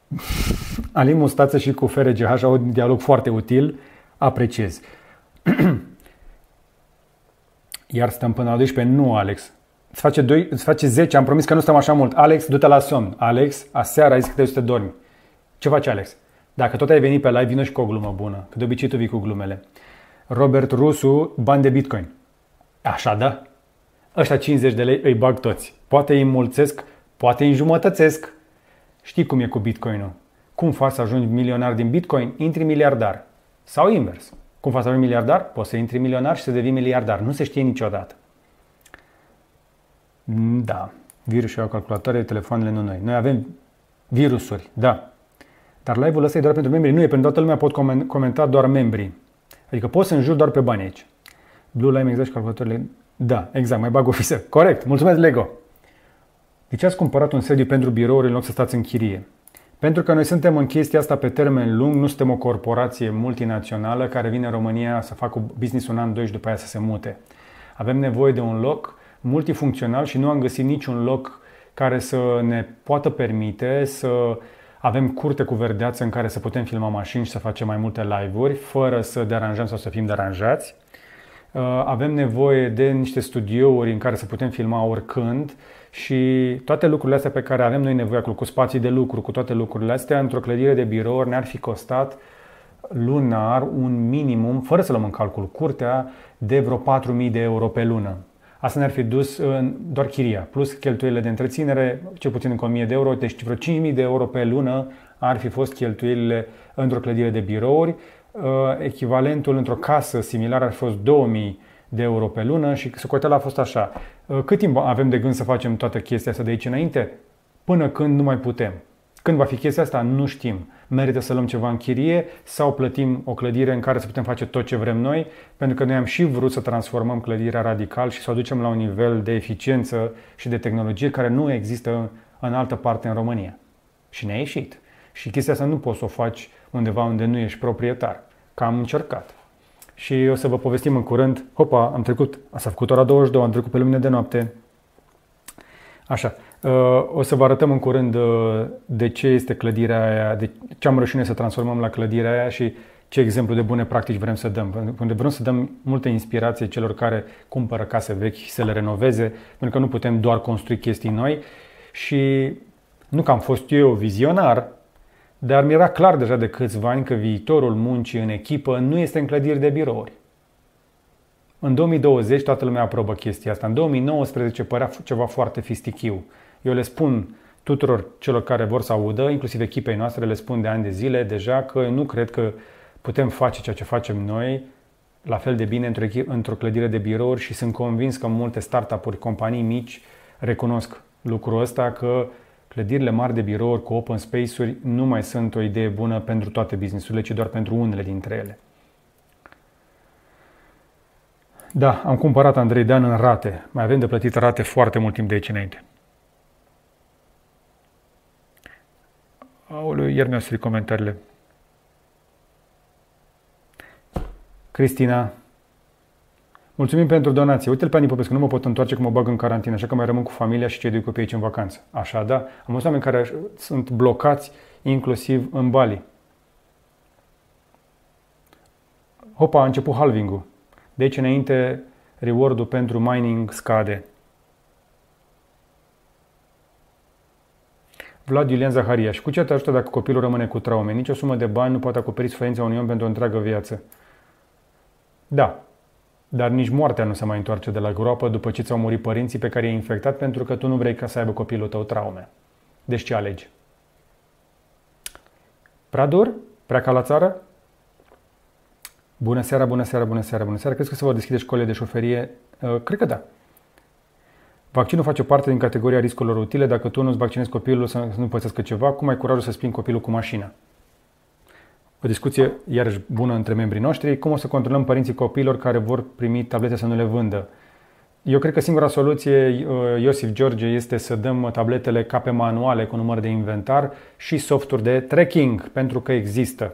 Alin Mustață și cu FRGH au un dialog foarte util. Apreciez. Iar stăm până la 12. Nu, Alex. Îți face, 2, îți face 10. Am promis că nu stăm așa mult. Alex, du-te la somn. Alex, aseară ai zis că trebuie să te dormi. Ce faci, Alex? Dacă tot ai venit pe live, vină și cu o glumă bună. Că de obicei tu vii cu glumele. Robert Rusu, bani de Bitcoin. Așa, da? Ăștia 50 de lei îi bag toți. Poate îi înmulțesc, poate îi înjumătățesc. Știi cum e cu Bitcoinul. Cum faci să ajungi milionar din Bitcoin? Intri miliardar. Sau invers. Cum faci să ajungi miliardar? Poți să intri milionar și să devii miliardar. Nu se știe niciodată. Da. Virusul au calculatoare, telefoanele nu noi. Noi avem virusuri, da. Dar live-ul ăsta e doar pentru membrii. Nu e pentru toată lumea, pot comenta doar membrii. Adică poți să înjuri doar pe bani aici. Blue Lime exact și calculatorile. Da, exact, mai bag o fisă. Corect, mulțumesc Lego. De ce ați cumpărat un sediu pentru birouri în loc să stați în chirie? Pentru că noi suntem în chestia asta pe termen lung, nu suntem o corporație multinațională care vine în România să facă business un an, doi și după aia să se mute. Avem nevoie de un loc multifuncțional și nu am găsit niciun loc care să ne poată permite să avem curte cu verdeață în care să putem filma mașini și să facem mai multe live-uri fără să deranjăm sau să fim deranjați. avem nevoie de niște studiouri în care să putem filma oricând și toate lucrurile astea pe care avem noi nevoie acolo, cu spații de lucru, cu toate lucrurile astea, într-o clădire de birouri ne-ar fi costat lunar un minimum, fără să luăm în calcul curtea, de vreo 4.000 de euro pe lună. Asta ne-ar fi dus în doar chiria, plus cheltuielile de întreținere, cel puțin încă 1000 de euro, deci vreo 5000 de euro pe lună ar fi fost cheltuielile într-o clădire de birouri. Uh, echivalentul într-o casă similară ar fi fost 2000 de euro pe lună și socoteala a fost așa. Uh, cât timp avem de gând să facem toată chestia asta de aici înainte? Până când nu mai putem. Când va fi chestia asta, nu știm. Merită să luăm ceva în chirie sau plătim o clădire în care să putem face tot ce vrem noi, pentru că noi am și vrut să transformăm clădirea radical și să o ducem la un nivel de eficiență și de tehnologie care nu există în altă parte în România. Și ne-a ieșit. Și chestia asta nu poți să o faci undeva unde nu ești proprietar. Că am încercat. Și o să vă povestim în curând. Hopa, am trecut, s-a făcut ora 22, am trecut pe lumine de noapte. Așa. Uh, o să vă arătăm în curând uh, de ce este clădirea aia, de ce am reușit să transformăm la clădirea aia și ce exemplu de bune practici vrem să dăm. Unde vrem să dăm multă inspirație celor care cumpără case vechi și să le renoveze, pentru că nu putem doar construi chestii noi și nu că am fost eu vizionar, dar mi era clar deja de câțiva ani că viitorul muncii în echipă nu este în clădiri de birouri. În 2020 toată lumea aprobă chestia asta. În 2019 părea ceva foarte fistichiu. Eu le spun tuturor celor care vor să audă, inclusiv echipei noastre, le spun de ani de zile deja că nu cred că putem face ceea ce facem noi la fel de bine într-o, într-o clădire de birouri și sunt convins că multe startup-uri, companii mici recunosc lucrul ăsta că clădirile mari de birouri cu open space-uri nu mai sunt o idee bună pentru toate businessurile, ci doar pentru unele dintre ele. Da, am cumpărat Andrei Dan în rate. Mai avem de plătit rate foarte mult timp de aici înainte. Aoleu, iar mi-au strict comentariile. Cristina, mulțumim pentru donație. Uite-l pe Ani Popescu, nu mă pot întoarce că mă bag în carantină, așa că mai rămân cu familia și cei doi copii aici în vacanță. Așa, da? Am văzut oameni care sunt blocați inclusiv în Bali. Hopa, a început halving-ul. De aici înainte, reward-ul pentru mining scade. Vlad Iulian Zahariaș. Și cu ce te ajută dacă copilul rămâne cu traume? Nici o sumă de bani nu poate acoperi suferința unui om pentru o întreagă viață. Da, dar nici moartea nu se mai întoarce de la groapă după ce ți-au murit părinții pe care i-ai infectat pentru că tu nu vrei ca să aibă copilul tău traume. Deci ce alegi? Prea dur? Prea ca la țară? Bună seara, bună seara, bună seara, bună seara. Crezi că se vor deschide școlile de șoferie? Uh, cred că da. Vaccinul face parte din categoria riscurilor utile. Dacă tu nu-ți vaccinezi copilul să nu pățească ceva, cum ai curajul să spin copilul cu mașina? O discuție iarăși bună între membrii noștri. Cum o să controlăm părinții copiilor care vor primi tablete să nu le vândă? Eu cred că singura soluție, uh, Iosif George, este să dăm tabletele ca pe manuale cu număr de inventar și softuri de tracking, pentru că există.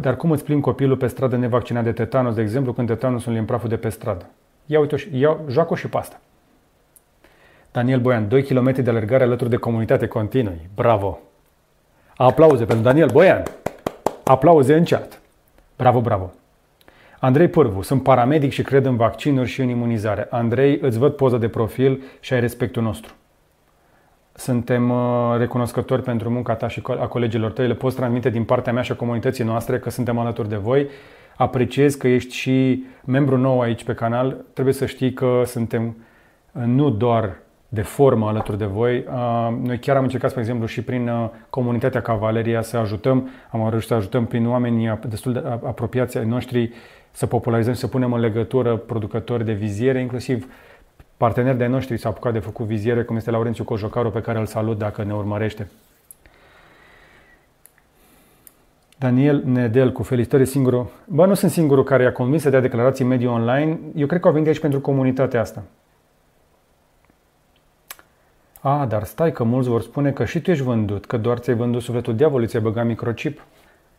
Dar cum îți plimbi copilul pe stradă nevaccinat de tetanos, de exemplu, când tetanusul e în praful de pe stradă? Ia uite iau, joacă și pe asta. Daniel Boian, 2 km de alergare alături de comunitate continui. Bravo! Aplauze pentru Daniel Boian! Aplauze în chat! Bravo, bravo! Andrei Pârvu, sunt paramedic și cred în vaccinuri și în imunizare. Andrei, îți văd poza de profil și ai respectul nostru. Suntem uh, recunoscători pentru munca ta și a colegilor tăi. Le poți transmite din partea mea și a comunității noastre că suntem alături de voi. Apreciez că ești și membru nou aici pe canal. Trebuie să știi că suntem uh, nu doar de formă alături de voi. Uh, noi chiar am încercat, spre exemplu, și prin comunitatea Cavaleria să ajutăm, am reușit să ajutăm prin oamenii destul de apropiați ai noștri să popularizăm și să punem în legătură producători de viziere, inclusiv parteneri de noștri s-au apucat de făcut viziere, cum este Laurențiu Cojocaru, pe care îl salut dacă ne urmărește. Daniel Nedel cu felicitări singurul. Bă, nu sunt singurul care a convins să dea declarații mediu online. Eu cred că au venit aici pentru comunitatea asta. A, dar stai că mulți vor spune că și tu ești vândut, că doar ți-ai vândut sufletul diavolului, ți-ai băgat microchip.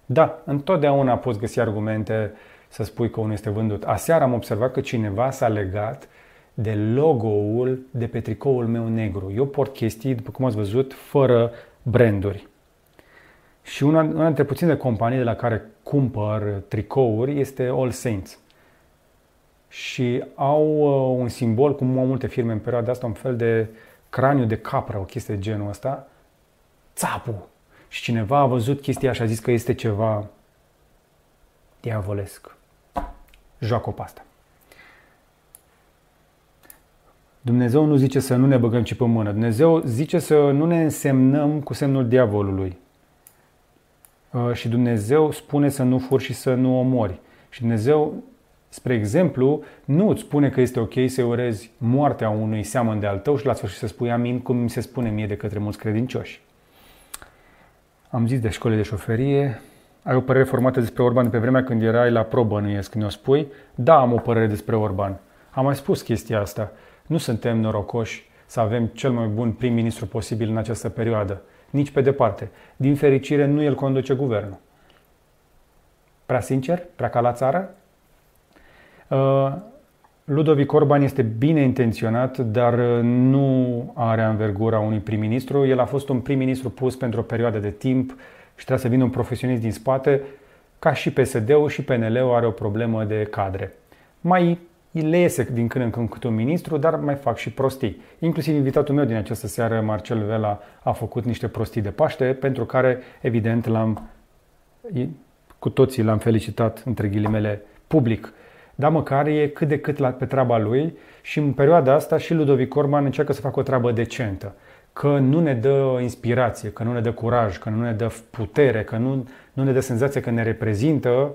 Da, întotdeauna poți găsi argumente să spui că unul este vândut. Aseară am observat că cineva s-a legat de logo-ul de pe tricoul meu negru. Eu port chestii, după cum ați văzut, fără branduri. Și una, una dintre puținele companii de la care cumpăr tricouri este All Saints. Și au uh, un simbol, cum au multe firme în perioada asta, un fel de craniu de capră, o chestie de genul ăsta. Țapul! Și cineva a văzut chestia și a zis că este ceva diavolesc. Joacă pe asta. Dumnezeu nu zice să nu ne băgăm ci pe mână. Dumnezeu zice să nu ne însemnăm cu semnul diavolului. Uh, și Dumnezeu spune să nu furi și să nu omori. Și Dumnezeu, spre exemplu, nu îți spune că este ok să urezi moartea unui seamăn de al tău și la sfârșit să spui amin, cum mi se spune mie de către mulți credincioși. Am zis de școli de șoferie, ai o părere formată despre Orban pe vremea când erai la probă, nu ies când o spui? Da, am o părere despre Orban. Am mai spus chestia asta. Nu suntem norocoși să avem cel mai bun prim-ministru posibil în această perioadă. Nici pe departe. Din fericire, nu el conduce guvernul. Prea sincer? Prea ca la țară? Uh, Ludovic Orban este bine intenționat, dar nu are anvergura unui prim-ministru. El a fost un prim-ministru pus pentru o perioadă de timp și trebuie să vină un profesionist din spate, ca și PSD-ul și PNL-ul are o problemă de cadre. Mai le iese din când în când câte un ministru, dar mai fac și prostii. Inclusiv invitatul meu din această seară, Marcel Vela, a făcut niște prostii de Paște, pentru care, evident, l-am, cu toții l-am felicitat, între ghilimele, public. Dar măcar e cât de cât la, pe treaba lui și în perioada asta și Ludovic Orban încearcă să facă o treabă decentă. Că nu ne dă inspirație, că nu ne dă curaj, că nu ne dă putere, că nu, nu ne dă senzația că ne reprezintă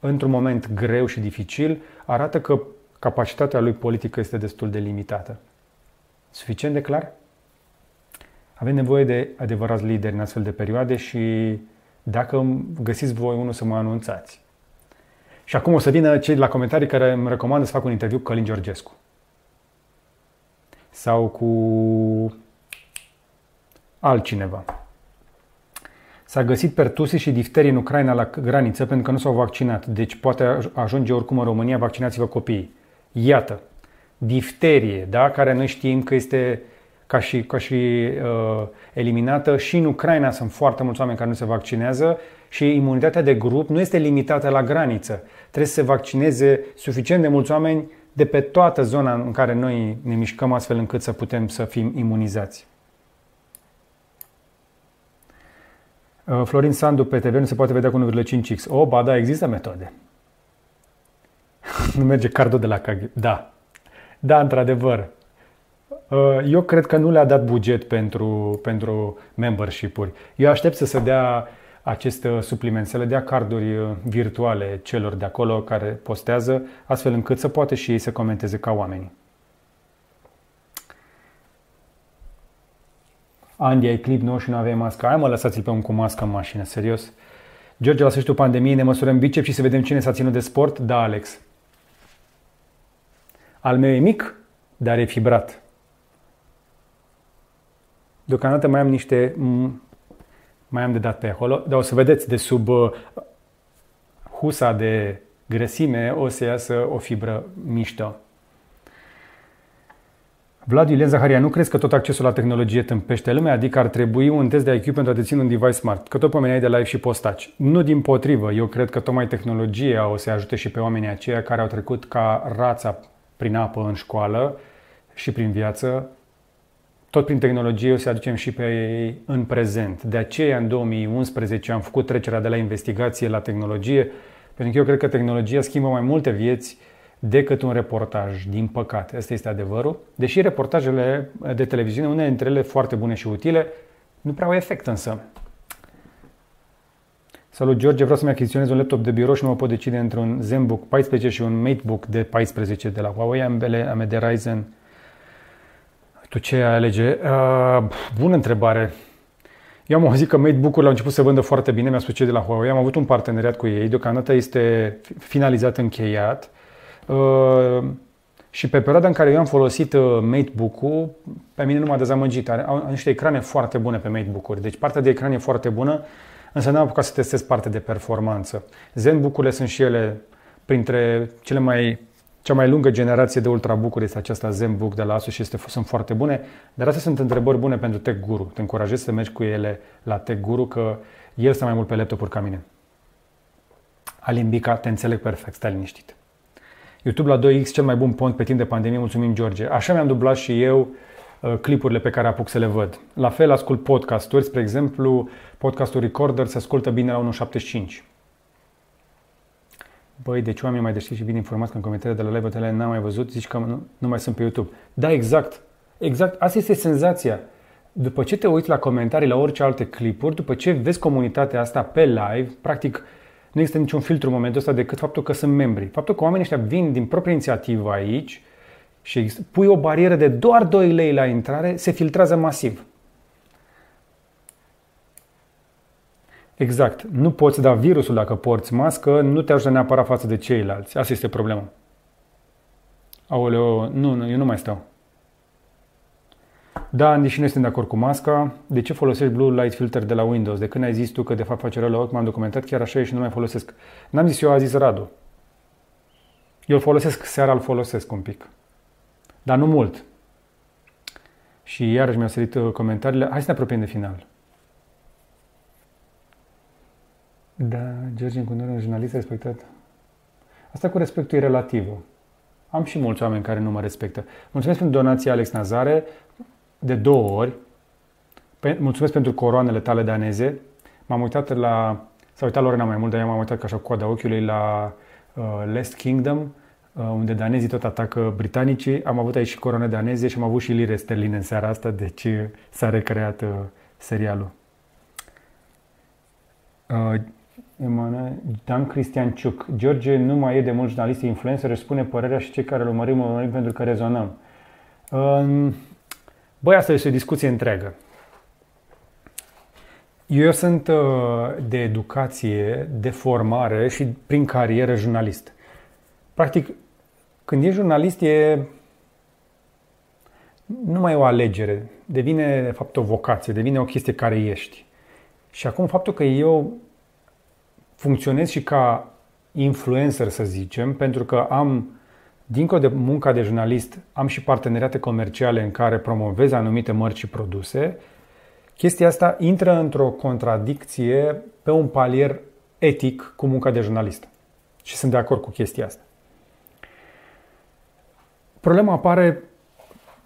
într-un moment greu și dificil, arată că capacitatea lui politică este destul de limitată. Suficient de clar? Avem nevoie de adevărați lideri în astfel de perioade și dacă găsiți voi unul să mă anunțați. Și acum o să vină cei la comentarii care îmi recomandă să fac un interviu cu Călin Georgescu. Sau cu altcineva. S-a găsit pertusii și difterii în Ucraina la graniță pentru că nu s-au vaccinat. Deci poate ajunge oricum în România, vaccinați-vă copiii. Iată, difterie, da? care noi știm că este ca și, ca și uh, eliminată. Și în Ucraina sunt foarte mulți oameni care nu se vaccinează și imunitatea de grup nu este limitată la graniță. Trebuie să se vaccineze suficient de mulți oameni de pe toată zona în care noi ne mișcăm astfel încât să putem să fim imunizați. Uh, Florin Sandu pe TV nu se poate vedea cu 1,5x. O, ba da, există metode. nu merge cardul de la KG. Da. Da, într-adevăr. Uh, eu cred că nu le-a dat buget pentru, pentru membership-uri. Eu aștept să se dea acest uh, supliment, să le dea carduri virtuale celor de acolo care postează, astfel încât să poată și ei să comenteze ca oamenii. Andy, ai clip nou și nu aveai mască. Hai mă, lăsați-l pe un cu mască în mașină, serios. George, la sfârșitul pandemiei ne măsurăm bicep și să vedem cine s-a ținut de sport? Da, Alex. Al meu e mic, dar e fibrat. Deocamdată mai am niște... Mai am de dat pe acolo, dar o să vedeți de sub uh, husa de grăsime o să iasă o fibră mișto. Vlad Iulian Zaharia, nu crezi că tot accesul la tehnologie tâmpește lumea? Adică ar trebui un test de IQ pentru a deține un device smart? Că tot pomeneai de live și postaci. Nu din potrivă. Eu cred că tocmai tehnologia o să ajute și pe oamenii aceia care au trecut ca rața prin apă în școală și prin viață. Tot prin tehnologie o să aducem și pe ei în prezent. De aceea, în 2011, am făcut trecerea de la investigație la tehnologie, pentru că eu cred că tehnologia schimbă mai multe vieți decât un reportaj, din păcate. Asta este adevărul. Deși reportajele de televiziune, unele dintre ele foarte bune și utile, nu prea au efect însă. Salut George, vreau să-mi achiziționez un laptop de birou și nu mă pot decide între un ZenBook 14 și un MateBook de 14 de la Huawei, ambele am de Ryzen. Tu ce alege? Uh, bună întrebare. Eu am auzit că MateBook-urile au început să vândă foarte bine, mi-a spus cei de la Huawei. Am avut un parteneriat cu ei, deocamdată este finalizat, încheiat. Uh, și pe perioada în care eu am folosit uh, MateBook-ul, pe mine nu m-a dezamăgit. Au niște ecrane foarte bune pe MateBook-uri. Deci partea de ecran e foarte bună, însă n-am apucat să testez partea de performanță. ZenBook-urile sunt și ele printre cele mai Cea mai lungă generație de ultrabook este aceasta ZenBook de la Asus și este, sunt foarte bune, dar astea sunt întrebări bune pentru Tech Guru. Te încurajez să mergi cu ele la Tech Guru, că el stă mai mult pe laptopuri ca mine. Alimbica, te înțeleg perfect, stai liniștit. YouTube la 2X, cel mai bun pont pe timp de pandemie, mulțumim George. Așa mi-am dublat și eu uh, clipurile pe care apuc să le văd. La fel ascult podcasturi, spre exemplu, podcastul Recorder se ascultă bine la 1.75. Băi, deci oamenii mai deștepți și bine informați că în comentariile de la live tele n-am mai văzut, zici că nu, nu mai sunt pe YouTube. Da, exact. Exact. Asta este senzația. După ce te uiți la comentarii la orice alte clipuri, după ce vezi comunitatea asta pe live, practic nu există niciun filtru în momentul ăsta decât faptul că sunt membri. Faptul că oamenii ăștia vin din proprie inițiativă aici și pui o barieră de doar 2 lei la intrare, se filtrează masiv. Exact. Nu poți da virusul dacă porți mască, nu te ajută neapărat față de ceilalți. Asta este problema. Aoleo, nu, nu, eu nu mai stau. Da, Andy, și noi suntem de acord cu masca. De ce folosești Blue Light Filter de la Windows? De când ai zis tu că de fapt face rău la ochi, m-am documentat chiar așa e și nu mai folosesc. N-am zis eu, a zis Radu. Eu îl folosesc, seara îl folosesc un pic. Dar nu mult. Și iarăși mi-au sărit uh, comentariile. Hai să ne apropiem de final. Da, George Încunor, un jurnalist respectat. Asta cu respectul e relativă. Am și mulți oameni care nu mă respectă. Mulțumesc pentru donația Alex Nazare de două ori. Mulțumesc pentru coroanele tale daneze. M-am uitat la... S-a uitat Lorena mai mult, dar eu m-am uitat ca așa cu coada ochiului la uh, Last Kingdom, uh, unde danezii tot atacă britanicii. Am avut aici și coroane daneze și am avut și lire sterline în seara asta, deci s-a recreat uh, serialul. Uh, Emanuel, Dan Cristian Ciuc. George nu mai e de mult jurnalist influencer, își spune părerea și cei care îl urmărim, urmărim pentru că rezonăm. Băi, asta este o discuție întreagă. Eu sunt uh, de educație, de formare și prin carieră jurnalist. Practic, când ești jurnalist e nu mai e o alegere, devine de fapt o vocație, devine o chestie care ești. Și acum faptul că eu funcționez și ca influencer, să zicem, pentru că am, dincolo de munca de jurnalist, am și parteneriate comerciale în care promovez anumite mărci și produse, chestia asta intră într-o contradicție pe un palier etic cu munca de jurnalist. Și sunt de acord cu chestia asta. Problema apare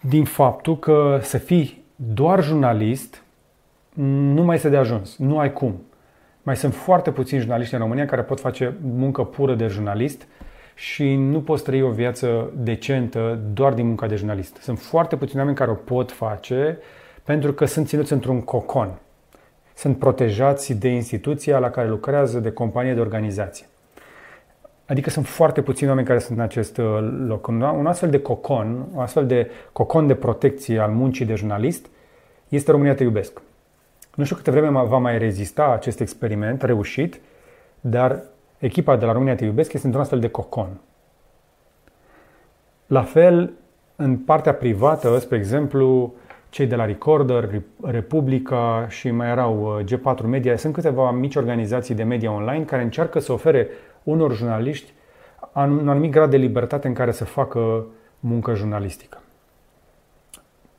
din faptul că să fii doar jurnalist nu mai este de ajuns. Nu ai cum. Mai sunt foarte puțini jurnaliști în România care pot face muncă pură de jurnalist și nu poți trăi o viață decentă doar din munca de jurnalist. Sunt foarte puțini oameni care o pot face pentru că sunt ținuți într-un cocon. Sunt protejați de instituția la care lucrează, de companie, de organizație. Adică sunt foarte puțini oameni care sunt în acest uh, loc. Un astfel de cocon, un astfel de cocon de protecție al muncii de jurnalist este România Te Iubesc. Nu știu câte vreme va mai rezista acest experiment reușit, dar echipa de la România Te Iubesc este într-un astfel de cocon. La fel, în partea privată, spre exemplu, cei de la Recorder, Republica și mai erau uh, G4 Media, sunt câteva mici organizații de media online care încearcă să ofere unor jurnaliști un anumit grad de libertate în care să facă muncă jurnalistică.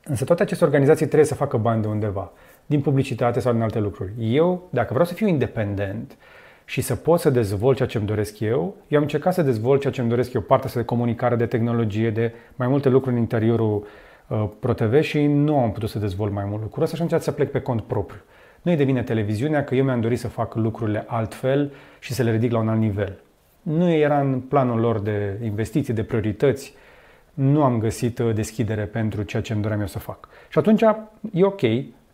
Însă toate aceste organizații trebuie să facă bani de undeva din publicitate sau din alte lucruri. Eu, dacă vreau să fiu independent și să pot să dezvolt ceea ce îmi doresc eu, eu am încercat să dezvolt ceea ce îmi doresc eu, partea să de comunicare, de tehnologie, de mai multe lucruri în interiorul uh, ProTV și nu am putut să dezvolt mai mult lucruri ăsta și am încercat să plec pe cont propriu. Nu e de vine televiziunea că eu mi-am dorit să fac lucrurile altfel și să le ridic la un alt nivel. Nu era în planul lor de investiții, de priorități, nu am găsit uh, deschidere pentru ceea ce îmi doream eu să fac. Și atunci e ok,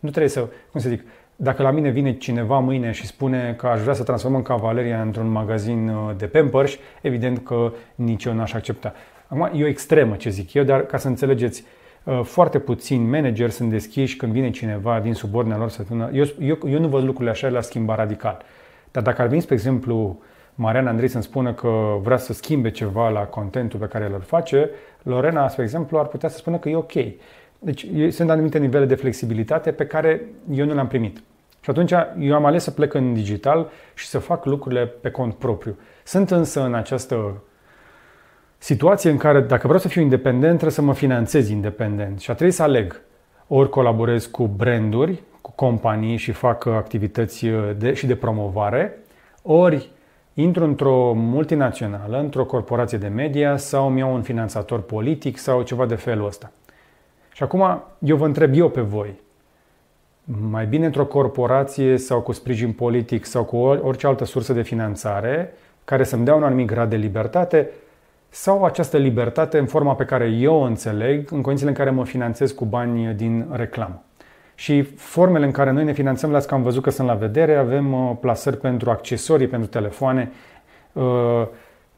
nu trebuie să, cum să zic, dacă la mine vine cineva mâine și spune că aș vrea să transformăm Cavaleria într-un magazin uh, de Pampers, evident că nici eu n-aș accepta. Acum, e o extremă ce zic eu, dar ca să înțelegeți, uh, foarte puțini manageri sunt deschiși când vine cineva din subordinea lor să spună. Eu, eu, eu nu văd lucrurile așa la schimba radical. Dar dacă ar veni, spre exemplu, Mariana Andrei să-mi spună că vrea să schimbe ceva la contentul pe care îl face, Lorena, spre exemplu, ar putea să spună că e ok. Deci sunt anumite nivele de flexibilitate pe care eu nu le-am primit. Și atunci eu am ales să plec în digital și să fac lucrurile pe cont propriu. Sunt însă în această situație în care dacă vreau să fiu independent, trebuie să mă finanțez independent și a trebuit să aleg. Ori colaborez cu branduri, cu companii și fac activități de, și de promovare, ori intru într-o multinațională, într-o corporație de media sau îmi iau un finanțator politic sau ceva de felul ăsta. Și acum eu vă întreb eu pe voi, mai bine într-o corporație sau cu sprijin politic sau cu orice altă sursă de finanțare care să-mi dea un anumit grad de libertate sau această libertate în forma pe care eu o înțeleg, în condițiile în care mă finanțez cu bani din reclamă. Și formele în care noi ne finanțăm, las că am văzut că sunt la vedere, avem uh, plasări pentru accesorii, pentru telefoane.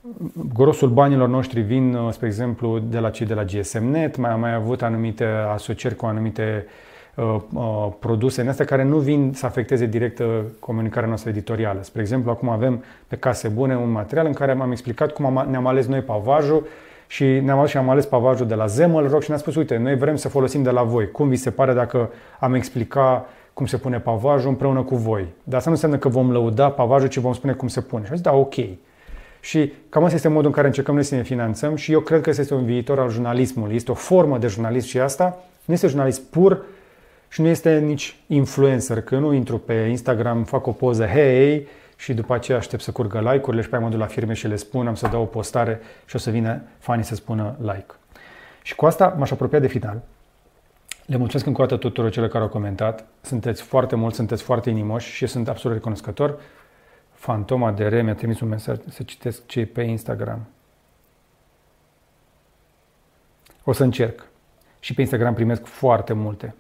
Uh, grosul banilor noștri vin, uh, spre exemplu, de la cei de la GSM-Net, mai am mai avut anumite asocieri cu anumite uh, uh, produse în astea care nu vin să afecteze direct comunicarea noastră editorială. Spre exemplu, acum avem pe Case Bune un material în care am explicat cum am, ne-am ales noi pavajul și ne-am ales și am ales pavajul de la Zemel Rock și ne-a spus, uite, noi vrem să folosim de la voi. Cum vi se pare dacă am explicat cum se pune pavajul împreună cu voi? Dar asta nu înseamnă că vom lăuda pavajul, ci vom spune cum se pune. Și am zis, da, ok. Și cam asta este modul în care încercăm noi să ne finanțăm și eu cred că este un viitor al jurnalismului. Este o formă de jurnalism și asta nu este jurnalist pur și nu este nici influencer, că nu intru pe Instagram, fac o poză, hei, și după aceea aștept să curgă like-urile și pe mă duc la firme și le spun, am să dau o postare și o să vină fanii să spună like. Și cu asta m-aș apropia de final. Le mulțumesc încă o dată tuturor celor care au comentat. Sunteți foarte mulți, sunteți foarte inimoși și sunt absolut recunoscător. Fantoma de Re mi-a trimis un mesaj să citesc ce pe Instagram. O să încerc. Și pe Instagram primesc foarte multe.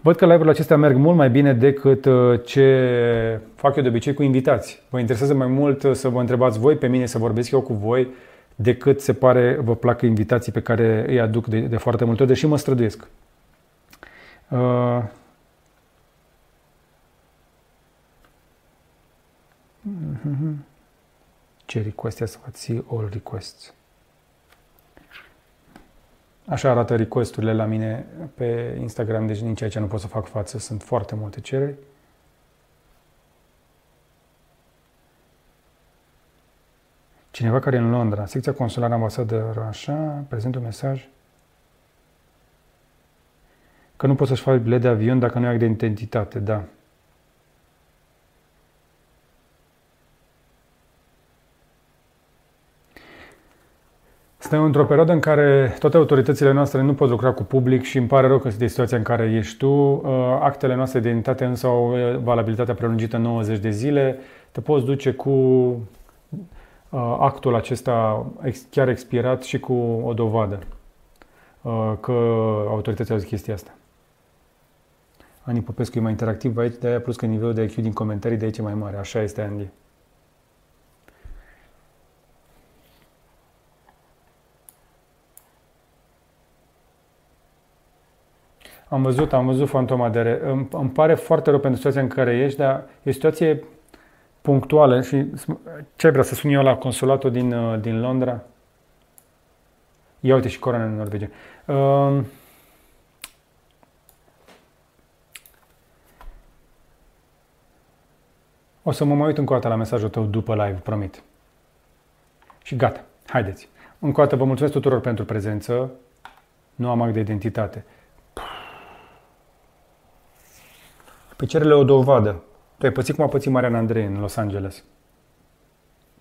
Văd că live-urile acestea merg mult mai bine decât uh, ce fac eu de obicei cu invitați. Vă interesează mai mult uh, să vă întrebați voi pe mine, să vorbesc eu cu voi, decât se pare vă plac invitații pe care îi aduc de, de foarte multe ori, deși mă străduiesc. Uh, Ce request să what see all requests. Așa arată requesturile la mine pe Instagram, deci nici aici nu pot să fac față, sunt foarte multe cereri. Cineva care e în Londra, secția consulară ambasadă, așa, prezent un mesaj că nu poți să-și faci bilet de avion dacă nu ai de identitate, da. Suntem într-o perioadă în care toate autoritățile noastre nu pot lucra cu public și îmi pare rău că este situația în care ești tu. Uh, actele noastre de identitate însă au uh, valabilitatea prelungită 90 de zile. Te poți duce cu uh, actul acesta chiar expirat și cu o dovadă că autoritățile au zis chestia asta. Ani Popescu e mai interactiv aici, de aia plus că nivelul de IQ din comentarii de aici e mai mare. Așa este, Andy. Am văzut, am văzut fantoma de re. Îmi, îmi pare foarte rău pentru situația în care ești, dar e o situație punctuală și ce vrea să sun eu la consulatul din, uh, din Londra? Ia uite și corona în Norvegia. Uh, o să mă mai uit încă o dată la mesajul tău după live, promit. Și gata, haideți. Încă o dată vă mulțumesc tuturor pentru prezență. Nu am act de identitate. Păi cerele o dovadă. Tu ai pățit cum a pățit Marian Andrei în Los Angeles.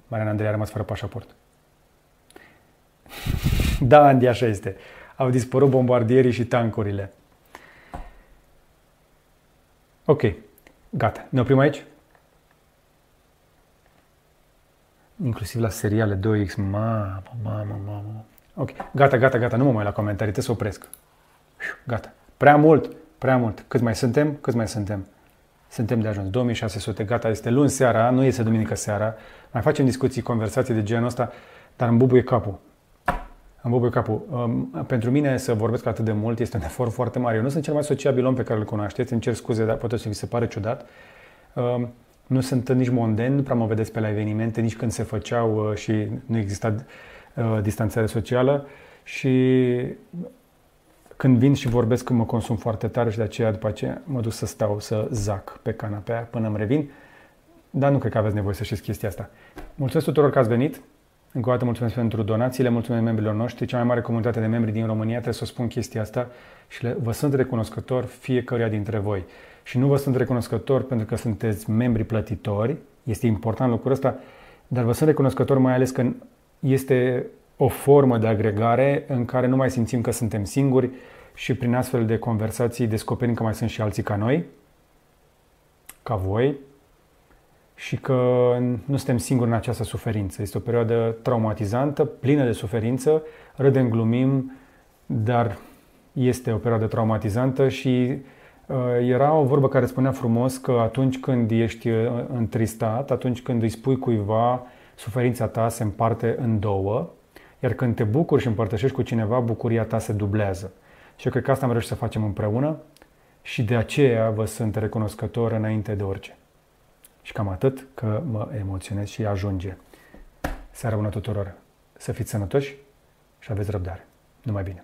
Marian Andrei a rămas fără pașaport. da, Andy, așa este. Au dispărut bombardierii și tancurile. Ok, gata. Ne oprim aici? Inclusiv la seriale 2X. Mamă, mamă, mamă. Ok, gata, gata, gata. Nu mă mai la comentarii, te să opresc. Gata. Prea mult. Prea mult. Cât mai suntem? Cât mai suntem? Suntem de ajuns. 2600, gata, este luni seara, nu este duminică seara. Mai facem discuții, conversații de genul ăsta, dar îmi bubuie capul. Îmi bubuie capul. Um, pentru mine să vorbesc atât de mult este un efort foarte mare. Eu nu sunt cel mai sociabil om pe care îl cunoașteți, îmi cer scuze, dar poate să vi se pare ciudat. Um, nu sunt nici monden, nu prea mă vedeți pe la evenimente, nici când se făceau uh, și nu exista uh, distanțare socială și când vin și vorbesc că mă consum foarte tare și de aceea după aceea mă duc să stau, să zac pe canapea până îmi revin. Dar nu cred că aveți nevoie să știți chestia asta. Mulțumesc tuturor că ați venit. Încă o dată mulțumesc pentru donațiile, mulțumesc membrilor noștri, cea mai mare comunitate de membri din România, trebuie să spun chestia asta și le, vă sunt recunoscător fiecăruia dintre voi. Și nu vă sunt recunoscător pentru că sunteți membri plătitori, este important lucrul ăsta, dar vă sunt recunoscător mai ales că este o formă de agregare în care nu mai simțim că suntem singuri și prin astfel de conversații descoperim că mai sunt și alții ca noi, ca voi, și că nu suntem singuri în această suferință. Este o perioadă traumatizantă, plină de suferință, râdem, glumim, dar este o perioadă traumatizantă și uh, era o vorbă care spunea frumos că atunci când ești uh, întristat, atunci când îi spui cuiva, suferința ta se împarte în două, iar când te bucuri și împărtășești cu cineva, bucuria ta se dublează. Și eu cred că asta am reușit să facem împreună și de aceea vă sunt recunoscător înainte de orice. Și cam atât că mă emoționez și ajunge. Seara bună tuturor! Să fiți sănătoși și aveți răbdare. Numai bine!